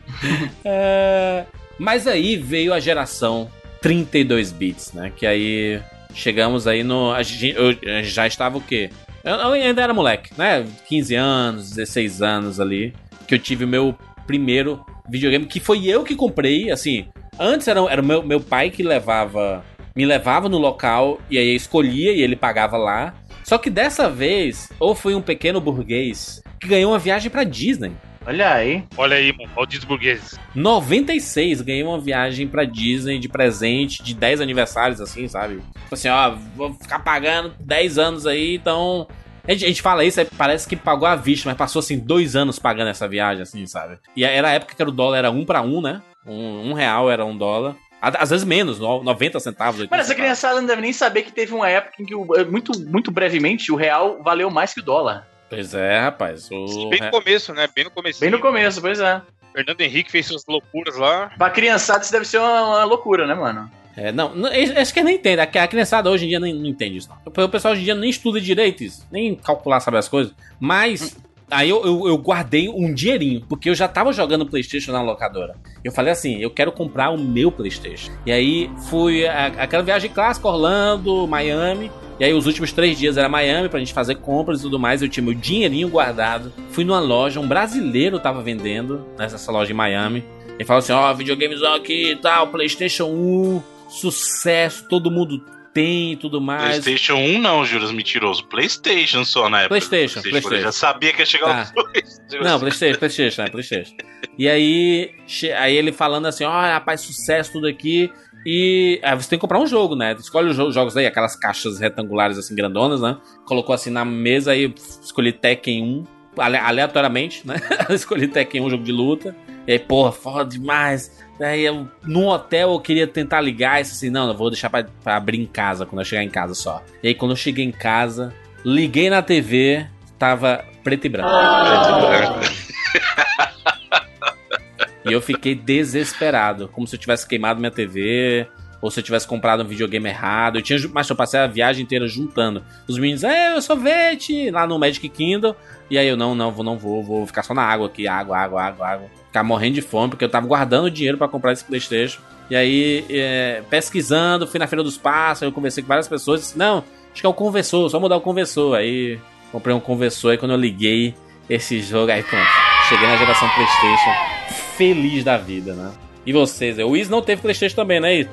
É, Mas aí veio a geração 32 bits, né? Que aí chegamos aí no. A gente, eu já estava o quê? Eu, ainda era moleque, né? 15 anos, 16 anos ali. Que eu tive o meu primeiro videogame, que foi eu que comprei, assim. Antes era, era meu, meu pai que levava. Me levava no local e aí eu escolhia e ele pagava lá. Só que dessa vez, ou foi um pequeno burguês que ganhou uma viagem pra Disney. Olha aí. Olha aí, mano. Olha os burgueses. 96 ganhei uma viagem pra Disney de presente de 10 aniversários, assim, sabe? Tipo assim, ó, vou ficar pagando 10 anos aí, então. A gente, a gente fala isso, parece que pagou à vista, mas passou assim dois anos pagando essa viagem, assim, sabe? E era a época que era o dólar era um pra um, né? Um, um real era um dólar. Às vezes menos, no- 90 centavos. 80 Mano, essa criançada não deve nem saber que teve uma época em que, o- muito, muito brevemente, o real valeu mais que o dólar. Pois é, rapaz. O... Bem no começo, né? Bem no começo. Bem no começo, pois é. Fernando Henrique fez suas loucuras lá. Pra criançada isso deve ser uma, uma loucura, né, mano? É, não, não, acho que nem entende. A a criançada hoje em dia não, não entende isso. Não. O pessoal hoje em dia nem estuda direito isso, nem calcular, sabe as coisas. Mas aí eu, eu, eu guardei um dinheirinho, porque eu já tava jogando PlayStation na locadora. Eu falei assim: eu quero comprar o meu PlayStation. E aí fui a- aquela viagem clássica, Orlando, Miami. E aí os últimos três dias era Miami pra gente fazer compras e tudo mais. Eu tinha meu dinheirinho guardado. Fui numa loja, um brasileiro tava vendendo nessa loja em Miami. Ele falou assim: ó, videogamezão aqui e tal, PlayStation 1, sucesso, todo mundo tem e tudo mais. PlayStation 1 não, Juras, mentiroso. PlayStation só na época. PlayStation, Eu PlayStation. já sabia que ia chegar Tá. dois. Não, PlayStation, PlayStation, né? PlayStation. E aí, aí ele falando assim: ó, rapaz, sucesso tudo aqui. E aí você tem que comprar um jogo, né? Escolhe os jo- jogos aí, aquelas caixas retangulares assim, grandonas, né? Colocou assim na mesa aí, escolhi Tekken 1, ale- aleatoriamente, né? escolhi Tekken 1, jogo de luta. E aí, porra, foda demais. Aí eu, no hotel eu queria tentar ligar e assim, não, eu vou deixar pra, pra abrir em casa, quando eu chegar em casa só. E aí quando eu cheguei em casa, liguei na TV, tava preto e branco. E eu fiquei desesperado, como se eu tivesse queimado minha TV, ou se eu tivesse comprado um videogame errado. Eu tinha, mas eu passei a viagem inteira juntando. Os meninos, é, eu sou vete, lá no Magic Kingdom. E aí eu, não, não, vou, não vou, vou ficar só na água aqui, água, água, água, água. Ficar morrendo de fome, porque eu tava guardando dinheiro pra comprar esse Playstation. E aí, é, pesquisando, fui na Feira dos Passos, eu conversei com várias pessoas, disse, não, acho que é o conversor, só mudar o conversor. Aí comprei um conversor, e quando eu liguei esse jogo, aí pronto, cheguei na geração Playstation, feliz da vida, né? E vocês? O Wiz não teve Playstation também, né?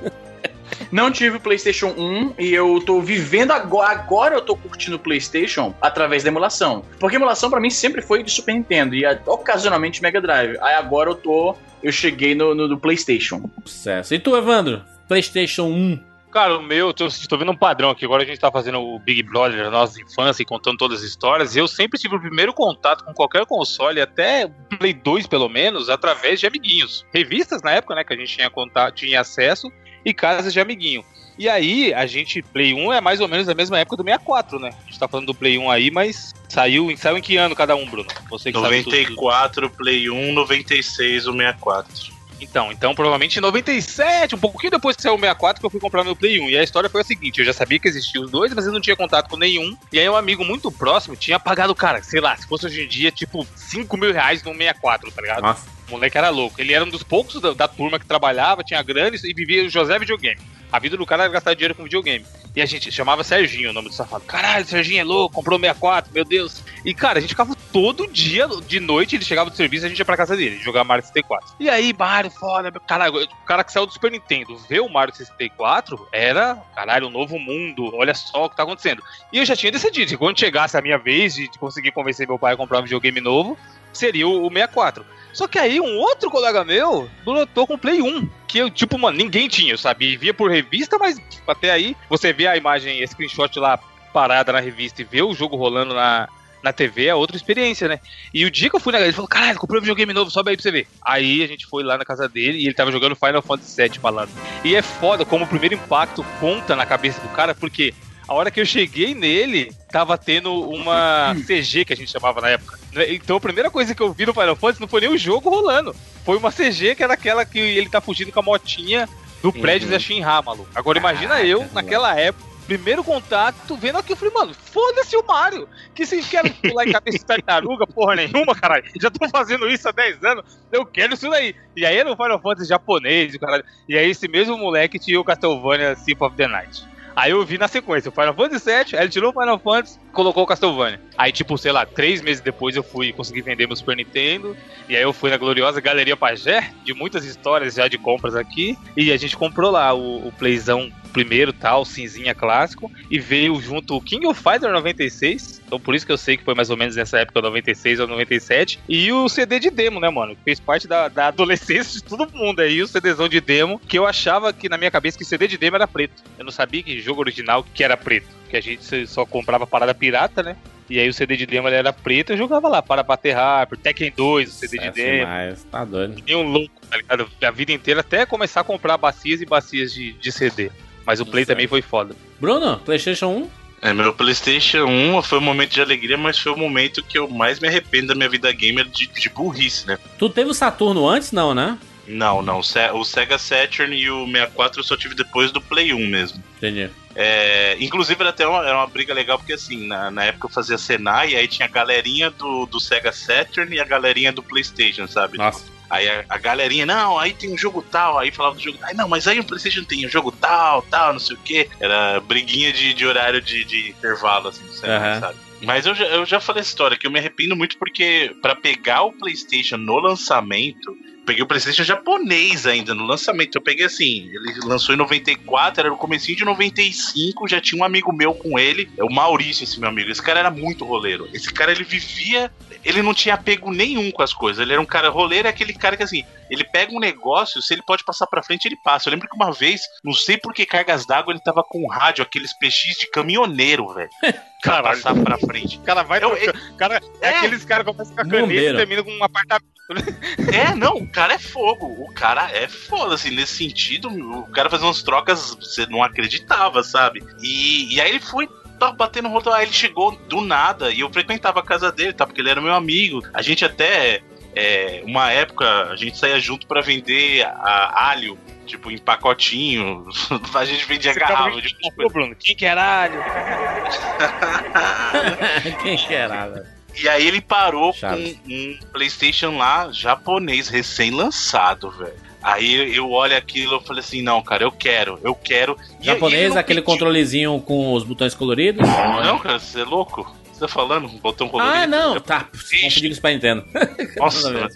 Não tive o PlayStation 1 e eu tô vivendo agora. Agora eu tô curtindo o PlayStation através da emulação. Porque emulação pra mim sempre foi de Super Nintendo e ocasionalmente Mega Drive. Aí agora eu tô. Eu cheguei no, no, no PlayStation. Sucesso. E tu, Evandro? PlayStation 1. Cara, o meu, eu tô, tô vendo um padrão aqui. Agora a gente tá fazendo o Big Brother da nossa infância e contando todas as histórias. Eu sempre tive o primeiro contato com qualquer console, até Play 2 pelo menos, através de amiguinhos. Revistas na época, né? Que a gente tinha, contato, tinha acesso e casas de amiguinho. E aí, a gente, Play 1 é mais ou menos da mesma época do 64, né? A gente tá falando do Play 1 aí, mas saiu, saiu em que ano cada um, Bruno? Você que sabe tudo. 94, Play 1, 96, o 64. Então, então provavelmente em 97, um pouquinho depois que saiu o 64, que eu fui comprar meu Play 1. E a história foi a seguinte: eu já sabia que existiam os dois, mas eu não tinha contato com nenhum. E aí um amigo muito próximo tinha pagado, cara, sei lá, se fosse hoje em dia, tipo, 5 mil reais no 64, tá ligado? Nossa. Moleque era louco. Ele era um dos poucos da, da turma que trabalhava, tinha grana e vivia o José Videogame. A vida do cara era gastar dinheiro com videogame. E a gente chamava Serginho, o nome do safado. Caralho, Serginho é louco, comprou 64, meu Deus. E, cara, a gente ficava todo dia, de noite, ele chegava do serviço a gente ia pra casa dele, jogar Mario 64. E aí, Mario, foda, caralho, o cara que saiu do Super Nintendo, ver o Mario 64 era, caralho, um novo mundo, olha só o que tá acontecendo. E eu já tinha decidido que quando chegasse a minha vez de conseguir convencer meu pai a comprar um videogame novo, seria o 64. Só que aí um outro colega meu brotou com Play 1. Que eu, tipo, mano, ninguém tinha, sabe? Via por revista, mas até aí você vê a imagem, esse screenshot lá parada na revista e vê o jogo rolando na, na TV é outra experiência, né? E o dia que eu fui na casa, ele falou: caralho, comprei um videogame novo, sobe aí pra você ver. Aí a gente foi lá na casa dele e ele tava jogando Final Fantasy VII falando. E é foda como o primeiro impacto conta na cabeça do cara, porque a hora que eu cheguei nele, tava tendo uma CG que a gente chamava na época. né? Então a primeira coisa que eu vi no Final Fantasy não foi nem o jogo rolando. Foi uma CG que era aquela que ele tá fugindo com a motinha do prédio da Shinra, maluco. Agora imagina eu, naquela época, primeiro contato, vendo aqui, eu falei, mano, foda-se o Mario. Que vocês querem pular em cabeça de tartaruga, porra nenhuma, caralho. Já tô fazendo isso há 10 anos, eu quero isso daí. E aí era o Final Fantasy japonês, caralho. E aí esse mesmo moleque tinha o Castlevania Symphony of the Night. Aí eu vi na sequência o Final Fantasy VII, aí ele tirou o Final Fantasy, colocou o Castlevania. Aí, tipo, sei lá, três meses depois eu fui conseguir vender meu Super Nintendo. E aí eu fui na gloriosa Galeria Pajé, de muitas histórias já de compras aqui. E a gente comprou lá o, o Playzão primeiro, tal, cinzinha clássico. E veio junto o King of Fighter 96. Então por isso que eu sei que foi mais ou menos nessa época, 96 ou 97. E o CD de demo, né, mano? Fez parte da, da adolescência de todo mundo aí, o CDzão de demo. Que eu achava que na minha cabeça que CD de demo era preto. Eu não sabia que jogo original que era preto. Que a gente só comprava parada pirata, né? E aí o CD de demo era preto, eu jogava lá, para bater rápido, Tekken 2, o CD de Sucesso demo. demais, tá doido. Nem um louco, tá ligado? A vida inteira até começar a comprar bacias e bacias de, de CD. Mas o Play Certo. também foi foda. Bruno, PlayStation 1? É, meu PlayStation 1 foi um momento de alegria, mas foi o momento que eu mais me arrependo da minha vida gamer de, de burrice, né? Tu teve o Saturno antes, não, né? Não, não. o Se- O Sega Saturn e o 64 eu só tive depois do Play 1 mesmo. Entendi. É, inclusive era até uma, era uma briga legal, porque assim, na, na época eu fazia Senai, e aí tinha a galerinha do, do Sega Saturn e a galerinha do Playstation, sabe? Nossa. Aí a, a galerinha, não, aí tem um jogo tal, aí falava do jogo, aí não, mas aí o Playstation tem um jogo tal, tal, não sei o que. Era briguinha de, de horário de, de intervalo, assim, do Senai, Aham. sabe? Mas eu já, eu já falei essa história, que eu me arrependo muito porque pra pegar o Playstation no lançamento, peguei o PlayStation japonês ainda no lançamento. Eu peguei assim, ele lançou em 94, era no comecinho de 95, já tinha um amigo meu com ele, é o Maurício, esse meu amigo. Esse cara era muito roleiro. Esse cara ele vivia, ele não tinha apego nenhum com as coisas. Ele era um cara roleiro, é aquele cara que assim, ele pega um negócio, se ele pode passar pra frente, ele passa. Eu lembro que uma vez, não sei por que cargas d'água, ele tava com um rádio, aqueles PX de caminhoneiro, velho. Caralho. passar pra frente. O cara vai Eu- trocando- cara, é, É. aqueles caras que começam com a caneta Bombeiro. e terminam com um apartamento. É, não, o cara é fogo. O cara é foda, assim, nesse sentido, o cara fazia umas trocas, você não acreditava, sabe? E, e aí ele foi. Tava batendo rodo, aí ele chegou do nada e eu frequentava a casa dele, tá? Porque ele era meu amigo. A gente até. É, uma época a gente saía junto pra vender a- alho, tipo, em pacotinho. a gente vendia Você garrafa de Pô, Bruno, quem que caralho? Quem que era, velho? E aí ele parou Chaves. com um PlayStation lá japonês recém-lançado, velho. Aí eu olho aquilo e falei assim, não, cara, eu quero, eu quero. E- e Japonês, aquele pediu. controlezinho com os botões coloridos? Não, cara, você é louco? Tá falando? Botão colorido? Ah, não, É tá. Confundi com o Super Nintendo. Nossa.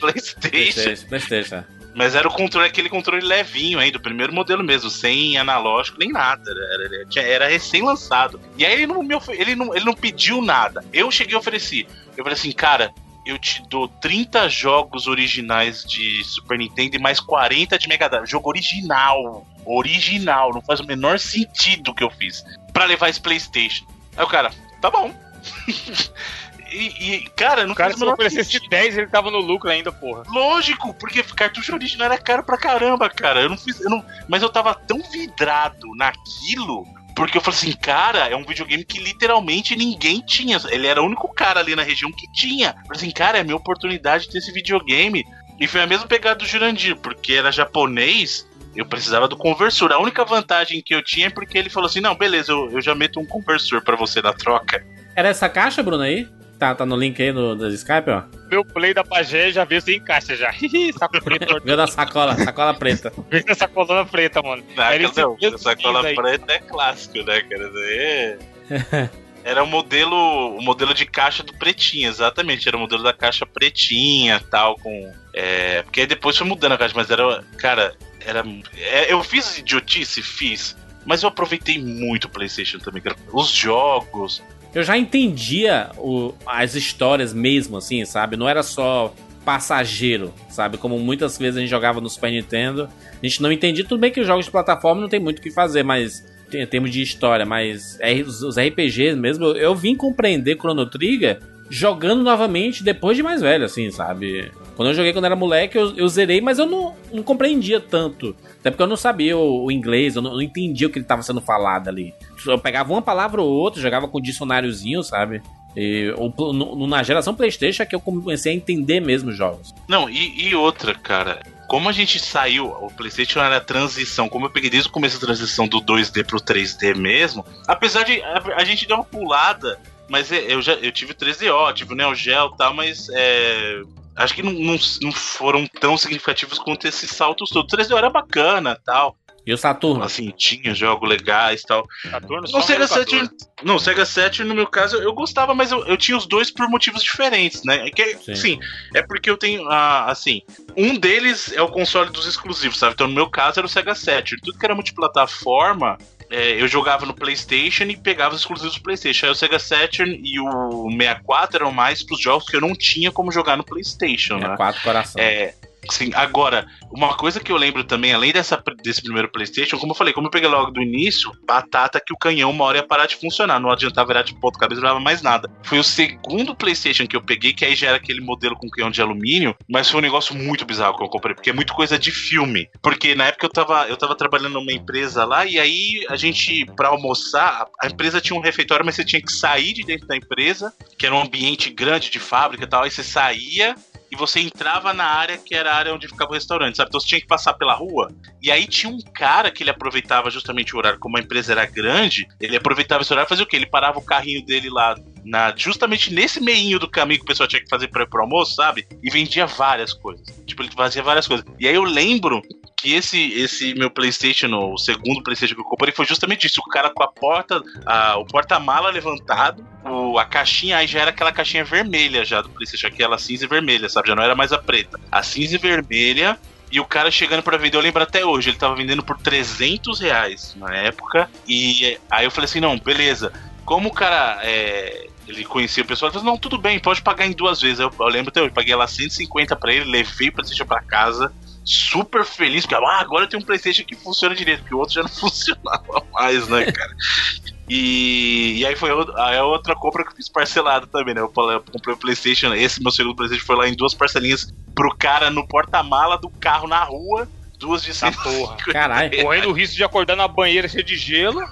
PlayStation. PlayStation. Mas era o controle, aquele controle levinho ainda, do primeiro modelo mesmo, sem analógico nem nada. Era, era- recém-lançado. E aí ele não, me ele, não, ele não pediu nada. Eu cheguei e ofereci. Eu falei assim, cara, eu te dou 30 jogos originais de Super Nintendo e mais 40 de Mega Drive. Jogo original. Original. Não faz o menor sentido que eu fiz. Pra levar esse PlayStation. Aí o cara, tá bom. E, e, cara, não O cara se o menor oferecesse sentido. 10, ele tava no lucro ainda, porra. Lógico, porque cartucho original era caro pra caramba, cara. Eu não fiz. Eu não, mas eu tava tão vidrado naquilo. Porque eu falei assim, cara, é um videogame que literalmente ninguém tinha. Ele era o único cara ali na região que tinha. Eu falei assim, cara, é a minha oportunidade de ter esse videogame. E foi a mesma pegada do Jurandir, porque era japonês, eu precisava do conversor. A única vantagem que eu tinha é porque ele falou assim: não, beleza, eu, eu já meto um conversor pra você na troca. Era essa caixa, Bruno, aí? Tá, tá no link aí do, do Skype, ó. Meu play da Pagé já veio sem caixa já. Saco preto, Veio da sacola, sacola preta. veio nessa coluna preta, mano. Ah, Era não, esse mesmo essa cola aí. preta é clássico, né, cara? Aí é... era o modelo, o modelo de caixa do pretinho, exatamente. Era o modelo da caixa pretinha, tal, com é, porque aí depois foi mudando a caixa, mas era, cara, era é, eu fiz idiotice, fiz, mas eu aproveitei muito o PlayStation também, cara. Os jogos, Eu já entendia o- as histórias mesmo, assim, sabe? Não era só passageiro, sabe? Como muitas vezes a gente jogava no Super Nintendo. A gente não entendia. Tudo bem que os jogos de plataforma não tem muito o que fazer, mas em termos de história, mas é, os, RPGs mesmo, eu vim compreender Chrono Trigger jogando novamente depois de mais velho, assim, sabe? Quando eu joguei quando era moleque, eu, eu zerei, mas eu não, não compreendia tanto. Até porque eu não sabia o, o inglês, eu não, não entendia o que ele estava sendo falado ali. Eu pegava uma palavra ou outra, jogava com dicionáriozinho, sabe? E, o- no- na geração PlayStation é que eu comecei a entender mesmo os jogos. Não, e, e outra, cara. Como a gente saiu, o PlayStation era a transição, como eu peguei desde o começo da transição do 2D pro 3D mesmo, apesar de a, a gente deu uma pulada, mas é- eu já eu tive o 3DO, tive o Neo Geo e tal, mas é, acho que não, não, não foram tão significativos quanto esses saltos todos. O 3DO era bacana tal, E o Saturno? assim, tinha jogos legais tal. Saturno No Sega no Saturno. Saturn, não, o Sega Saturn, no meu caso, eu gostava, mas eu, eu tinha os dois por motivos diferentes, né? É Que, Sim. sim. é porque eu tenho, ah, assim, um deles é o console dos exclusivos, sabe? Então, no meu caso, era o Sega Saturn. Tudo que era multiplataforma, é, eu jogava no PlayStation e pegava os exclusivos do PlayStation. Aí o Sega Saturn e o 64 eram mais pros jogos que eu não tinha como jogar no PlayStation, né? É quatro corações. É, sim, agora, uma coisa que eu lembro também, além dessa, desse primeiro PlayStation, como eu falei, como eu peguei logo do início, batata que o canhão uma hora ia parar de funcionar, não adiantava virar de ponta cabeça, não dava mais nada. Foi o segundo PlayStation que eu peguei, que aí já era aquele modelo com canhão de alumínio, mas foi um negócio muito bizarro que eu comprei, porque é muito coisa de filme. Porque na época eu tava, eu tava trabalhando numa empresa lá, e aí a gente, pra almoçar, a empresa tinha um refeitório, mas você tinha que sair de dentro da empresa, que era um ambiente grande de fábrica e tal, aí você saía e você entrava na área que era a área onde ficava o restaurante, sabe? Então você tinha que passar pela rua. E aí tinha um cara que ele aproveitava justamente o horário, como a empresa era grande, ele aproveitava esse horário e fazia o quê? Ele parava o carrinho dele lá na, justamente nesse meinho do caminho que o pessoal tinha que fazer para ir pro almoço, sabe? E vendia várias coisas. Tipo, ele fazia várias coisas. E aí eu lembro que esse, esse meu PlayStation, o segundo PlayStation que eu comprei, foi justamente isso. O cara com a porta, a- o porta-mala levantado, o- a caixinha, aí já era aquela caixinha vermelha já do PlayStation, aquela cinza e vermelha, sabe? Já não era mais a preta. A cinza e vermelha. E o cara chegando pra vender, eu lembro até hoje, ele tava vendendo por 300 reais na época. E aí eu falei assim: não, beleza. Como o cara é, ele conhecia o pessoal, ele falou: não, tudo bem, pode pagar em duas vezes. Eu, eu lembro até hoje, paguei lá 150 pra ele, levei o PlayStation pra casa super feliz, porque ah, agora eu tenho um Playstation que funciona direito, porque o outro já não funcionava mais, né, cara? E, e aí foi a outra compra que eu fiz parcelada também, né? Eu, falei, eu comprei o Playstation, esse meu segundo Playstation foi lá em duas parcelinhas pro cara no porta-mala do carro na rua, duas de Essa 100 porra. Caralho, Correndo o risco de acordar na banheira cheia de gelo.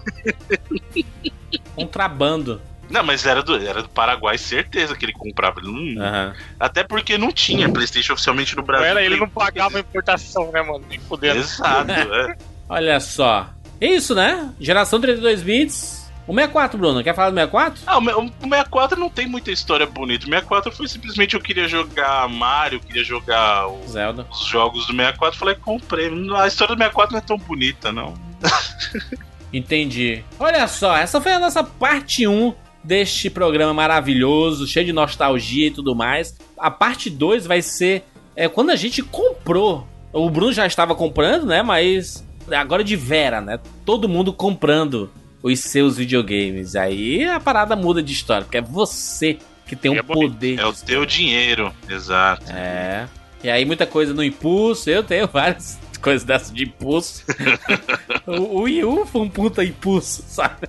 contrabando. Não, mas era do, era do Paraguai, certeza que ele comprava. Ele não- Aham. Até porque não tinha Playstation oficialmente no Brasil. era, ele não pagava importação, né, mano? Nem fudendo. Exato, é. Olha só. É isso, né? Geração 32 bits. O 64, Bruno, quer falar do 64? Ah, o me- o 64 não tem muita história bonita. O 64 foi simplesmente eu queria jogar Mario, eu queria jogar o- Zelda. os jogos do 64, falei, comprei. A história do 64 não é tão bonita, não. Entendi. Olha só, essa foi a nossa parte 1 deste programa maravilhoso, cheio de nostalgia e tudo mais. A parte 2 vai ser é, quando a gente comprou. O Bruno já estava comprando, né? Mas agora de vera, né? Todo mundo comprando os seus videogames. Aí a parada muda de história, porque é você que tem E um é poder. É o teu dinheiro, exato. É. E aí muita coisa no impulso. Eu tenho várias coisas dessas de impulso. o, o Wii U foi um puta impulso, sabe?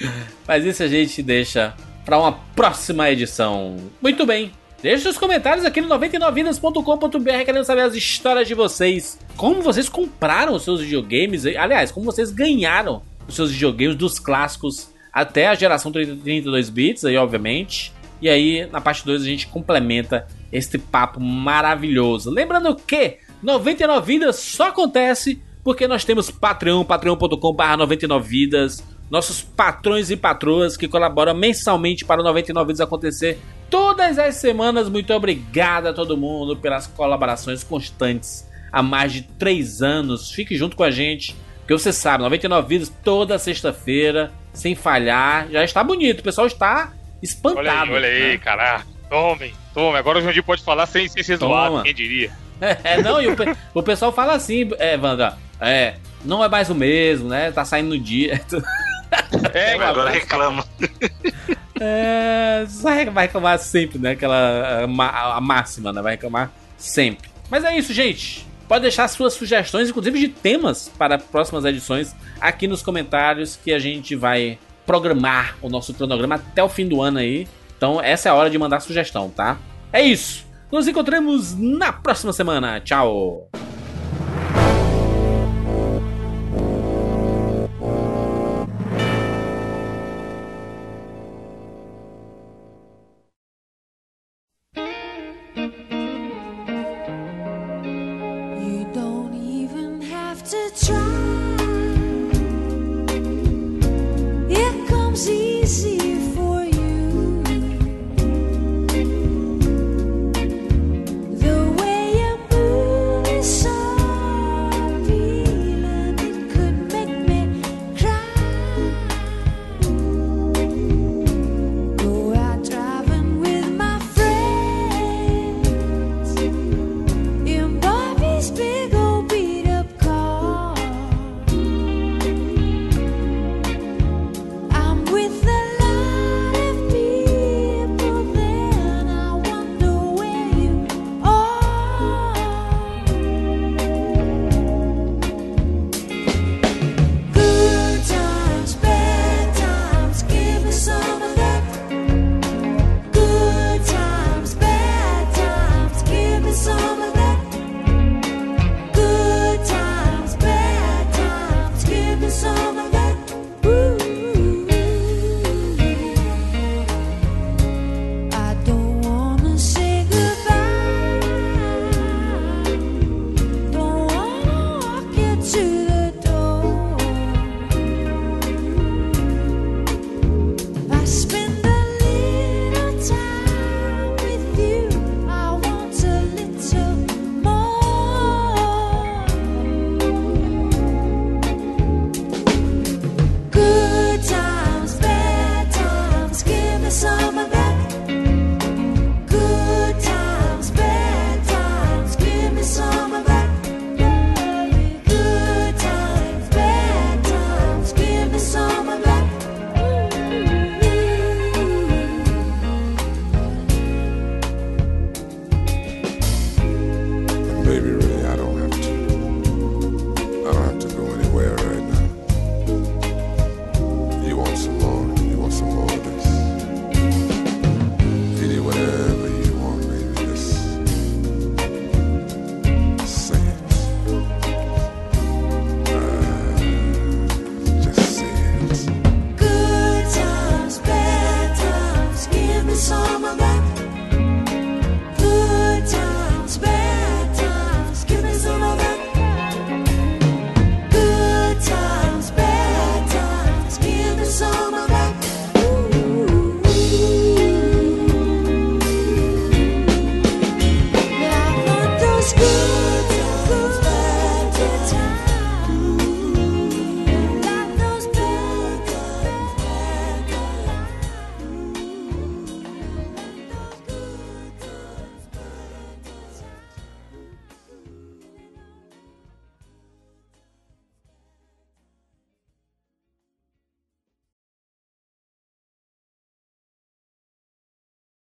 Mas isso a gente deixa pra uma próxima edição. Muito bem. Deixe os comentários aqui no 99vidas.com.br querendo saber as histórias de vocês. Como vocês compraram os seus videogames. Aliás, como vocês ganharam os seus videogames dos clássicos até a geração 30 32 bits, aí obviamente. E aí, na parte 2, a gente complementa este papo maravilhoso. Lembrando que 99 Vidas só acontece porque nós temos Patreon, patreon.com.br 99 Vidas. Nossos patrões e patroas que colaboram mensalmente para o 99 Vidas acontecer todas as semanas. Muito obrigado a todo mundo pelas colaborações constantes há mais de 3 anos. Fique junto com a gente Porque você sabe, 99 vidas toda sexta-feira, sem falhar, já está bonito. O pessoal está espantado. Olha aí, olha aí, né? caraca. Tome, tome. Agora o Jandir pode falar sem, sem ser zoado, quem diria? É, não, e o, pe- o pessoal fala assim, é, Wanda, é, não é mais o mesmo, né? Tá saindo no dia. É, Agora reclama. É, vai reclamar sempre, né? Aquela a, a máxima, né? Vai reclamar sempre. Mas é isso, gente. Pode deixar suas sugestões, inclusive de temas para próximas edições, aqui nos comentários que a gente vai programar o nosso cronograma até o fim do ano aí. Então, essa é a hora de mandar sugestão, tá? É isso. Nos encontramos na próxima semana. Tchau. try.